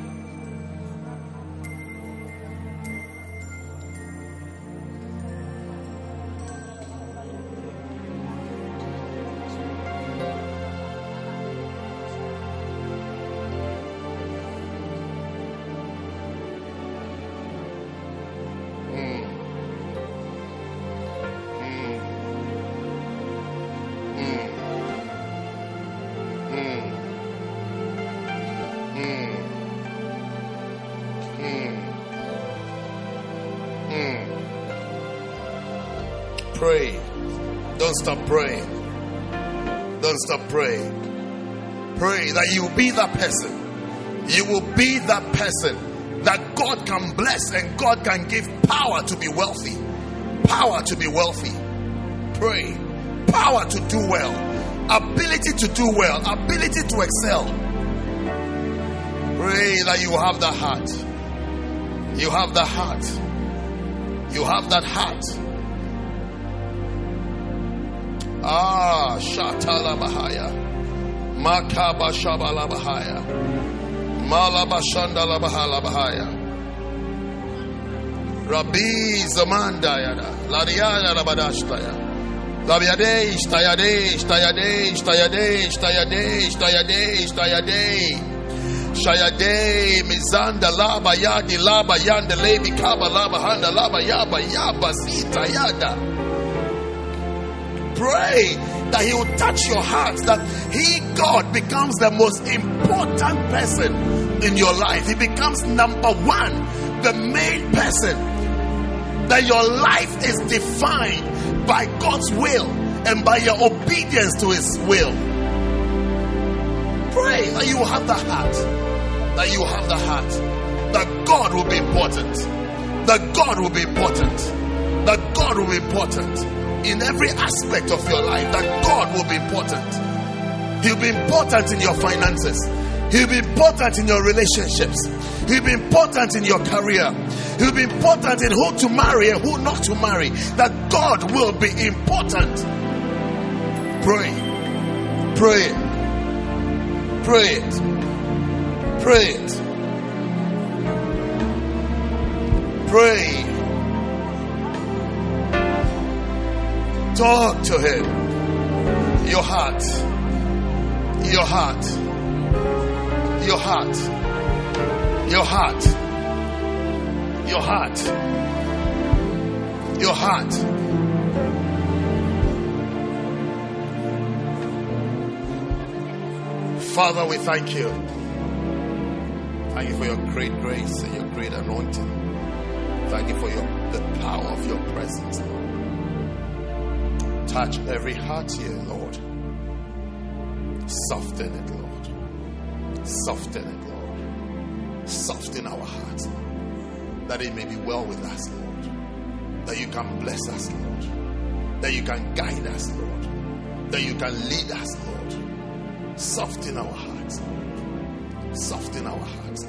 Stop praying. Pray that you be that person. You will be that person that God can bless and God can give power to be wealthy. Power to be wealthy. Pray. Power to do well. Ability to do well. Ability to excel. Pray that you have the heart. You have the heart. You have that heart. Ah, Shatala Bahaya. Makaba Shabala Bahaya. Malabashanda Labahala Bahaya. Rabbi Zamandayada. Ladiana Rabadashtaya. Labiade, Stayade, Stayade, Stayade, Stayade, Stayade, Stayade. Shayade, Mizanda, Laba, Yadi, Laba, Yanda, Lebi, Kaba, Laba, Handa, Laba, Yaba, Yaba, Sita, Yada. Pray that He will touch your heart, that He, God, becomes the most important person in your life. He becomes number one, the main person. That your life is defined by God's will and by your obedience to His will. Pray that you have the heart, that you have the heart, that God will be important, that God will be important, that God will be important in every aspect of your life, that God will be important. He'll be important in your finances. He'll be important in your relationships. He'll be important in your career. He'll be important in who to marry and who not to marry. That God will be important. Pray. Pray. Pray it. Pray it. Pray. Talk to him. Your heart. Your heart. Your heart. Your heart. Your heart. Your heart. Father, we thank you. Thank you for your great grace and your great anointing. Thank you for your, the power of your presence, Lord. Touch every heart here, Lord. Soften it, Lord. Soften it, Lord. Soften our hearts, Lord. That it may be well with us, Lord. That you can bless us, Lord. That you can guide us, Lord. That you can lead us, Lord. Soften our hearts, Lord. Soften our hearts.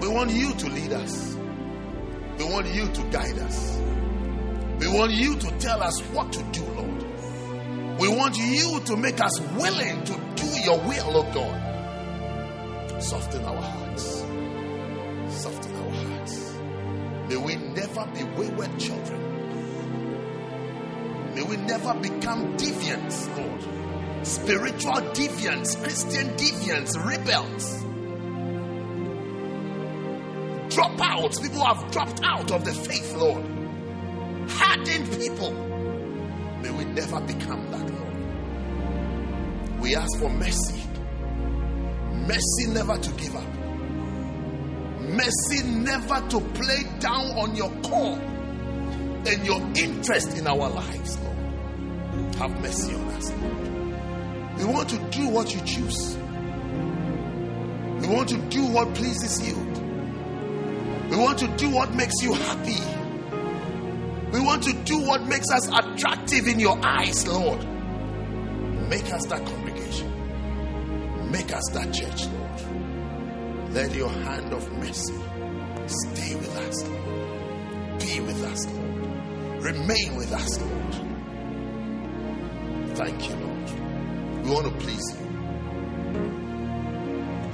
We want you to lead us. We want you to guide us. We want you to tell us what to do, Lord. We want you to make us willing to do your will, oh God. Soften our hearts. Soften our hearts. May we never be wayward children. May we never become deviants, Lord. Spiritual deviants, Christian deviants, rebels. Dropouts, people have dropped out of the faith, Lord. Hardened people. May we never become that, Lord. We ask for mercy. Mercy never to give up. Mercy never to play down on your call and your interest in our lives, Lord. Have mercy on us, Lord. We want to do what you choose. We want to do what pleases you. We want to do what makes you happy. We want to do what makes us attractive in your eyes, Lord. Make us that congregation. Make us that church, Lord. Let your hand of mercy stay with us, Lord. Be with us, Lord. Remain with us, Lord. Thank you, Lord. We want to please you.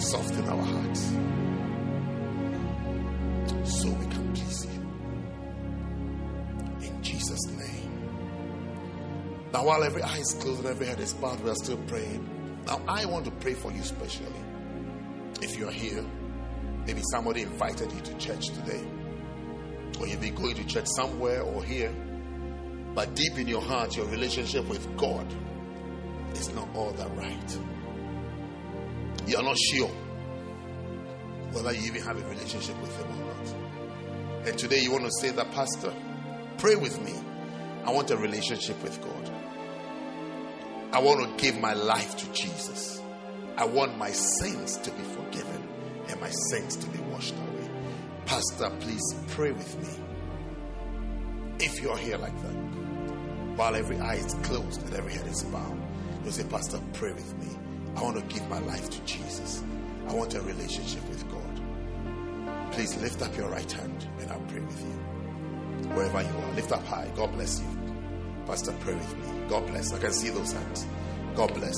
Soften our hearts Now, while every eye is closed and every head is bowed, we are still praying. Now, I want to pray for you specially. If you're here, maybe somebody invited you to church today, or you've been going to church somewhere or here, but deep in your heart, your relationship with God is not all that right. You're not sure whether you even have a relationship with Him or not. And today you want to say that, Pastor, pray with me. I want a relationship with God. I want to give my life to Jesus. I want my sins to be forgiven and my sins to be washed away. Pastor, please pray with me. If you're here like that, while every eye is closed and every head is bowed, you say, Pastor, pray with me. I want to give my life to Jesus. I want a relationship with God. Please lift up your right hand and I'll pray with you. Wherever you are, lift up high. God bless you. Pastor, pray with me. God bless. I can see those hands. God bless.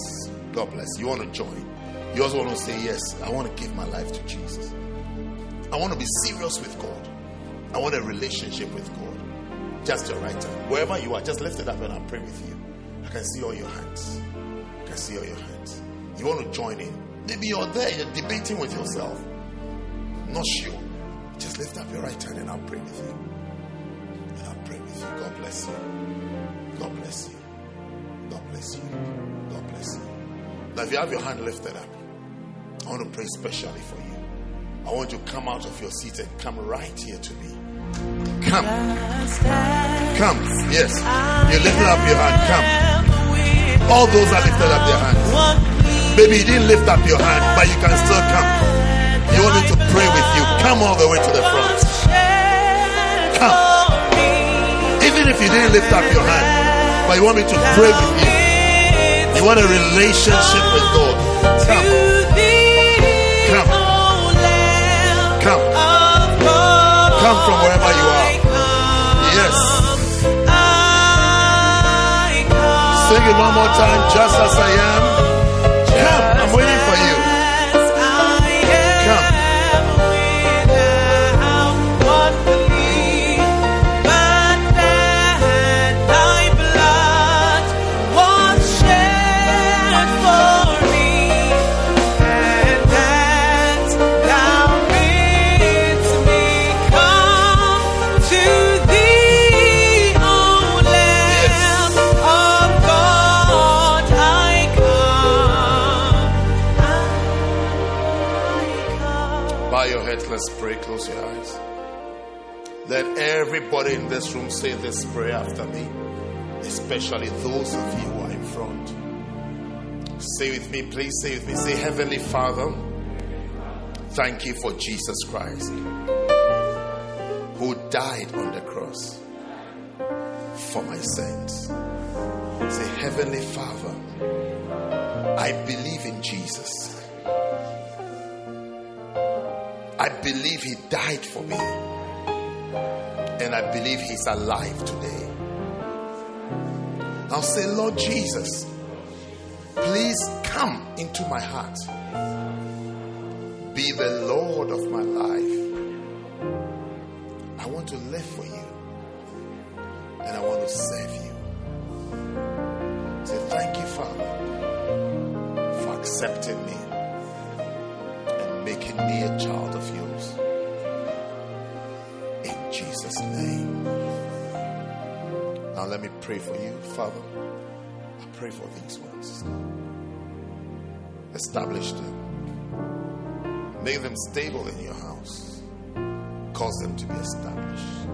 God bless. You want to join. You also want to say, Yes, I want to give my life to Jesus. I want to be serious with God. I want a relationship with God. Just your right hand. Wherever you are, just lift it up and I'll pray with you. I can see all your hands. I can see all your hands. You want to join in. Maybe you're there, you're debating with yourself. Not sure. Just lift up your right hand and I'll pray with you. And I'll pray with you. God bless you. God bless you. God bless you. God bless you. Now, if you have your hand lifted up, I want to pray specially for you. I want you to come out of your seat and come right here to me. Come. Come. Yes. You lifted up your hand. Come. All those that lifted up their hands. Maybe you didn't lift up your hand, but you can still come. You want me to pray with you? Come all the way to the front. Come. Even if you didn't lift up your hand, but you want me to pray with you. You want a relationship with God. Come. Come. Come. Come from wherever you are. Yes. Sing it one more time, just as I am. Everybody in this room say this prayer after me, especially those of you who are in front. Say with me, please say with me. Say, Heavenly Father, thank you for Jesus Christ who died on the cross for my sins. Say, Heavenly Father, I believe in Jesus. I believe He died for me. And I believe He's alive today. I'll say, Lord Jesus, please come into my heart. Be the Lord of my life. I want to live for you. And I want to serve you. Say, thank you, Father, for accepting me and making me a child of yours. Jesus' name. Now let me pray for you, Father. I pray for these ones. Establish them. Make them stable in your house. Cause them to be established.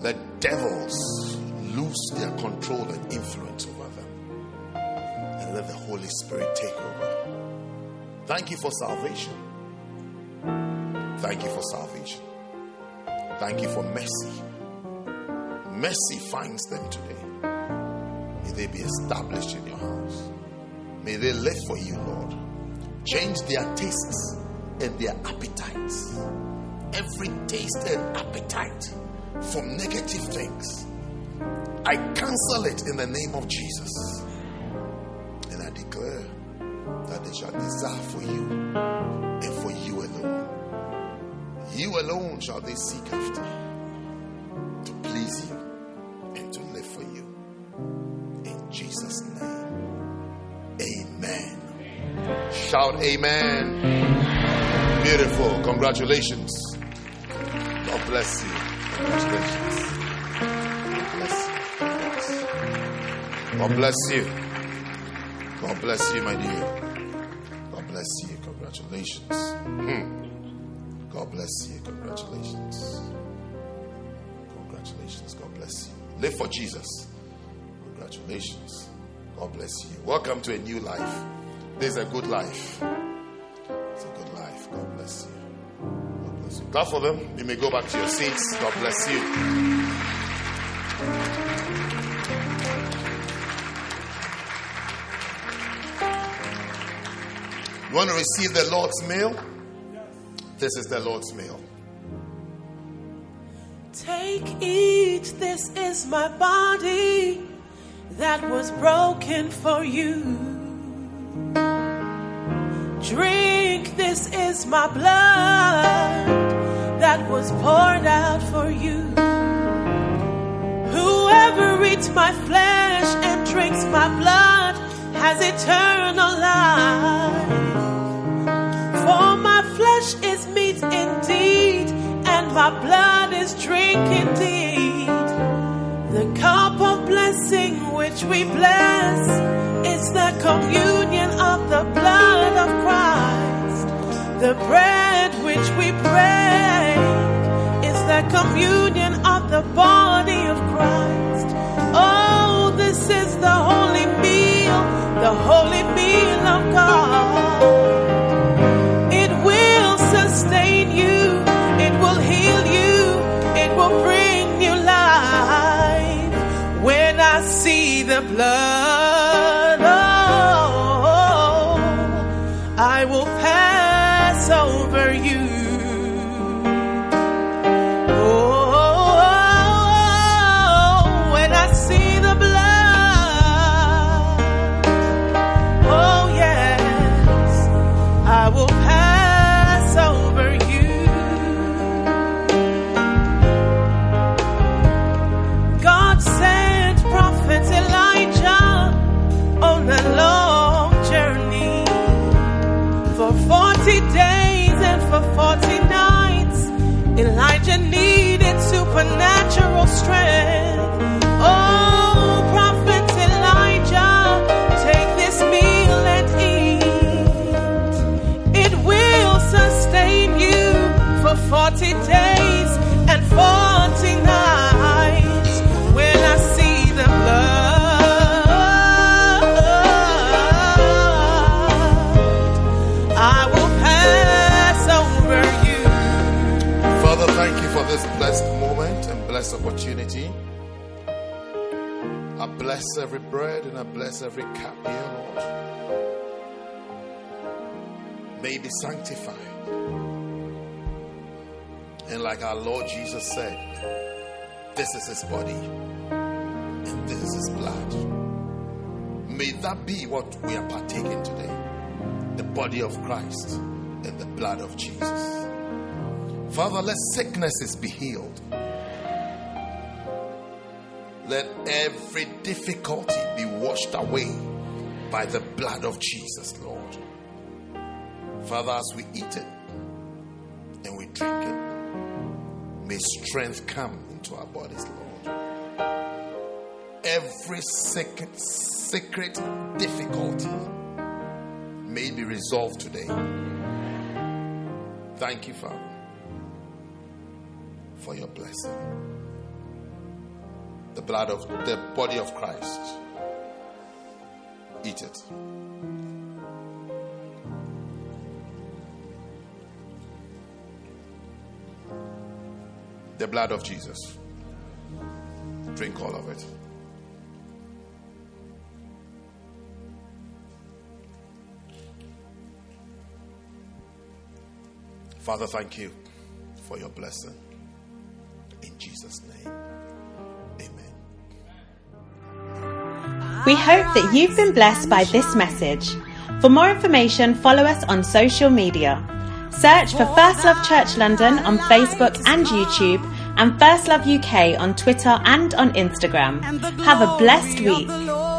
Let devils lose their control and influence over them. And let the Holy Spirit take over. Thank you for salvation. Thank you for salvation. Thank you for mercy. Mercy finds them today. May they be established in your house. May they live for you, Lord. Change their tastes and their appetites. Every taste and appetite for negative things. I cancel it in the name of Jesus. And I declare that they shall desire for you You alone shall they seek after to please you and to live for you. In Jesus' name. Amen. Shout amen. Beautiful. Congratulations. God bless you. Congratulations. God bless you. God bless you. God bless you, my dear. Bless you. Congratulations. Congratulations. God bless you. Live for Jesus. Congratulations. God bless you. Welcome to a new life. This is a good life. It's a good life. God bless you. God bless you. Clap for them. You may go back to your seats. God bless you. You want to receive the Lord's meal? This is the Lord's meal. Take, eat, this is my body that was broken for you. Drink, this is my blood that was poured out for you. Whoever eats my flesh and drinks my blood has eternal life. My blood is drink indeed. The cup of blessing which we bless is the communion of the blood of Christ. The bread which we break is the communion of the body of Christ. Oh, this is the holy meal, the holy the blood, supernatural strength. Bless every bread and I bless every cup here, Lord. May be sanctified. And like our Lord Jesus said, this is his body and this is his blood. May that be what we are partaking today the body of Christ and the blood of Jesus. Father, let sicknesses be healed. Let every difficulty be washed away by the blood of Jesus, Lord. Father, as we eat it and we drink it, may strength come into our bodies, Lord. Every secret, secret difficulty may be resolved today. Thank you, Father, for your blessing. The blood of the body of Christ. Eat it. The blood of Jesus. Drink all of it. Father, thank you for your blessing. In Jesus' name, We hope that you've been blessed by this message. For more information, follow us on social media. Search for First Love Church London on Facebook and YouTube, and First Love UK on Twitter and on Instagram. Have a blessed week.